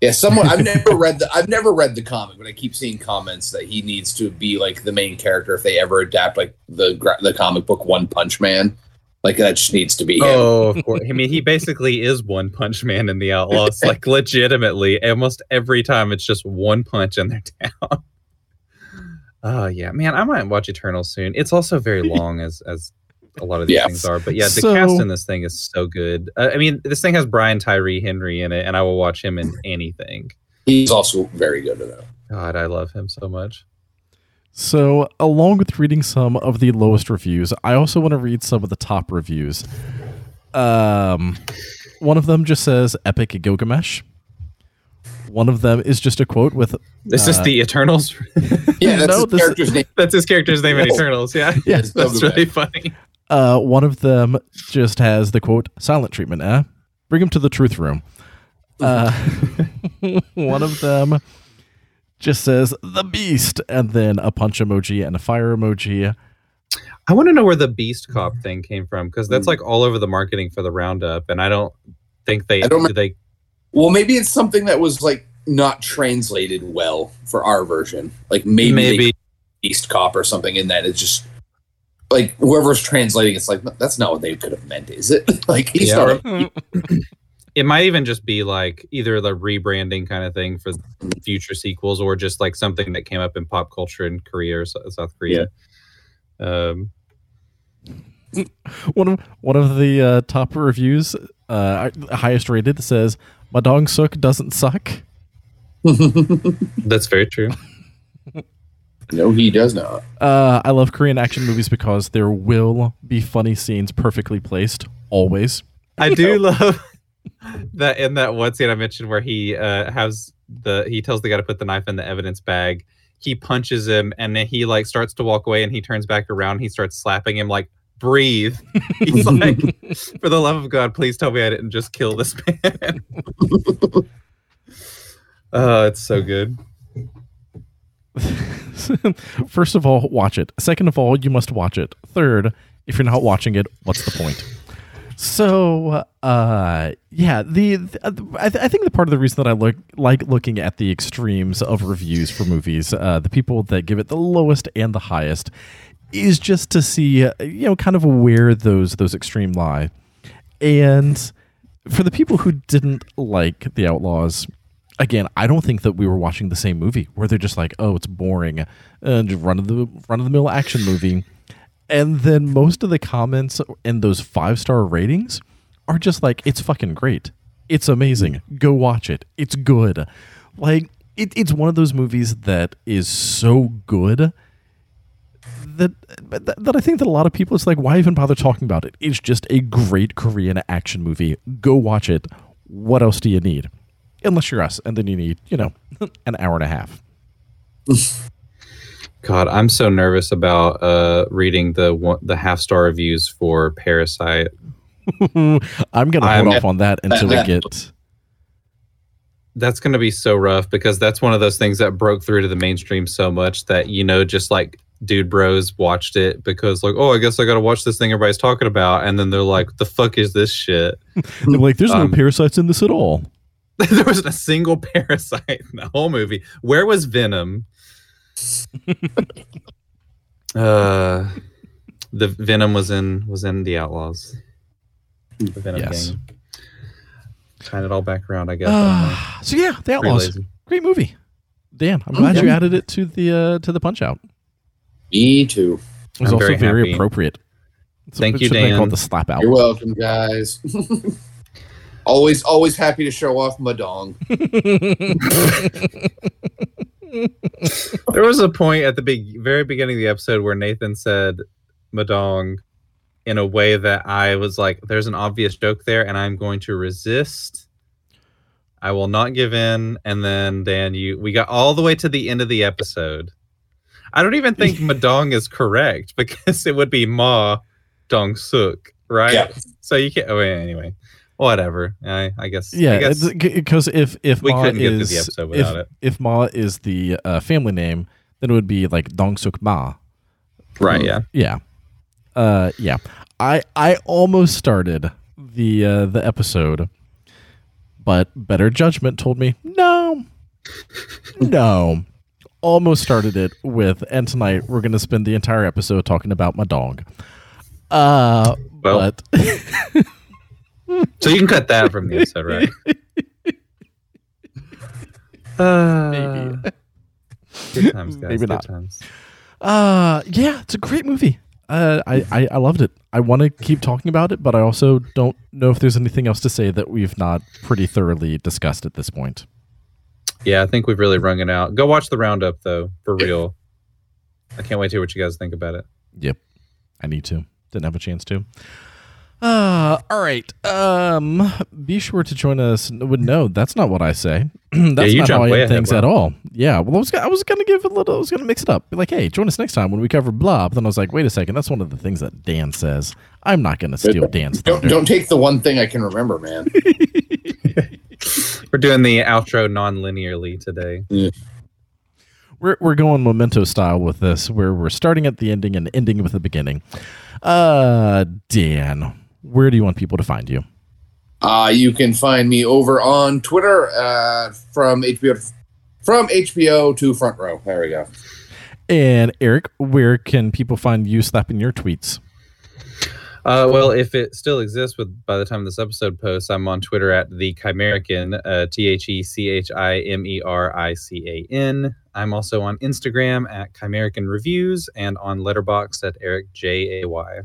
S4: Yeah, someone I've <laughs> never read the I've never read the comic, but I keep seeing comments that he needs to be like the main character if they ever adapt like the the comic book One Punch Man. Like that just needs to be him.
S3: Oh, of course. I mean, he basically is One Punch Man in the Outlaws. like, <laughs> legitimately, almost every time it's just one punch and they're down. <laughs> Oh yeah, man, I might watch Eternal soon. It's also very long, as as a lot of these
S4: Yeah.
S3: things are. But yeah, the
S1: So-
S3: cast in this thing is so good. Uh, I mean, this thing has Brian Tyree Henry in it, and I will watch him in <laughs> anything.
S4: He's also very good at that.
S3: God, I love him so much.
S1: So, along with reading some of the lowest reviews, I also want to read some of the top reviews. Um, one of them just says "Epic Gilgamesh." One of them is just a quote with
S3: This is
S1: Uh,
S3: the Eternals. <laughs>
S4: Yeah, that's <laughs>
S1: No,
S4: his
S1: this-
S4: character's name.
S3: That's his character's name in Eternals. Yeah,
S1: Yeah,
S3: that's really funny.
S1: Uh, one of them just has the quote "silent treatment." Eh, bring him to the truth room. Uh, <laughs> one of them just says "the beast" and then a punch emoji and a fire emoji.
S3: I want to know where the Beast Cop thing came from because that's like all over the marketing for the Roundup, and I don't think they
S4: I don't
S3: do they.
S4: Well, maybe it's something that was like not translated well for our version. Like maybe,
S3: Maybe,
S4: maybe East Cop or something in that. It's just like whoever's translating. It's like that's not what they could have meant, is it? <laughs> like he's
S3: Yeah,
S4: not. A,
S3: it might even just be like either the rebranding kind of thing for future sequels, or just like something that came up in pop culture in Korea or South Korea. Um, <laughs>
S1: one of one of the uh, top reviews, uh, highest rated, says "Ma Dong Suk doesn't suck." <laughs>
S3: that's very true.
S4: No, he does not.
S1: Uh, I love Korean action movies because there will be funny scenes perfectly placed, always.
S3: I do love <laughs> that in that one scene I mentioned where he uh, has the he tells the guy to put the knife in the evidence bag. He punches him and then he like starts to walk away and he turns back around. He starts slapping him like breathe. <laughs> He's like, for the love of God, please tell me I didn't just kill this man. <laughs> oh, it's so good. <laughs>
S1: First of all, watch it. Second of all, you must watch it. Third, if you're not watching it, what's the point? So, uh, yeah, the, the I, th- I think the part of the reason that I look like looking at the extremes of reviews for movies, uh, the people that give it the lowest and the highest, is just to see, uh, you know, kind of where those those extreme lie. And for the people who didn't like the Outlaws, again, I don't think that we were watching the same movie where they're just like, oh, it's boring, and run of the run of the mill action movie. And then most of the comments and those five star ratings are just like, it's fucking great. It's amazing. Go watch it. It's good. Like, it, it's one of those movies that is so good that, that that I think that a lot of people it's like why even bother talking about it? It's just a great Korean action movie. Go watch it. What else do you need? Unless you're us, and then you need you know an hour and a half. <laughs>
S3: God, I'm so nervous about uh, reading the one, the half star reviews for Parasite. <laughs>
S1: I'm gonna
S3: I'm-
S1: hold off on that until we get. <laughs>
S3: that's going to be so rough because that's one of those things that broke through to the mainstream so much that you know just like dude bros watched it because like oh i guess i gotta watch this thing everybody's talking about and then they're like the fuck is this shit
S1: They're like, there's
S3: Um,
S1: no parasites in this at all. <laughs>
S3: there wasn't a single parasite in the whole movie where was venom <laughs> uh the venom was in was in the outlaws the venom
S1: Yes.
S3: gang tying it all back around i guess uh,
S1: so yeah, the Outlaws,
S3: lazy.
S1: great movie. Dan, I'm glad
S4: yeah.
S1: you added it to the uh, to the Punch Out.
S4: Me too.
S1: It was
S3: I'm
S1: also
S3: very
S1: very, appropriate. So
S3: Thank
S1: it
S3: you,
S1: should have been
S3: Dan.
S1: Called the slap out.
S4: You're welcome, guys. <laughs> always, always happy to show off my dong. <laughs>
S3: There was a point at the big, very beginning of the episode where Nathan said "madong" in a way that I was like, "There's an obvious joke there, and I'm going to resist. I will not give in." And then Dan, you, we got all the way to the end of the episode. I don't even think "madong" is correct <laughs> because it would be "ma dong suk," right?
S4: Yeah.
S3: So you can't. Oh, anyway, whatever. I, I guess.
S1: Yeah, because if if
S3: we
S1: Ma
S3: couldn't get through
S1: is
S3: the episode
S1: if,
S3: it.
S1: if Ma is the uh, family name, then it would be like Dong Suk Ma.
S3: right. Yeah.
S1: Yeah, uh, yeah. I I almost started the uh, the episode, but better judgment told me no. no. Almost started it with, and tonight we're going to spend the entire episode talking about my dog. Uh,
S3: Well.
S1: but <laughs>
S3: So you can cut that from the episode, right? Uh, <laughs>
S1: maybe.
S3: Good times, guys.
S1: Maybe
S3: good
S1: not.
S3: times.
S1: Uh, yeah, it's a great movie. Uh, I, I, I loved it. I want to keep talking about it, but I also don't know if there's anything else to say that we've not pretty thoroughly discussed at this point.
S3: Yeah, I think we've really rung it out. Go watch the roundup though, for real. I can't wait to hear what you guys think about it.
S1: Yep, I need to. Didn't have a chance to. Uh, all right. Um, be sure to join us. Would no, that's not what I say. <clears throat> that's
S3: you
S1: not how I
S3: way
S1: end things
S3: wow.
S1: at all. Yeah. Well, I was, I was gonna give a little. I was gonna mix it up. Be like, hey, join us next time when we cover blah. But then I was like, wait a second. That's one of the things that Dan says. I'm not gonna steal Dan's
S4: Don't
S1: thunder.
S4: don't take the one thing I can remember, man. <laughs> <laughs>
S3: We're doing the outro non-linearly today.
S1: We're we're going memento style with this, where we're starting at the ending and ending with the beginning. Uh, Dan, where do you want people to find you?
S4: Uh, you can find me over on Twitter uh, from HBO from HBO to Front Row. There we go.
S1: And Eric, where can people find you slapping your tweets?
S3: Uh, well, if it still exists with by the time this episode posts, I'm on Twitter at the Chimerican, uh, T H E C H I M E R I C A N. I'm also on Instagram at Chimerican Reviews and on Letterboxd at Eric J A Y.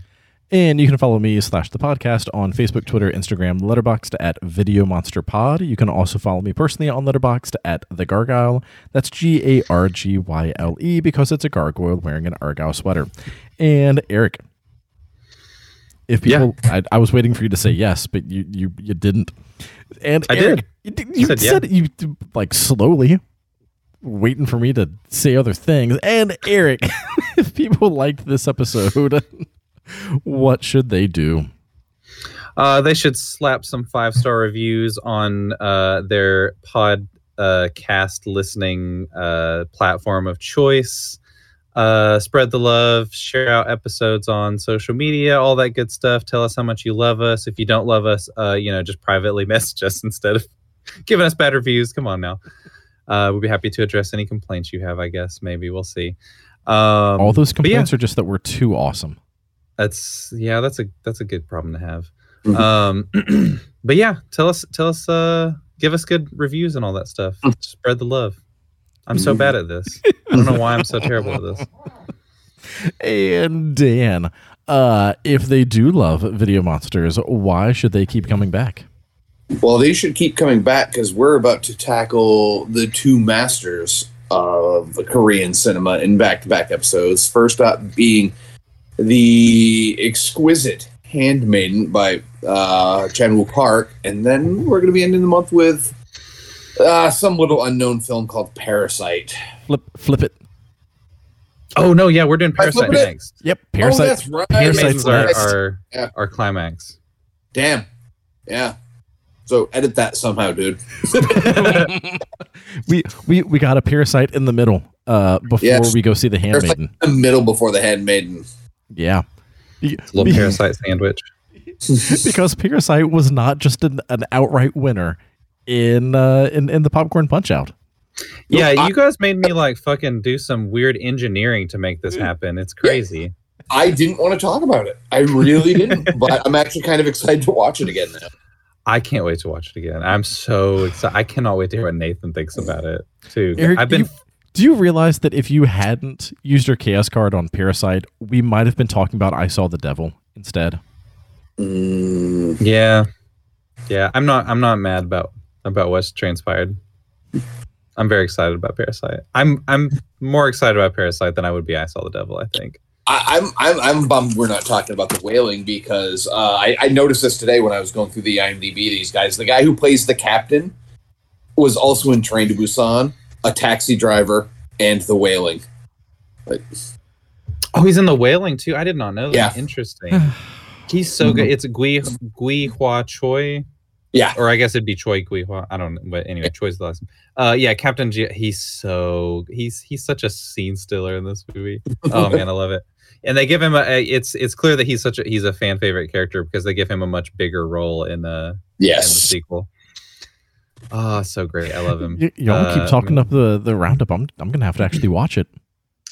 S1: And you can follow me slash the podcast on Facebook, Twitter, Instagram, Letterboxd at Video Monster Pod. You can also follow me personally on Letterboxd at the Gargoyle. That's G A R G Y L E because it's a gargoyle wearing an argyle sweater. And Eric, if
S3: Yeah.
S1: people, I, I was waiting for you to say yes, but you you you didn't. And
S3: I
S1: Eric,
S3: did.
S1: You, you
S3: said
S1: said,
S3: yeah.
S1: you like slowly waiting for me to say other things. And Eric, <laughs> if people liked this episode, what should they do?
S3: Uh, they should slap some five star reviews on uh, their pod uh, cast listening uh, platform of choice. Uh, spread the love, share out episodes on social media, all that good stuff. Tell us how much you love us. If you don't love us, uh, you know, just privately <laughs> message us instead of giving us bad reviews. Come on now. Uh, we'd be happy to address any complaints you have. I guess maybe we'll see. Um,
S1: All those
S3: but yeah.
S1: complaints are just that we're too awesome.
S3: That's yeah, that's a that's a good problem to have.
S4: Mhm.
S3: Um, <clears throat> but yeah, tell us tell us uh give us good reviews and all that stuff. Spread the love. I'm so bad at this. I don't know why I'm so terrible at this. <laughs>
S1: And Dan, uh, if they do love Video Monsters, why should they keep coming back?
S4: Well, they should keep coming back because we're about to tackle the two masters of Korean cinema in back-to-back episodes. First up being the exquisite Handmaiden by uh, Chan Wook Park, and then we're going to be ending the month with uh, some little unknown film called Parasite.
S1: Flip, flip it.
S3: Oh no, yeah, we're doing Parasite next.
S1: Yep,
S4: Oh,
S1: Parasite.
S4: that's right.
S1: Parasite's
S3: Handmaidens are,
S1: next.
S3: are
S4: Yeah.
S3: our climax.
S4: Damn. Yeah. So edit that somehow, dude. <laughs>
S1: we we we got a Parasite in the middle uh, before
S4: Yes.
S1: we go see the Handmaiden.
S4: in the middle before the Handmaiden.
S1: Yeah. Be-
S3: Little Parasite sandwich. <laughs>
S1: because Parasite was not just an, an outright winner in uh, in in the popcorn punch out.
S3: Yeah,
S4: I-
S3: you guys made me like fucking do some weird engineering to make this happen. It's crazy.
S4: I didn't want to talk about it. I really didn't. <laughs> but I'm actually kind of excited to watch it again now.
S3: I can't wait to watch it again. I'm so excited. I cannot wait to hear what Nathan thinks about it too.
S1: Eric,
S3: I've been
S1: you- Do you realize that if you hadn't used your chaos card on Parasite, we might have been talking about I Saw the Devil instead?
S4: Mm,
S3: Yeah. Yeah. I'm not I'm not mad about about what's transpired. I'm very excited about Parasite. I'm I'm more excited about Parasite than I would be I Saw the Devil, I think.
S4: I, I'm I'm I'm bummed we're not talking about the Wailing because uh, I, I noticed this today when I was going through the IMDb. These guys, the guy who plays the captain, was also in Train to Busan, a taxi driver, and the Wailing. Like,
S3: Oh, he's in the Wailing too. I did not know that.
S4: Yeah.
S3: Interesting. <sighs> He's so good. It's Gui Gui Hua Choi.
S4: yeah,
S3: Or I guess it'd be Choi Gui Hua. I don't know. But anyway, Choi's the last name. Uh yeah, Captain G he's so he's he's such a scene stealer in this movie. Oh man, I love it. And they give him a, a it's it's clear that he's such a he's a fan favorite character because they give him a much bigger role in uh in the
S4: yes.
S3: sequel. Oh, so great. I love him.
S1: Y- y'all
S3: Uh,
S1: keep talking up the the roundup. I'm I'm gonna have to actually watch it.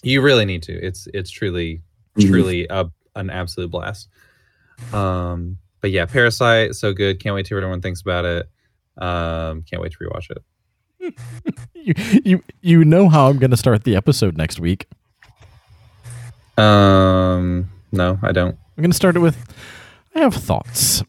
S3: You really need to. It's it's truly
S4: Mhm.
S3: truly a, an absolute blast. Um, but yeah, Parasite, so good. Can't wait to hear what everyone thinks about it. Um, can't wait to rewatch it. <laughs>
S1: You you you know how I'm gonna start the episode next week.
S3: Um, no, I don't.
S1: I'm gonna start it with I have thoughts.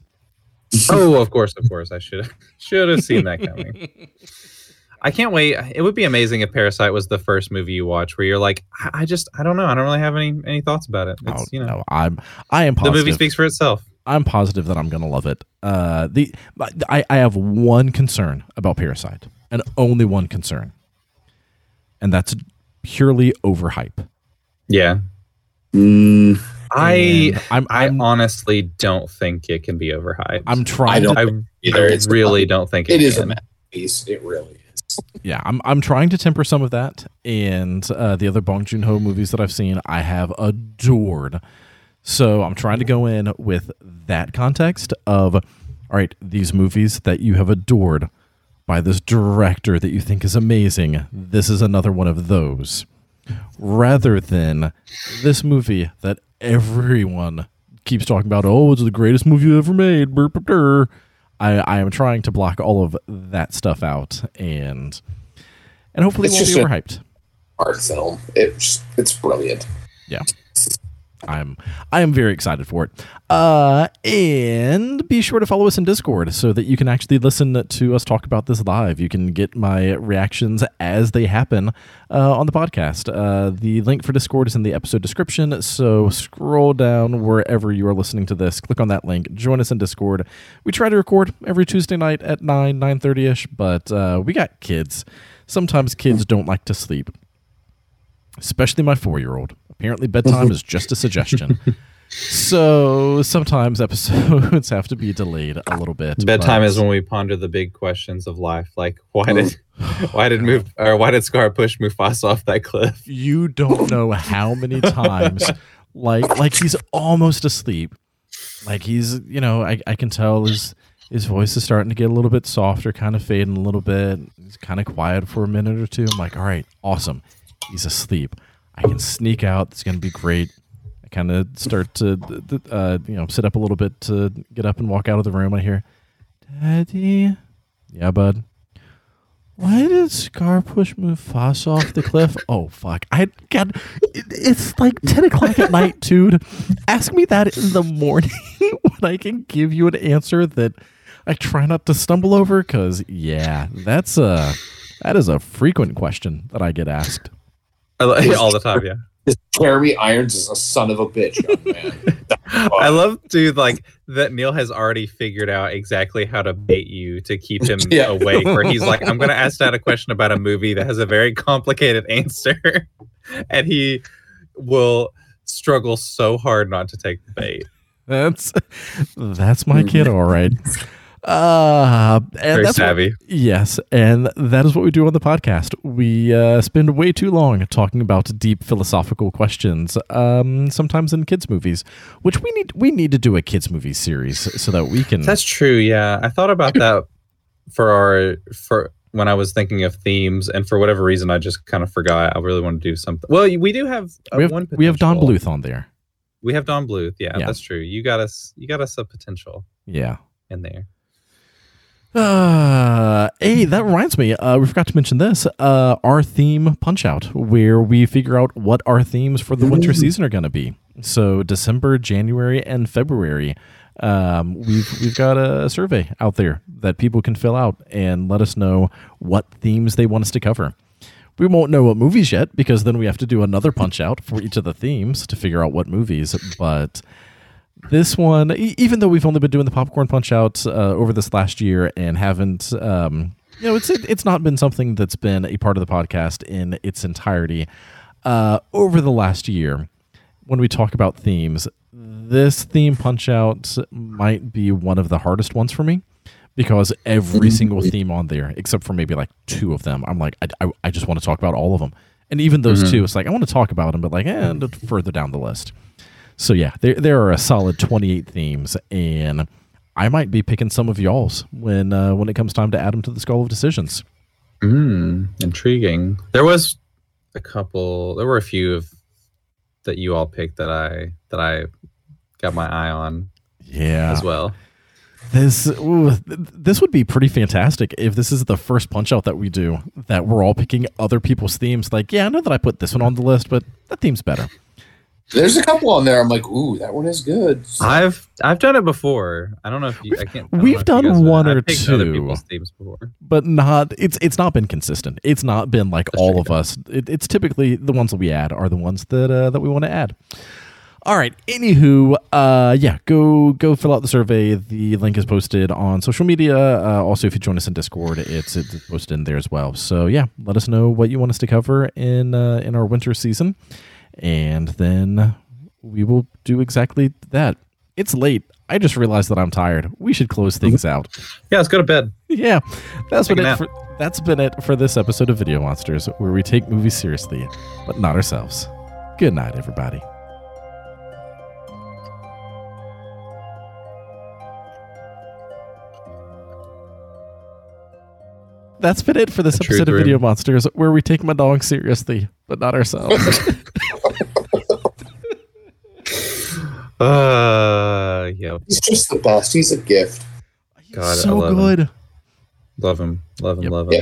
S1: <laughs>
S3: oh, of course, of course. I should <laughs> should have seen that coming. <laughs> I can't wait. It would be amazing if Parasite was the first movie you watch where you're like, I, I just, I don't know. I don't really have any any thoughts about it. It's,
S1: Oh,
S3: you know,
S1: no, I'm I am
S3: the movie speaks for itself.
S1: I'm positive that I'm gonna love it. Uh, the I I have one concern about Parasite, and only one concern, and that's purely overhype.
S3: Yeah,
S4: Mm,
S3: I,
S1: I'm
S3: I
S1: I'm,
S3: honestly don't think it can be overhyped.
S1: I'm
S4: I
S1: trying.
S4: don't
S1: to,
S3: I,
S4: either.
S3: I
S4: It's
S3: really don't think
S4: it is a masterpiece. It really is.
S1: yeah, I'm I'm trying to temper some of that. And uh, the other Bong Joon Ho movies that I've seen, I have adored. So I'm trying to go in with that context of, all right, these movies that you have adored by this director that you think is amazing. This is another one of those, rather than this movie that everyone keeps talking about. Oh, it's the greatest movie ever made. I, I am trying to block all of that stuff out and and hopefully
S4: It's
S1: it won't be overhyped.
S4: Art film. It's it's brilliant.
S1: Yeah. I'm I am very excited for it. Uh and be sure to follow us in Discord so that you can actually listen to us talk about this live. You can get my reactions as they happen uh, on the podcast. Uh, the link for Discord is in the episode description. So scroll down wherever you are listening to this. Click on that link. Join us in Discord. We try to record every Tuesday night at 9, 9.30 ish, but uh, we got kids. Sometimes kids don't like to sleep especially my four year old. Apparently, bedtime is just a suggestion. <laughs> So sometimes episodes <laughs> have to be delayed a little bit.
S3: Bedtime
S1: but-
S3: is when we ponder the big questions of life, like why did <laughs> why did move or why did Scar push Mufasa off that cliff?
S1: you don't know how many times, like like he's almost asleep. Like he's, you know, I, I can tell his his voice is starting to get a little bit softer, kind of fading a little bit. He's kind of quiet for a minute or two. I'm like, all right, awesome. He's asleep. I can sneak out. It's gonna be great. I kind of start to, uh, you know, sit up a little bit to get up and walk out of the room. I hear, Daddy, yeah, bud. Why did Scar push Mufasa off the cliff? <laughs> Oh fuck! I got. It, it's like ten o'clock at night, dude. Ask me that in the morning <laughs> when I can give you an answer that I try not to stumble over. Cause yeah, that's a that is a frequent question that I get asked.
S3: I <laughs> All the time, yeah.
S4: This Jeremy Irons is a son of a bitch, young man. <laughs>
S3: I love, dude, like that Neil has already figured out exactly how to bait you to keep him <laughs>
S4: Yeah.
S3: awake. Where he's like, I'm going to ask Dad a question about a movie that has a very complicated answer. and he will struggle so hard not to take the bait.
S1: That's that's my kid, mm-hmm. all right. Uh, and
S3: Very
S1: that's what-
S3: savvy.
S1: Yes, and that is what we do on the podcast. We uh, spend way too long talking about deep philosophical questions, um, sometimes in kids' movies, which we need we need to do a kids' movie series so that we can. <laughs>
S3: That's true. Yeah, I thought about that for our for when I was thinking of themes, and for whatever reason, I just kind of forgot. I really want to do something. Well, we do have uh,
S1: we have,
S3: one.
S1: we have Don. Bluth on there.
S3: We have Don Bluth. Yeah,
S1: Yeah.
S3: that's true. You got us. You got us a potential
S1: Yeah.
S3: in there.
S1: Uh, hey, that reminds me. Uh, we forgot to mention this. Uh, our theme punch out, where we figure out what our themes for the winter season are going to be. So December, January, and February. Um, we've we've got a survey out there that people can fill out and let us know what themes they want us to cover. We won't know what movies yet because then we have to do another punch out for each of the themes to figure out what movies. But this one, e- even though we've only been doing the popcorn punch out uh, over this last year and haven't, um, you know, it's it, it's not been something that's been a part of the podcast in its entirety. Uh, over the last year, when we talk about themes, this theme punch out might be one of the hardest ones for me because every <laughs> single theme on there, except for maybe like two of them, I'm like, I, I, I just want to talk about all of them. And even those two, it's like, I want to talk about them, but like, eh, further down the list. So yeah, there there are a solid 28 themes, and I might be picking some of y'all's when uh, when it comes time to add them to the Skull of Decisions.
S3: Mm, intriguing. There was a couple. There were a few of that you all picked that I that I got my eye on
S1: Yeah,
S3: as well.
S1: This ooh, this would be pretty fantastic if this is the first punch out that we do that we're all picking other people's themes. Like, yeah, I know that I put this one on the list, but that theme's better.
S4: There's a couple on there. I'm like, ooh, that one is good.
S3: I've I've done it before. I don't know if you, I can't. I
S1: we've done
S3: you guys know.
S1: one
S3: I've
S1: or
S3: picked Other
S1: two.
S3: people's themes before.
S1: But not it's it's not been consistent. It's not been like
S3: That's
S1: all
S3: true.
S1: of us. It, it's typically the ones that we add are the ones that uh, that we want to add. All right. Anywho, uh, yeah, go go fill out the survey. The link is posted on social media. Uh, also, if you join us in Discord, it's it's posted in there as well. So yeah, let us know what you want us to cover in uh, in our winter season, and then we will do exactly that. It's late. I just realized that I'm tired. We should close things out.
S3: Yeah, let's go to bed.
S1: Yeah, that's
S3: Take
S1: been it. For, that's been it for this episode of Video Monsters, where we take movies seriously, but not ourselves. Good night, everybody. That's been it for this
S3: The
S1: episode
S3: truth
S1: of Video. Monsters, where we take my dog seriously, but not ourselves. <laughs> <laughs>
S3: Uh, yeah,
S4: He's just the best. He's a gift.
S3: God, I
S1: so
S3: love him. love him, love him,
S1: Yep.
S3: love him.
S4: Yeah.